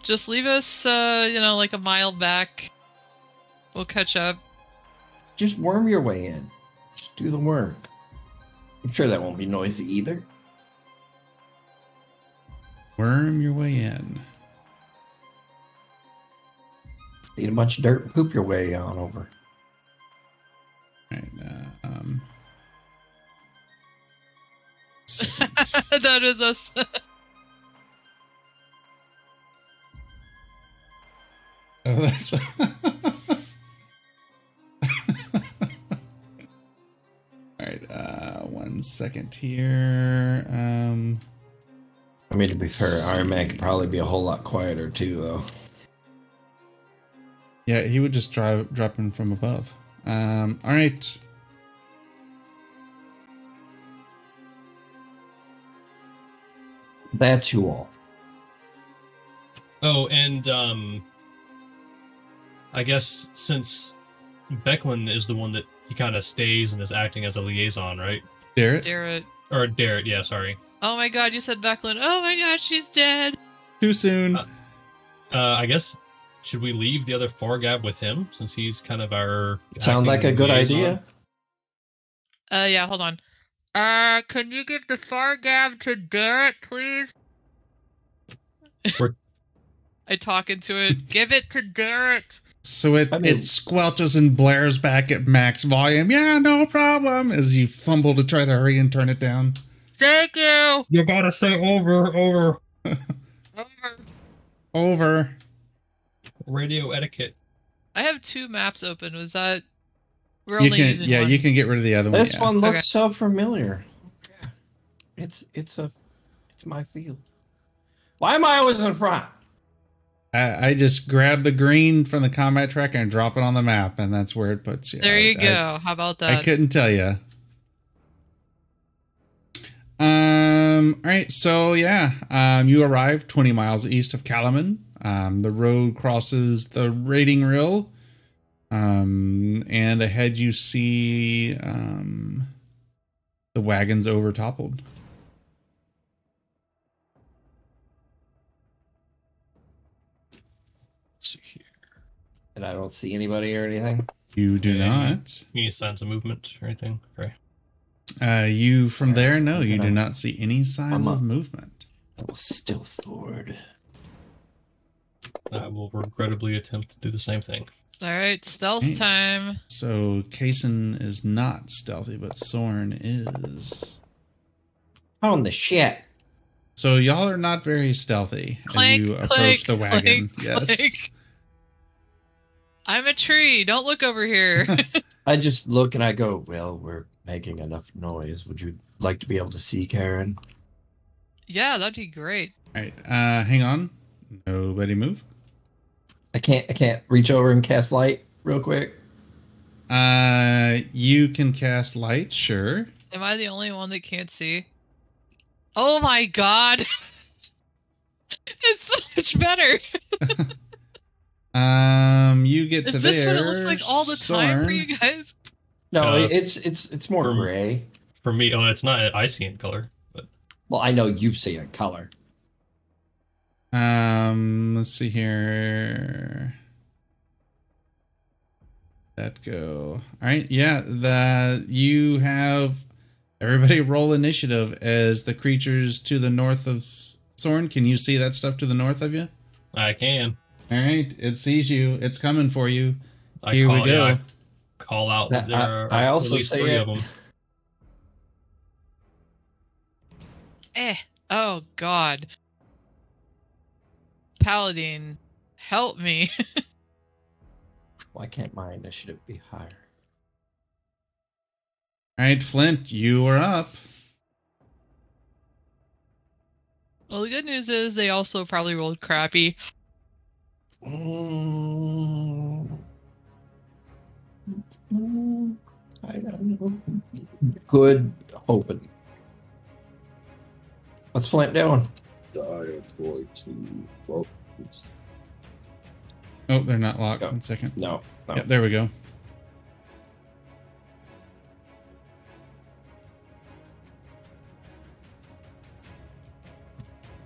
Just leave us, uh, you know, like a mile back. We'll catch up. just worm your way in. Just do the worm. I'm sure that won't be noisy either. Worm your way in. Eat a bunch of dirt and poop your way on over. All right. Uh, um that is us. Oh, that's one second here. Um I mean, to be fair, Iron Man could probably be a whole lot quieter too, though. Yeah, he would just drive drop in from above. Um, all right. That's you all. oh, and um, I guess since Becklin is the one that he kind of stays and is acting as a liaison, right? Darrett, Darrett. Or Darrett, yeah, sorry. Oh my god, you said Becklin. Oh my god, she's dead. too soon. Uh, Uh, I guess should we leave the other Fargab with him since he's kind of our Sound like a good liaison? idea. Uh, yeah, hold on. Uh, can you give the Fargab to Darrett, please? We're- I talk into it. give it to Darrett. So it I mean- it squelches and blares back at max volume. Yeah, no problem. As you fumble to try to hurry and turn it down. Thank you. You gotta say over, over. Over. Over. Radio etiquette. I have two maps open. Was that? We're You only can using yeah, one. you can get rid of the other one. This yeah. one looks Okay. so familiar. Yeah. It's it's a it's my field. Why am I always in front? I, I just grab the green from the combat tracker and drop it on the map, and that's where it puts you. There I- you I- go. How about that? I couldn't tell you. Um. All right. So yeah. Um. You arrive 20 miles east of Kalaman. Um. The road crosses the raiding rill. Um. And ahead you see um. The wagons over And I don't see anybody or anything. You do Okay. not. Any signs of movement or anything? Okay. Uh. You from there? No. You do gonna- not see any signs I'm of movement. I will stealth forward. I will regrettably attempt to do the same thing. All right, stealth Hey. time. So Kaysen is not stealthy, but Soren is. On the shit. So y'all are not very stealthy Clank, as you clank, approach the wagon. clank, yes. Clank. I'm a tree. Don't look over here. I just look and I go, well, we're making enough noise. Would you like to be able to see Karen? Yeah, that'd be great. All right, uh, hang on. Nobody move. I can't. I can't reach over and cast light real quick. Uh, you can cast light, sure. Am I the only one that can't see? Oh my god! it's so much better. Um, you get to Is this there. what it looks like all the time for you guys? No, Uh, it's it's it's more from- gray. For me, oh, it's not I see in color, but Well, I know you see a color. Um, let's see here. That go. All right, yeah. The you have everybody roll initiative as the creatures to the north of Soren. Can you see that stuff to the north of you? I can. All right, it sees you. It's coming for you. I Here call, we go. yeah, I call out. That- there I- are I also least say three it. of them. Eh. Oh god. Paladin, help me. Why can't my initiative be higher? All right, Flint, you are up. well, the good news is they also probably rolled crappy. Mm, mm, I don't know. Good hoping. What's Flint doing? I am going to. Well, it's Oh, they're not locked. Go. One second. No, no. Yep, there we go.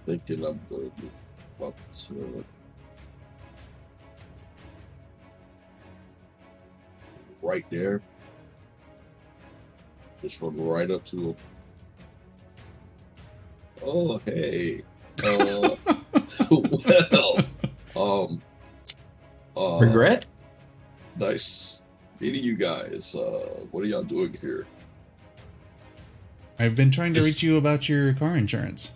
thinking I'm going to move Right there. Just run right up to him. Oh, hey. Uh, well, um, uh, Regret? Nice meeting you guys. Uh, what are y'all doing here? I've been trying to Just- reach you about your car insurance.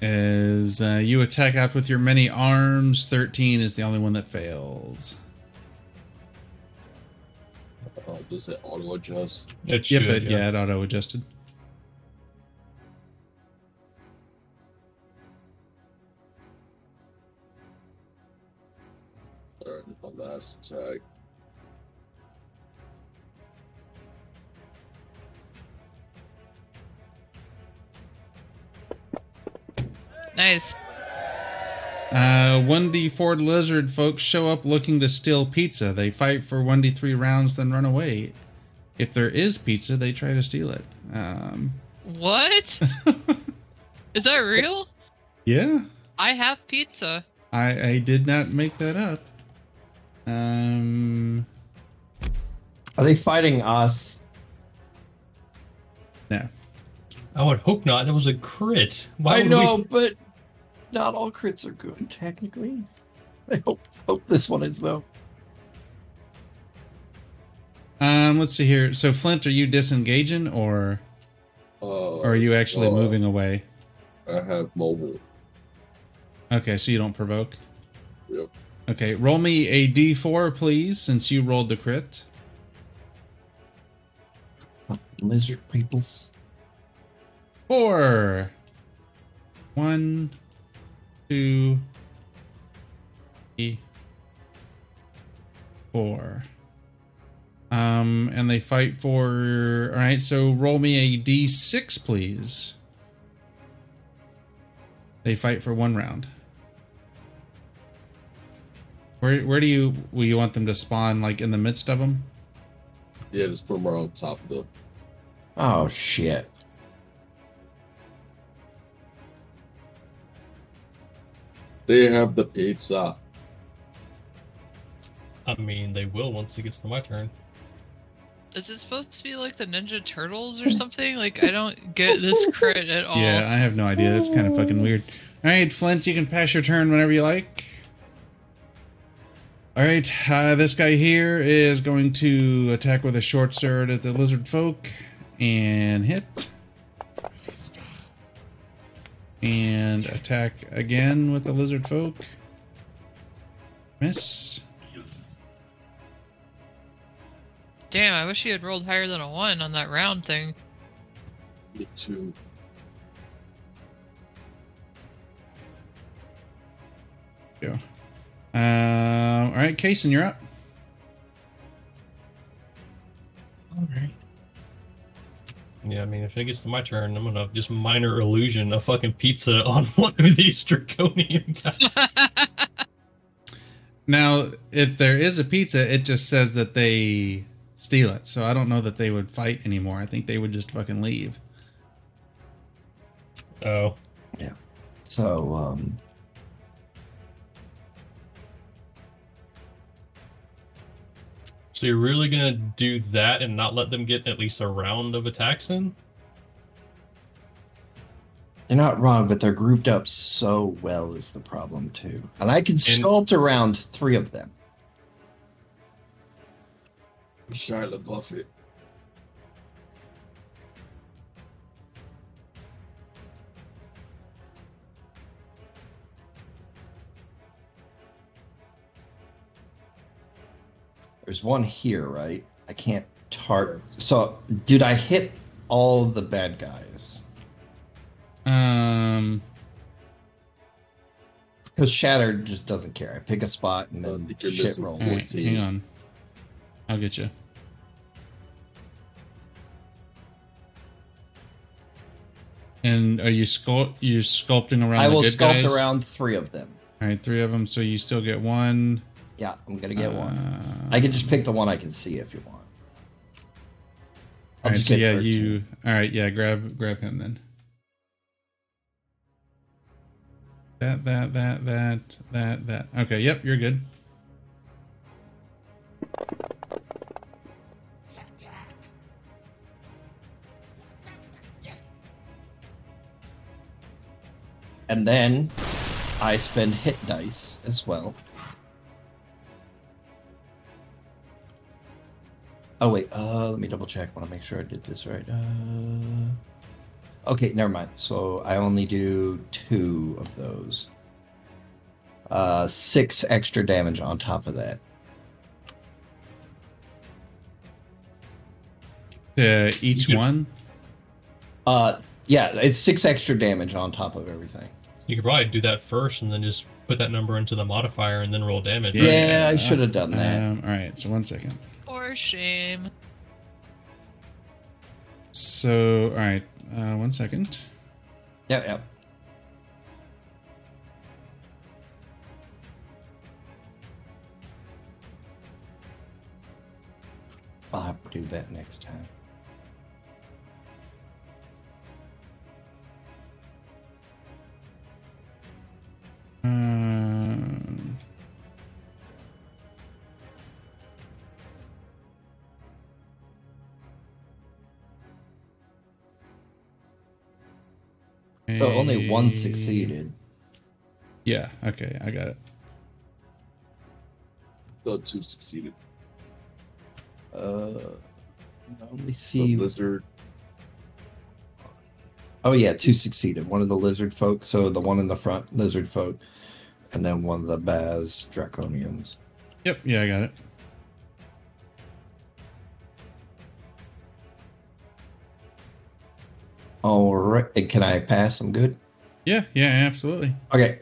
As uh, you attack out with your many arms, 13 is the only one that fails. Uh, does it auto adjust? It Yep, should, it, yeah, it auto adjusted. Alright, my last attack. Nice. Uh, 1d4 lizard folks show up looking to steal pizza. They fight for 1d3 rounds, then run away. If there is pizza, they try to steal it. Um, What? Is that real? yeah, I have pizza. I, I did not make that up. Um, Are they fighting us? no. I would hope not. That was a crit. Why I would know, we- but not all crits are good, technically. I hope hope this one is though. Um, let's see here. So, Flint, are you disengaging or, Uh, or are you actually uh, moving away? I have mobile. Okay, so you don't provoke. Yep. Okay, roll me a d4, please, since you rolled the crit. Lizard peoples. Four. One, two, three, four. Um, and they fight for. All right, so roll me a d6, please. They fight for one round. Where where do you will you want them to spawn? Like in the midst of them? Yeah, just put them right on top of the. Oh shit. They have the pizza. I mean, they will once it gets to my turn. Is it supposed to be like the Ninja Turtles or something? Like I don't get this crit at all. Yeah, I have no idea. That's kind of fucking weird. All right, Flint, you can pass your turn whenever you like. All right, uh, this guy here is going to attack with a short sword at the lizard folk and hit. And attack again with the lizard folk. Miss. Damn, I wish he had rolled higher than a one on that round thing. Me too. Go. Um, all right, Kason, you're up. Yeah, I mean, if it gets to my turn, I'm gonna just minor illusion a fucking pizza on one of these draconian guys. Now, if there is a pizza, it just says that they steal it. So I don't know that they would fight anymore. I think they would just fucking leave. Oh, Yeah. So, um, so you're really gonna do that and not let them get at least a round of attacks in? they're not wrong, but they're grouped up so well is the problem too. And I can sculpt around three of them. Shia LaBeouf it. There's one here, right? I can't tar. So, did I hit all the bad guys? Um, Because Shattered just doesn't care. I pick a spot and then think shit rolls. right, hang on. I'll get you. And are you sculpt? You're sculpting around I the will good sculpt guys? around three of them. All right, three of them. So you still get one. Yeah, I'm gonna get one. Uh, I can just pick the one I can see if you want. I'll all right, just so yeah, 13. you. All right, yeah, grab grab him then. That that that that that that. Okay, yep, you're good. And then I spend hit dice as well. Oh wait, uh let me double check. I want to make sure I did this right. Uh Okay, never mind. So I only do two of those. Uh six extra damage on top of that. To each could- one. Uh yeah, it's six extra damage on top of everything. You could probably do that first and then just put that number into the modifier and then roll damage. Yeah. right? Yeah, I should have done that. Um, all right, so one second. For shame. So all right, uh, one second. Yep, yep. I'll have to do that next time. Um, So only one succeeded. Yeah. Okay, I got it. The two succeeded. Uh, I only The see. lizard. Oh yeah, two succeeded. One of the lizard folk, so the one in the front lizard folk, and then one of the Baaz draconians. Yep. Yeah, I got it. All right, can I pass? I'm good. Yeah. Yeah. Absolutely. Okay.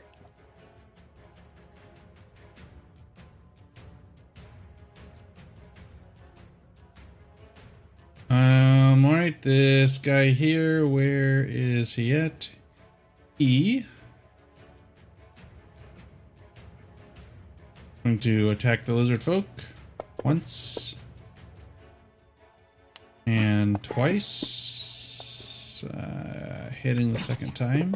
Um. All right. This guy here. Where is he at? E. Going to attack the lizard folk once and twice uh, hitting the second time.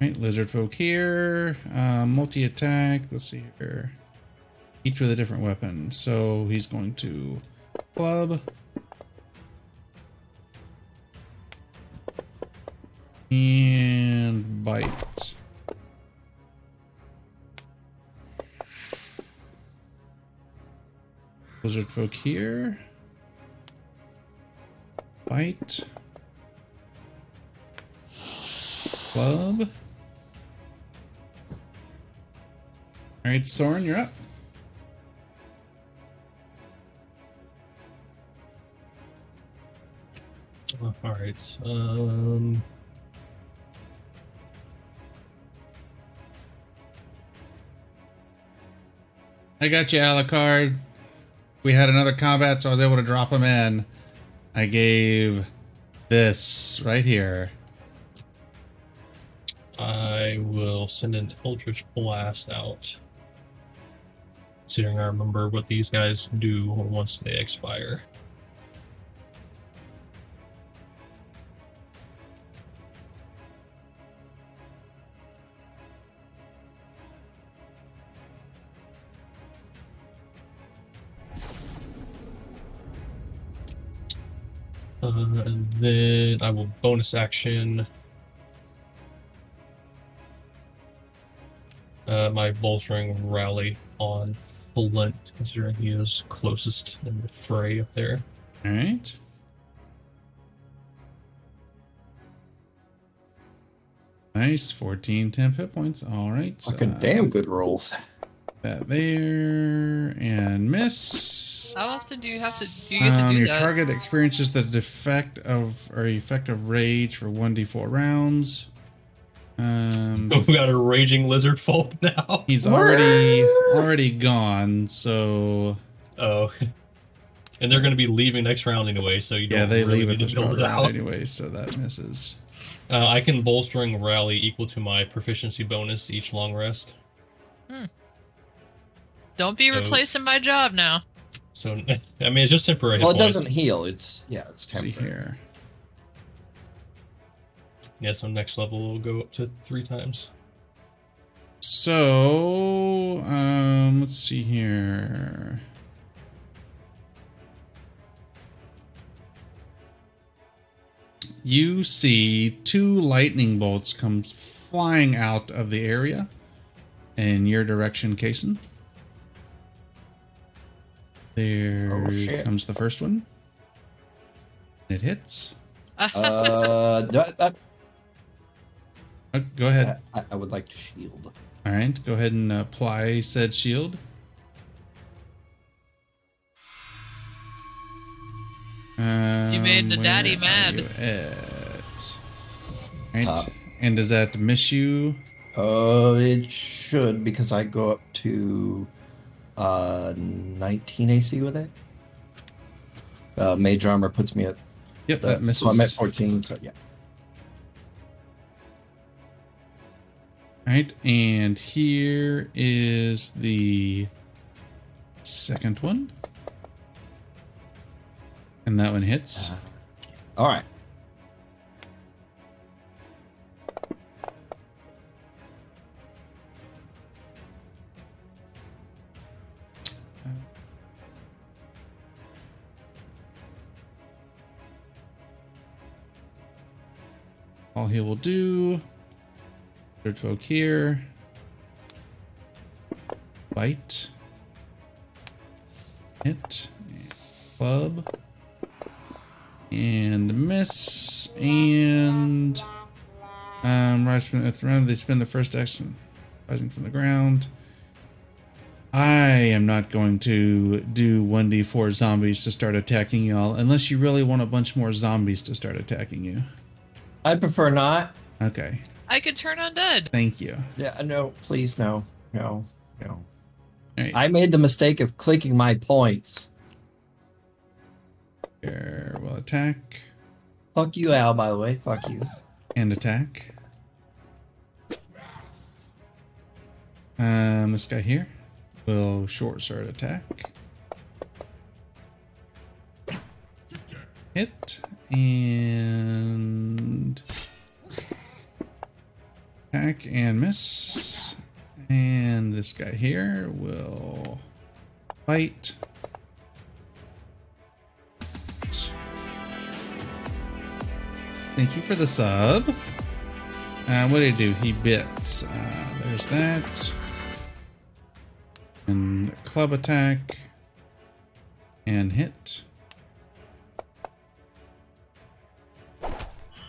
Right, lizard folk here. Uh, multi attack. Let's see here. Each with a different weapon. So he's going to club. And bite. Lizard folk here. Bite. Club. Alright, Soren, you're up. Uh, all right. Um. I got you, Alucard. We had another combat, so I was able to drop him in. I gave this right here. I will send an Eldritch Blast out. Considering I remember what these guys do once they expire. Uh, and then I will bonus action uh, my bolstering rally on Flint, considering he is closest in the fray up there. Alright. Nice. 14 temp hit points. Alright. Fucking uh, damn good rolls. That there. And miss. How often do you have to do you get to Um, do your that? target experiences the defect of or effect of rage for 1d4 rounds. Um, we got a raging lizard folk now. he's already already gone, so Oh, and they're going to be leaving next round anyway, so you don't yeah, they really leave at need the to build start it round out. anyway, so that misses. Uh, I can bolstering rally equal to my proficiency bonus each long rest. Don't be So- replacing my job now. So I mean, it's just temporary. Well, it points. doesn't heal. It's yeah, it's Let's see temporary. here. Yeah, so next level will go up to three times. So, um, let's see here. You see two lightning bolts come flying out of the area in your direction, Kason. There Oh, shit. comes the first one. It hits. Uh, no, I, Oh, go ahead. I, I would like to shield. All right, go ahead and apply said shield. You made the Um, daddy mad. are you at? Right, Top. and does that miss you? Uh, it should because I go up to uh 19 AC with it. Uh, mage armor puts me at Yep, the, that misses. so I'm at 14. So yeah. Right, and here is the second one, and that one hits. Uh, all right. All he will do. Third folk here. Bite. Hit. Club. And miss. And um right from the round they spend the first action rising from the ground. I am not going to do 1d4 zombies to start attacking y'all unless you really want a bunch more zombies to start attacking you. I prefer not. Okay. I could turn undead. Thank you. Yeah, no, please, no, no, no. All right. I made the mistake of clicking my points. Here, will attack Fuck you, Al. By the way, fuck you. and attack. Um, this guy here will short sword attack. Hit and attack and miss. And this guy here will fight. Thank you for the sub. Uh, what did he do? He bits. Uh, there's that. And club attack. And hit.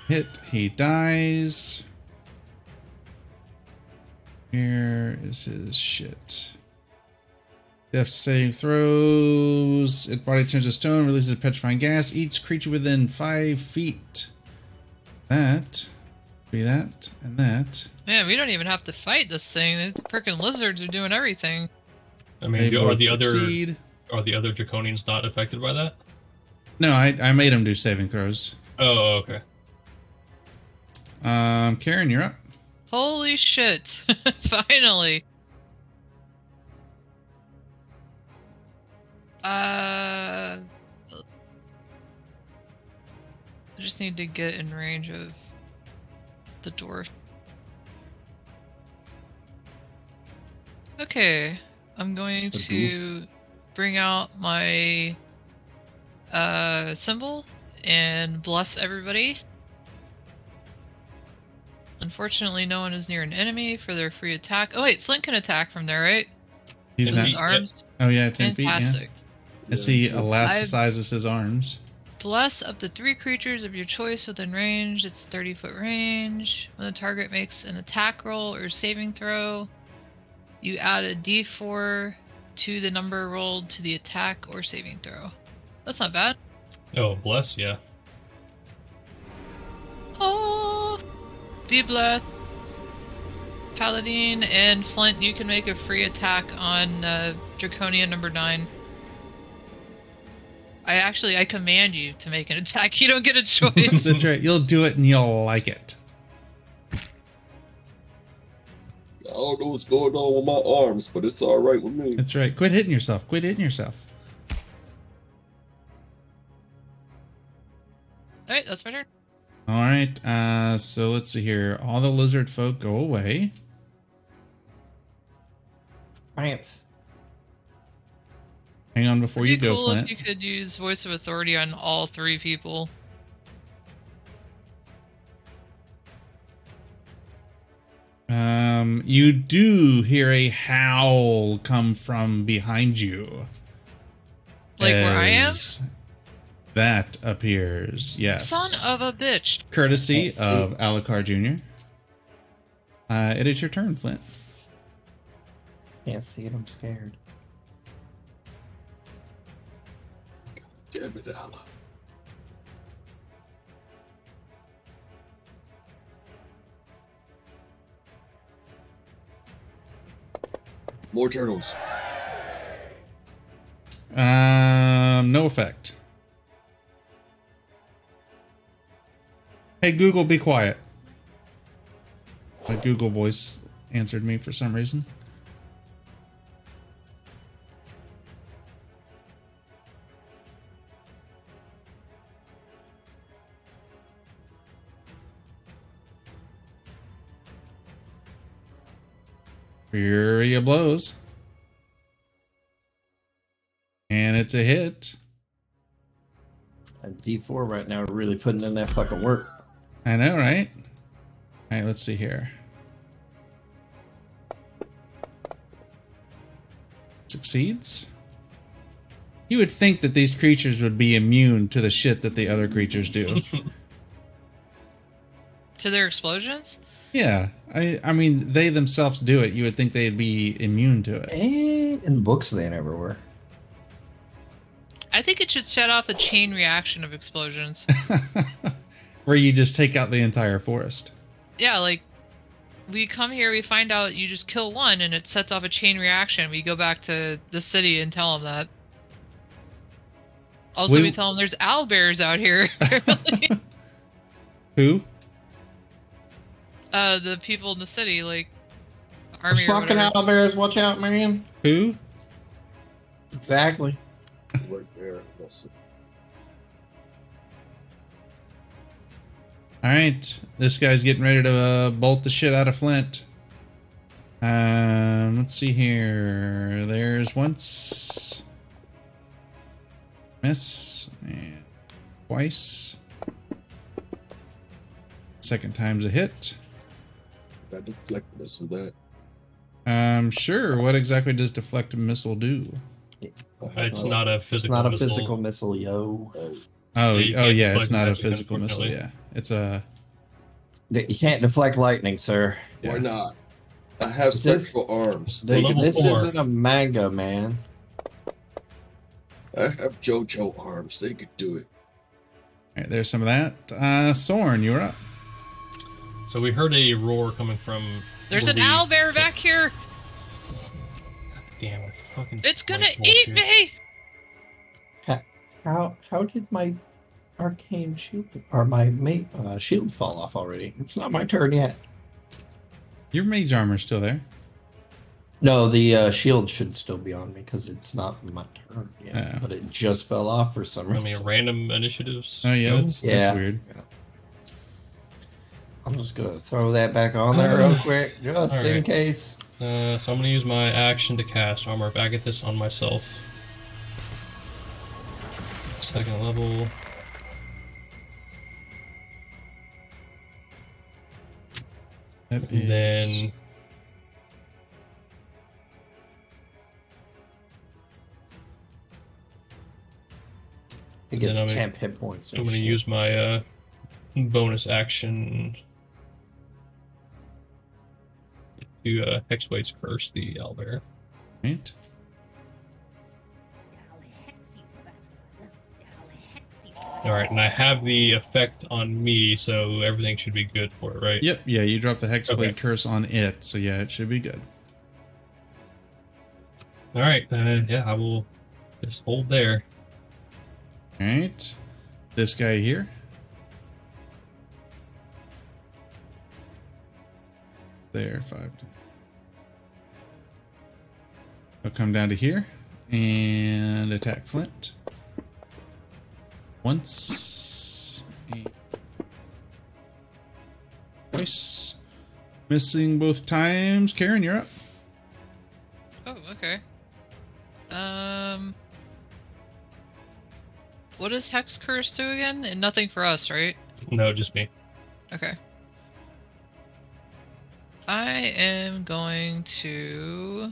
Hit. He dies. Here is his shit. Death save throws. Its body turns to stone, releases a petrifying gas. Each creature within five feet. That. Be that and that. Man, we don't even have to fight this thing. The freaking lizards are doing everything. I mean, They do- are both the other are the other draconians not affected by that? No, I, I made him do saving throws. Oh, okay. Um, Karen, you're up. Holy shit. Finally. Uh. I just need to get in range of the dwarf. Okay, I'm going The to bring out my uh symbol and bless everybody. Unfortunately, no one is near an enemy for their free attack. Oh wait, Flint can attack from there, right? He's not. His he- arms. Oh yeah, ten feet. Yeah. Fantastic. As he elasticizes his arms. Bless up to three creatures of your choice within range. It's 30 foot range. When the target makes an attack roll or saving throw, you add a d4 to the number rolled to the attack or saving throw. That's not bad. Oh, bless, yeah. Oh, be blessed. Paladin and Flint, you can make a free attack on uh, Draconia number nine. I actually I command you to make an attack. You don't get a choice. That's right. You'll do it and you'll like it. I don't know what's going on with my arms, but it's all right with me. That's right. Quit hitting yourself. Quit hitting yourself. All right, that's my turn. All right. Uh, so let's see here. All the lizard folk go away. Triumph. Hang on before you go, cool Flint. if you could use voice of authority on all three people. Um, you do hear a howl come from behind you. Like where I am? As That appears. Yes. Son of a bitch. Courtesy of Alucard Jr. Uh, it is your turn, Flint. Can't see it. I'm scared. Damn it, Allah. More turtles. Um, no effect. Hey Google, be quiet. My Google voice answered me for some reason. Fury of blows. And it's a hit. And D4 right now really putting in that fucking work. I know, right? All right, let's see here. Succeeds. You would think that these creatures would be immune to the shit that the other creatures do. To their explosions? yeah, I I mean they themselves do it. You would think they'd be immune to it. And in books, they never were. I think it should set off a chain reaction of explosions. Where you just take out the entire forest. yeah, like we come here, we find out you just kill one, and it sets off a chain reaction. We go back to the city and tell them that. Also, We- we, tell them there's owl bears out here. Who? uh, the people in the city, like army There's or fucking whatever. owlbears. Watch out, man. Who? Exactly. Right there. That's it. All right, this guy's getting ready to uh, bolt the shit out of Flint. Um, let's see here. There's once, miss, and twice. Second time's a hit. That deflect missile that. Um, sure. What exactly does deflect missile do? It's not a It's physical. not a missile. physical missile, yo. Oh, Yeah, oh yeah, it's not a physical missile. Yeah, it's a You can't deflect lightning, sir. Yeah. Why not? I have Is this- spectral arms. They- this four. isn't a manga, man. I have JoJo arms. They could do it. All right, there's some of that. Uh, Soren, you're up. So we heard a roar coming from. There's an believe- owl bear back here. Damn, I fucking. It's gonna eat bullshit. me. How how did my arcane shield or my mate uh, shield fall off already? It's not my turn yet. Your mage armor's still there. No, the uh, shield should still be on me because it's not my turn yet. Yeah. But it just fell off for some reason. I mean, random initiatives. Oh yeah, go? that's, Yeah. that's weird. I'm just gonna throw that back on there real quick, just in Alright. case. Uh, so I'm gonna use my action to cast Armor of Agathys on myself. Second level. That And is- then It gets Then I'm gonna- temp hit points. I'm gonna use my uh, bonus action to uh, Hexblade's Curse the Owlbear. right. Alright, and I have the effect on me, so everything should be good for it, right? Yep, yeah, you dropped the Hexblade Okay. curse on it, so yeah, it should be good. Alright, uh, yeah, I will just hold there. All right, this guy here. There, five. He'll come down to here and attack Flint. Once. and Twice. Missing both times. Karen, you're up. Oh, okay. Um, what does Hex Curse do again? And nothing for us, right? No, just me. Okay. I am going to.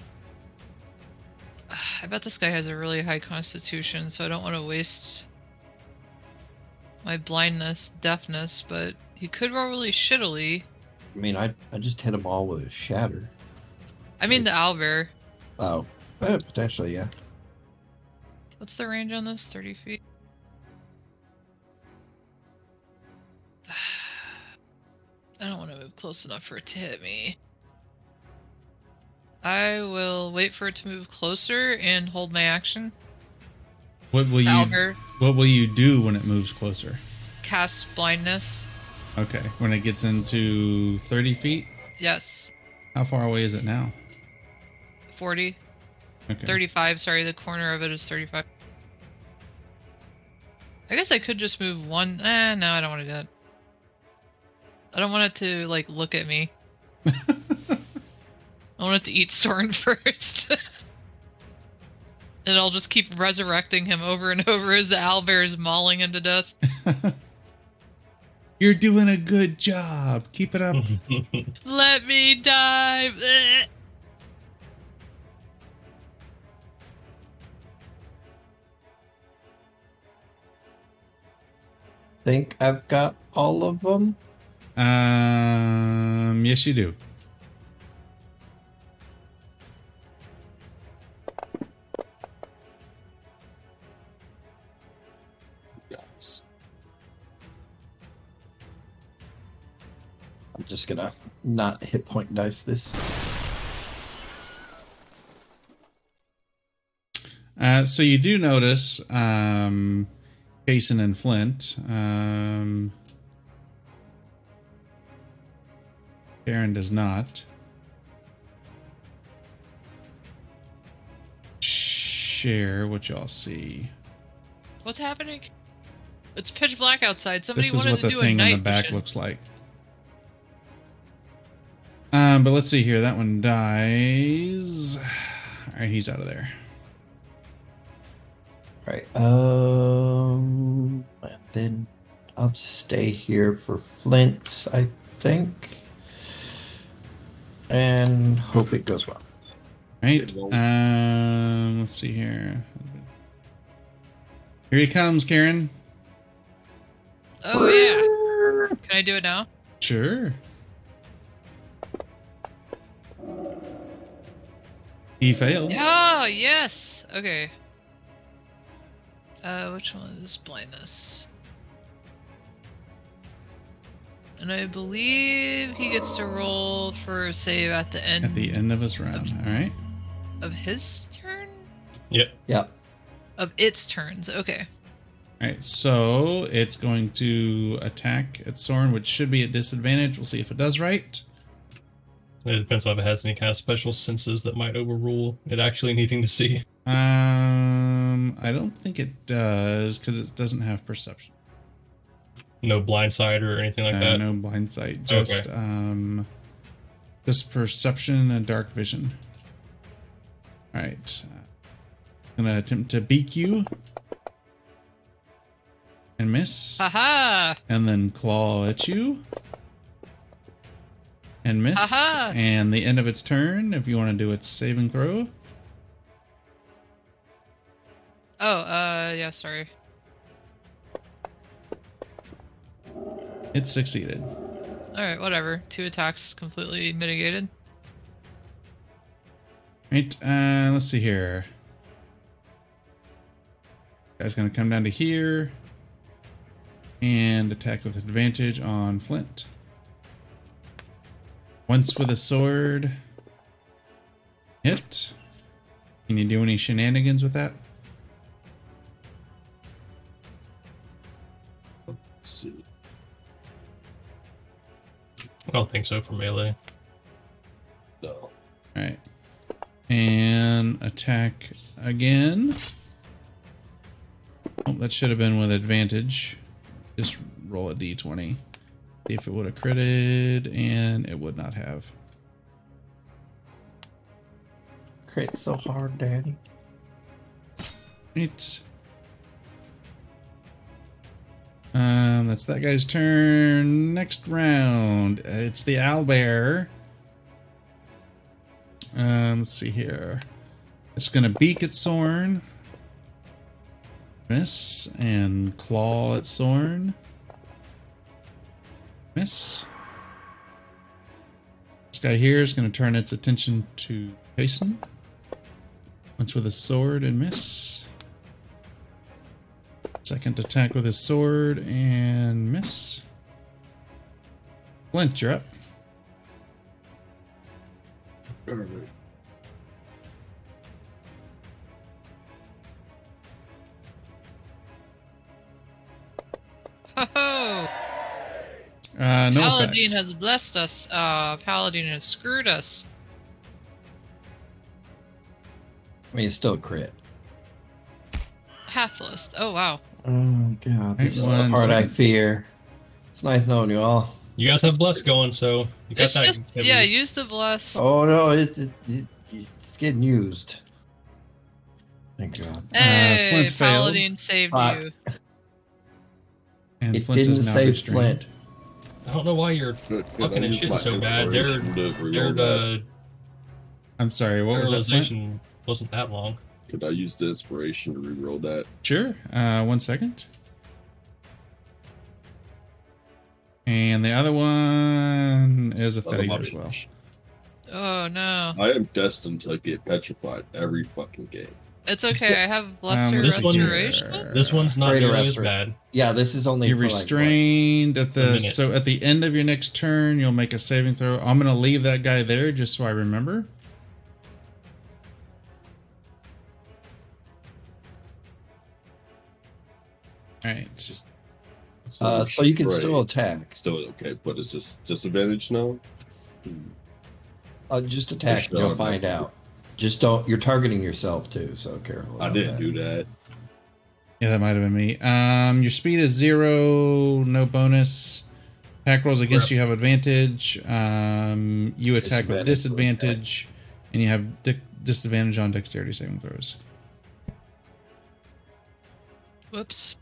I bet this guy has a really high constitution, so I don't want to waste my blindness, deafness, but he could roll really shittily. I mean, I I just hit them all with a shatter. I mean, the owlbear. Oh, eh, potentially, yeah. What's the range on this? 30 feet? I don't want to move close enough for it to hit me. I will wait for it to move closer and hold my action. What will you What will you do when it moves closer? cast blindness. Okay, when it gets into thirty feet. Yes. How far away is it now? 40. Okay. 35, sorry, the corner of it is 35. I guess I could just move one. Eh, no, I don't want to do that. I don't want it to, like, look at me. I want it to eat Soren first. And I'll just keep resurrecting him over and over as the owlbear is mauling him to death. You're doing a good job. Keep it up. Let me die! Bleh. Think I've got all of them. Um, yes, you do. I'm just gonna not hit point dice this. Uh, so you do notice, um, Jason and Flint. Um, Karen does not. Share what y'all see. What's happening? It's pitch black outside. Somebody this is wanted what to the do a thing night in the back vision. looks like. Um, but let's see here. That one dies. All right, he's out of there. Right. Um, and then I'll stay here for Flint, I think, and hope it goes well. Right. Um. Let's see here. Here he comes, Karen. Oh yeah. Can I do it now? Sure. He failed. Oh yes. Okay. Uh, which one is blindness? And I believe he gets to roll for a save at the end At the end of his round. All right. of his turn. Yep. Yep. Of its turns. Okay. All right. So it's going to attack at Soren, which should be at disadvantage. We'll see if it does right. It depends on if it has any kind of special senses that might overrule it actually needing to see. Um, I don't think it does because it doesn't have perception. No blind side or anything like Uh, that. no blind sight. Just um, just perception and dark vision. All right. Uh, gonna attempt to beak you and miss, Haha. and then claw at you and miss. Aha! And the end of its turn, if you want to do its saving throw. Oh, uh, yeah. Sorry. It succeeded. All right. Whatever. Two attacks completely mitigated. Right, uh, let's see here. Guy's gonna come down to here and attack with advantage on Flint. Once with a sword. Hit. Can you do any shenanigans with that? Let's see. I don't think so for melee. No. Alright. And attack again. Oh, that should have been with advantage. Just roll a d20. If it would have critted, and it would not have. Crit so hard, Daddy. It's. Um, that's that guy's turn. Next round, it's the owlbear. Um, let's see here. It's gonna beak at Sorn. Miss and claw at Sorn. Miss. This guy here is gonna turn its attention to Jason. Once with a sword and miss. Second attack with his sword and miss. Flint, you're up. Ho ho! Uh, no Paladin effect. has blessed us. Uh, Paladin has screwed us. I mean, it's still a crit. Half list. Oh wow. Oh god, this is the one part I fear. It's nice knowing you all. You guys have bless going, so you got It's that. just yeah. least. Use the bless. Oh no, it's it, it, it's getting used. Thank God. hey, Flint failed. Paladin saved Fuck. you. And It Flint didn't save restrained. Flint. I don't know why you're Good, good. Fucking I and used shitting so bad. Their inspiration to reroll their that. uh, I'm sorry, what was that? Flint? wasn't that long. Could I use the inspiration to reroll that? Sure. Uh, one second. And the other one is a Son failure as well. Oh no. I am destined to get petrified every fucking game. It's okay. I have lesser Um, This one- restoration. This one's not Greater nearly as bad. Yeah, this is only You're for, like, restrained at the so at the end of your next turn, you'll make a saving throw. I'm gonna leave that guy there just so I remember. All right. Just Uh, so you can Right. still attack. Still okay, but it's just disadvantage now. Uh, just attack. And You'll find out. Just don't. You're targeting yourself too, so careful. I didn't that. do that. Yeah, that might have been me. Um, your speed is zero, no bonus. Attack rolls against Crap. you have advantage. Um, you attack with Disadvantage and you have di- disadvantage on dexterity saving throws. Whoops.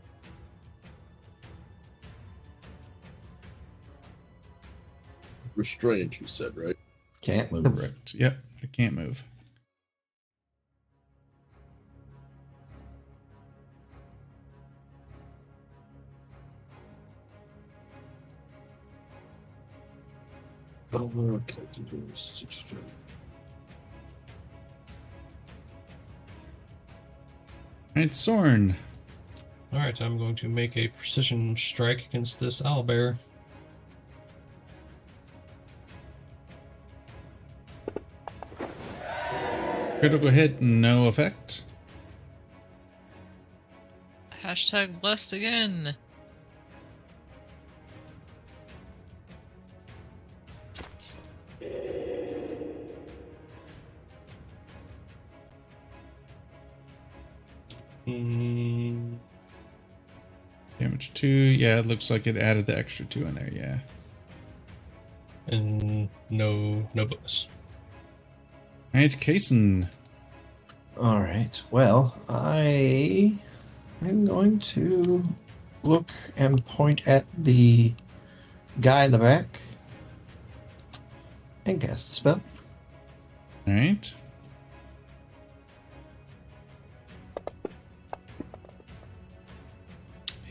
Restrained, you said, right? Can't move. Correct. Yep, I can't move. Oh, okay. do. All right, Sorn. All right, I'm going to make a precision strike against this owlbear. Critical hit, no effect. Hashtag blessed again. Mm, Damage two. Yeah, it looks like it added the extra two in there. Yeah. and no, no bonus. All right, Kason. All right. Well, I am going to look and point at the guy in the back and cast a spell. All right.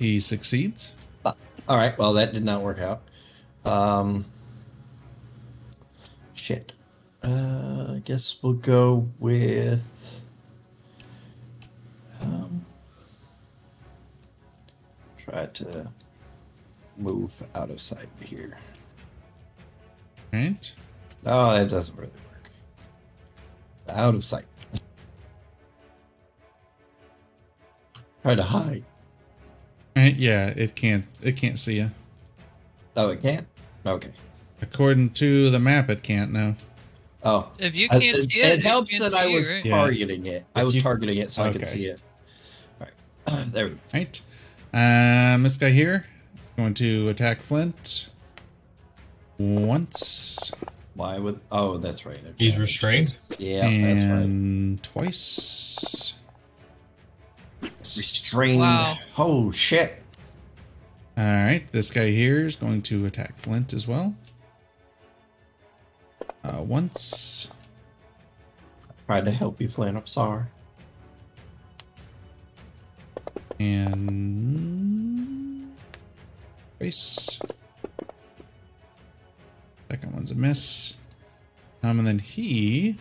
He succeeds. All right. Well, that did not work out. Um, shit. Uh, I guess we'll go with. Um, try to move out of sight here. Right. Oh, that doesn't really work. Out of sight. Try to hide. All right. Yeah, it can't. It can't see you. Oh, it can't. Okay. According to the map, it can't. No. Oh, If you can't it, see it, it it helps that see I you, was right? Targeting it. I If was you- targeting it so I could see it. All right. there we go. Right. Um, this guy here is going to attack Flint once Why would? Oh, that's right. Okay. He's restrained. Yeah, that's right. twice. Restrained. Wow. Oh shit. All right, this guy here is going to attack Flint as well. Uh, once I Tried to help you, Flynn. I'm sorry. and twice. Second one's a miss. Um, and then he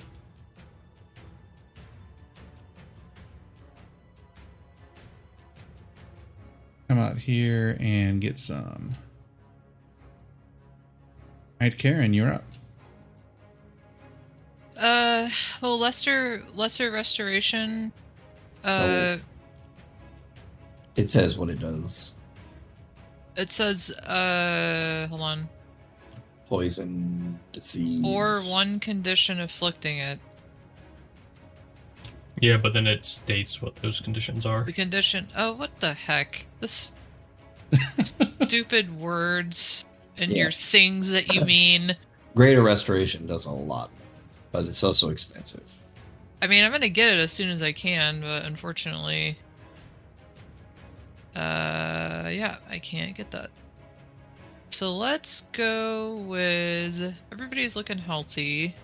come out here and get some. All right, Karen, you're up. Uh, well, lesser lesser restoration. Uh, It says what it does. it says uh, hold on, Poison, disease. or one condition afflicting it. Yeah, but then it states what those conditions are. The condition. Oh, what the heck? This stupid words and Yeah. your things that you mean. Greater restoration does a lot, but it's also expensive. I mean, I'm gonna get it as soon as I can, but unfortunately, uh, yeah, I can't get that. So let's go with everybody's looking healthy.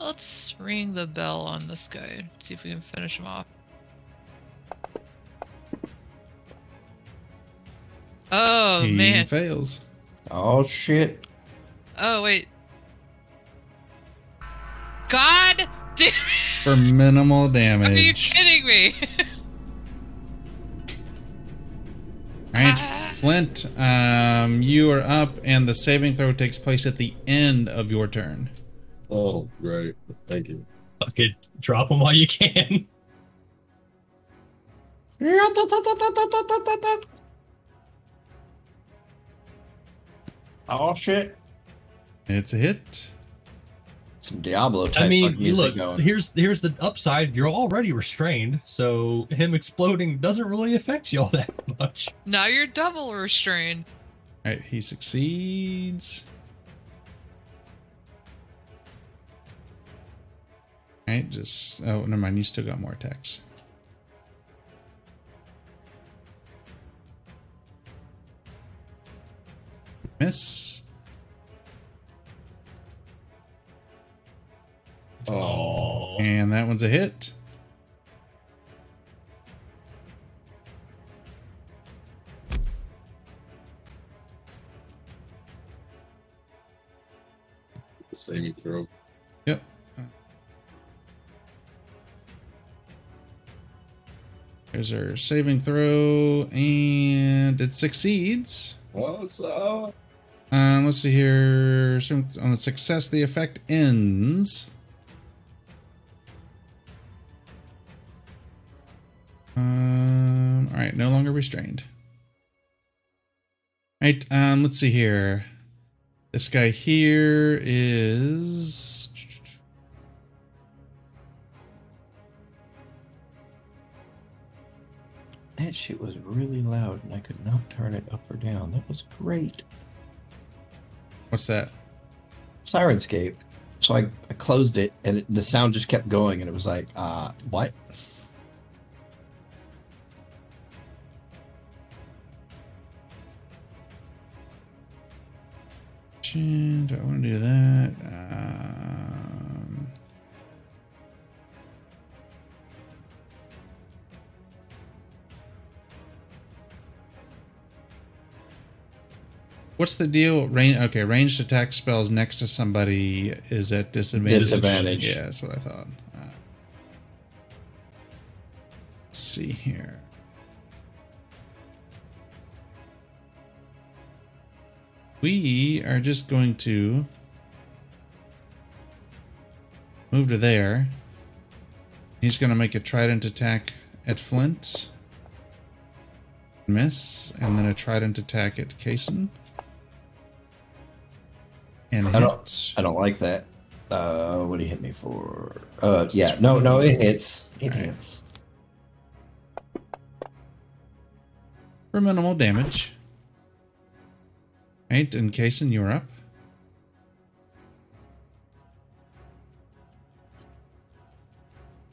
Let's ring the bell on this guy. See if we can finish him off. Oh he man. fails. Oh shit. Oh wait. God damn! For minimal damage. Are you kidding me? All right, Ah. Flint, um, you are up, and the saving throw takes place at the end of your turn. Oh, great. Thank you. Fuck it, drop them while you can. Oh shit. It's a hit. Some Diablo type I mean, fuck you music look. going. Here's here's the upside. You're already restrained, so him exploding doesn't really affect you all that much. now you're double restrained. All right, he succeeds. Right? Just oh never mind, you still got more attacks. Miss. Oh, and that one's a hit. Same throw. Yep. There's our saving throw, and it succeeds. What's up? Um, let's see here. On the success, the effect ends. Um, all right, no longer restrained. All right, um, let's see here. This guy here is. That shit was really loud and I could not turn it up or down. That was great. What's that? Syrinscape. So I, I closed it and it, the sound just kept going and it was like, uh, what? I want to do that? Um, what's the deal? Range. Okay, ranged attack spells next to somebody is at disadvantage. Disadvantage. Yeah, that's what I thought. Let's see here. We are just going to move to there. He's going to make a trident attack at Flint. Miss. And then a trident attack at Kason. And I don't- I don't like that. Uh, what do you hit me for? Uh, yeah, no, no, it hits. It Alright. hits. for minimal damage. Right, and Kason, you're up.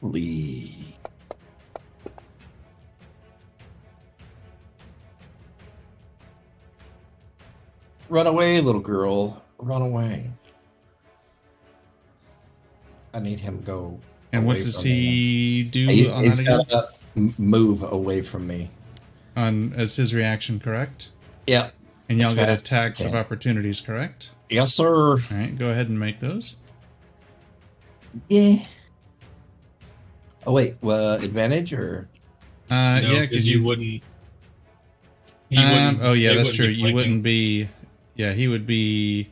Lee. Run away, little girl. Run away. I need him to go. And what does from me. he do He, on he's that gotta m- move away from me. On as his reaction, correct? Yep. And y'all As get fast attacks of opportunities, correct? Yes, sir. All right, go ahead and make those. Yeah. Oh wait, well, advantage or Uh, No, yeah, because you, you. wouldn't. He um, wouldn't- oh yeah, that's true. You wouldn't be. Yeah, he would be.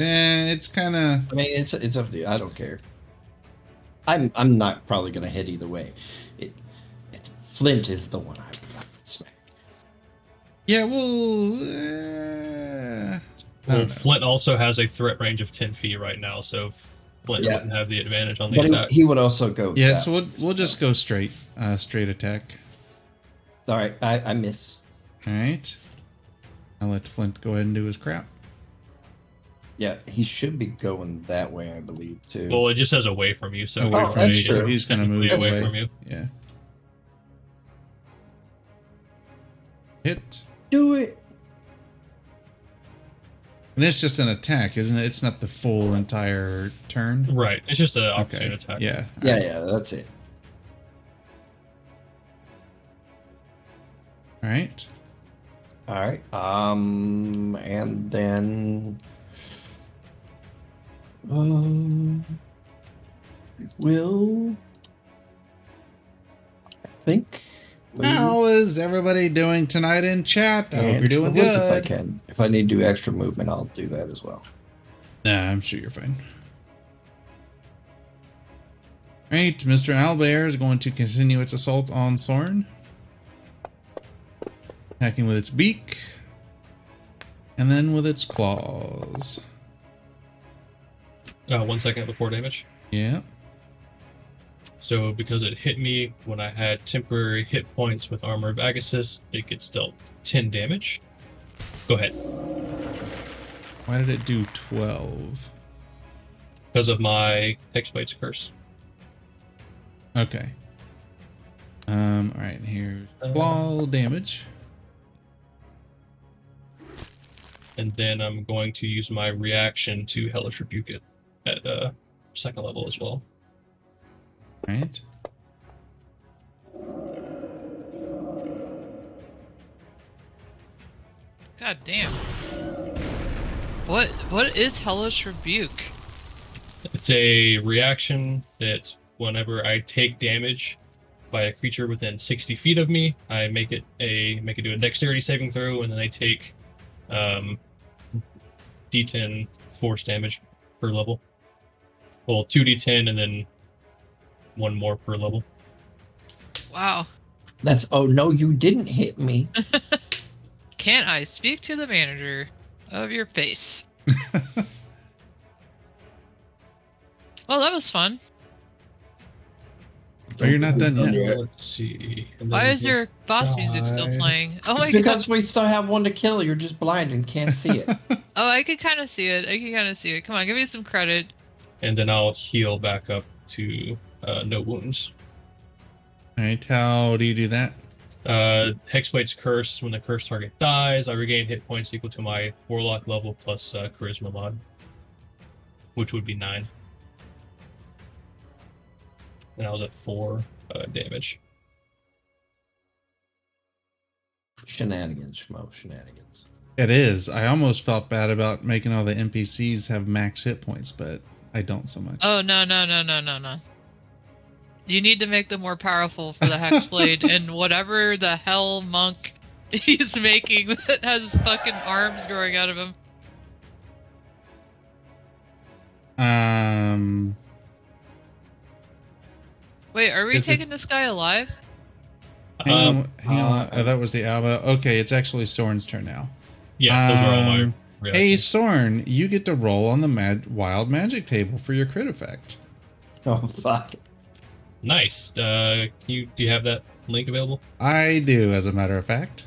Eh, it's kind of. I mean, it's it's up to you. I don't care. I'm I'm not probably gonna hit either way. It, it Flint is the one I would smack. Yeah, well. Uh, Well. Flint also has a threat range of 10 feet right now, so Flint Yeah. wouldn't have the advantage on the But attack. he, he would also go. yeah, so we'll we'll just go straight, uh, straight attack. All right, I, I miss. All right. I'll let Flint go ahead and do his crap. Yeah, he should be going that way, I believe too. Well, it just says away from you, so Away Oh, from that's me, so true. he's gonna move away. away from you. Yeah. Hit. Do it. And it's just an attack, isn't it? It's not the full entire turn. Right. It's just an Okay. attack. Yeah. Yeah, yeah, that's it. All right. All right. Um, and then, um, will I think. How is everybody doing tonight in chat? I hope you're doing good. If I can, if I need to do extra movement, I'll do that as well. Nah, I'm sure you're fine. All right, Mr. Owlbear is going to continue its assault on Sorn. Attacking with its beak. And then with its claws. Uh, one second before damage. Yeah. So because it hit me when I had temporary hit points with Armor of Agathys, it gets dealt 10 damage. Go ahead. Why did it do 12? Because of my Hexblade's curse. Okay. Um, alright, here's Uh, claw damage. And then I'm going to use my reaction to Hellish Rebuke it at uh, second level as well. Right. God damn. What what is hellish rebuke? It's a reaction that whenever I take damage by a creature within 60 feet of me, I make it a make it do a dexterity saving throw, and then I take um, d10 force damage per level. Well, two d10 and then one more per level. Wow. That's oh no, you didn't hit me. Can't I speak to the manager of your face? well, that was fun. Oh, you're not done yet. Yeah. Let's see. Why is your boss music still playing? Oh It's my because god. we still have one to kill. You're just blind and can't see it. Oh, I could kind of see it. I can kind of see it. Come on, give me some credit. And then I'll heal back up to uh, no wounds. All right, how do you do that? Uh, Hexblade's curse. When the curse target dies, I regain hit points equal to my warlock level plus uh, charisma mod, which would be nine. And I was at four uh, damage. shenanigans, schmo, shenanigans. It is. I almost felt bad about making all the NPCs have max hit points, but I don't so much. Oh no no no no no no. You need to make them more powerful for the hexblade and whatever the hell monk he's making that has fucking arms growing out of him. Um, Wait, are we Is it- taking this guy alive? hang Um, on, hang on. Oh, that was the Alba. Okay, it's actually Soren's turn now. yeah, those are all my Um, Hey, Soren, you get to roll on the mad wild magic table for your crit effect. Oh fuck. Nice. Uh, you do you have that link available? I do, as a matter of fact.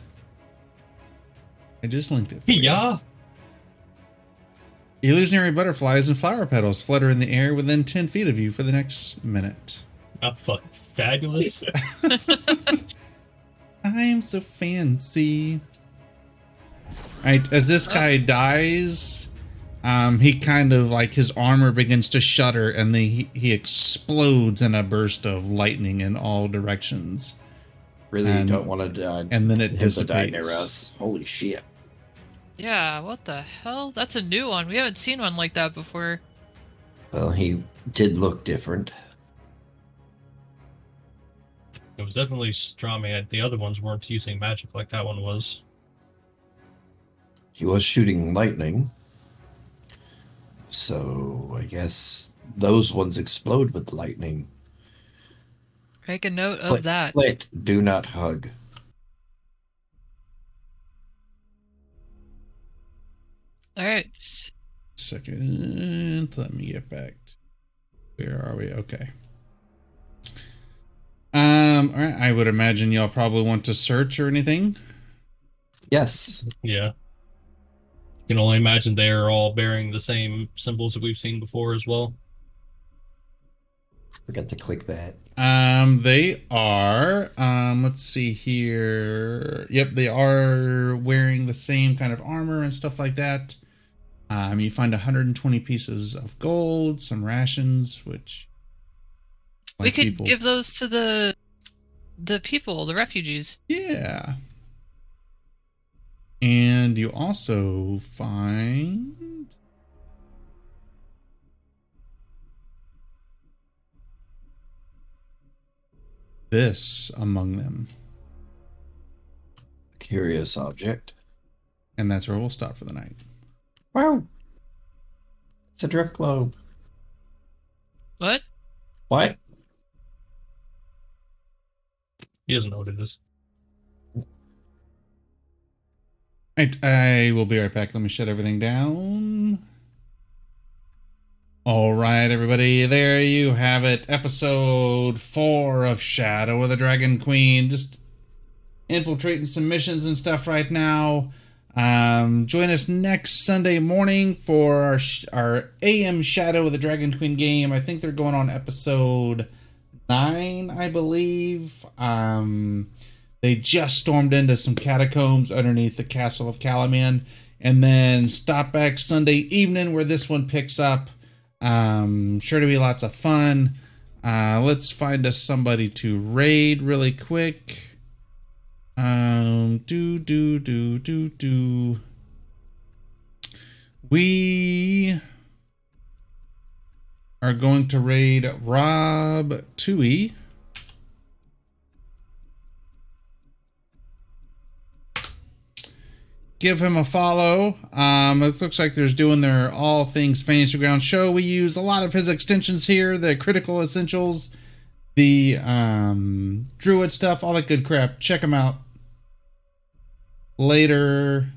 I just linked it. For you. Yeah. Illusionary butterflies and flower petals flutter in the air within 10 feet of you for the next minute. I'm fucking fabulous. I'm so fancy. Right, as this guy dies, um, he kind of like his armor begins to shudder and then he, he explodes in a burst of lightning in all directions. Really And- don't want to die. And then it him to die near dissipates. us. Holy shit. Yeah, what the hell? That's a new one. We haven't seen one like that before. Well, he did look different. it was definitely Strawman. The other ones weren't using magic like that one was. He was shooting lightning. So I guess those ones explode with lightning. Make a note of Click, that. Click. Do not hug. All right. Second, let me get back. To, where are we? Okay. Um, all right. I would imagine y'all probably want to search or anything. Yes. Yeah. You can only imagine they are all bearing the same symbols that we've seen before as well. Forgot to click that. Um, they are. Um, let's see here. Yep, they are wearing the same kind of armor and stuff like that. Um, you find 120 pieces of gold, some rations, which we could people- give those to the the people, the refugees. Yeah. And you also find this among them. Curious object. And that's where we'll stop for the night. Wow. It's a drift globe. What? What? He doesn't know what it is. Right, I will be right back. Let me shut everything down. All right, everybody, there you have it. Episode four of Shadow of the Dragon Queen. Just infiltrating some missions and stuff right now. Um, join us next Sunday morning for our our AM Shadow of the Dragon Queen game. I think they're going on episode nine, I believe. Um, they just stormed into some catacombs underneath the castle of Kalaman, and then stop back Sunday evening where this one picks up. Um, sure to be lots of fun. Uh, let's find us somebody to raid really quick. Um, do do do do do. we are going to raid Rob Tui. Give him a follow. Um, it looks like there's doing their all things fantasy ground show. We use a lot of his extensions here, the critical essentials, the um, druid stuff, all that good crap. Check him out. Later.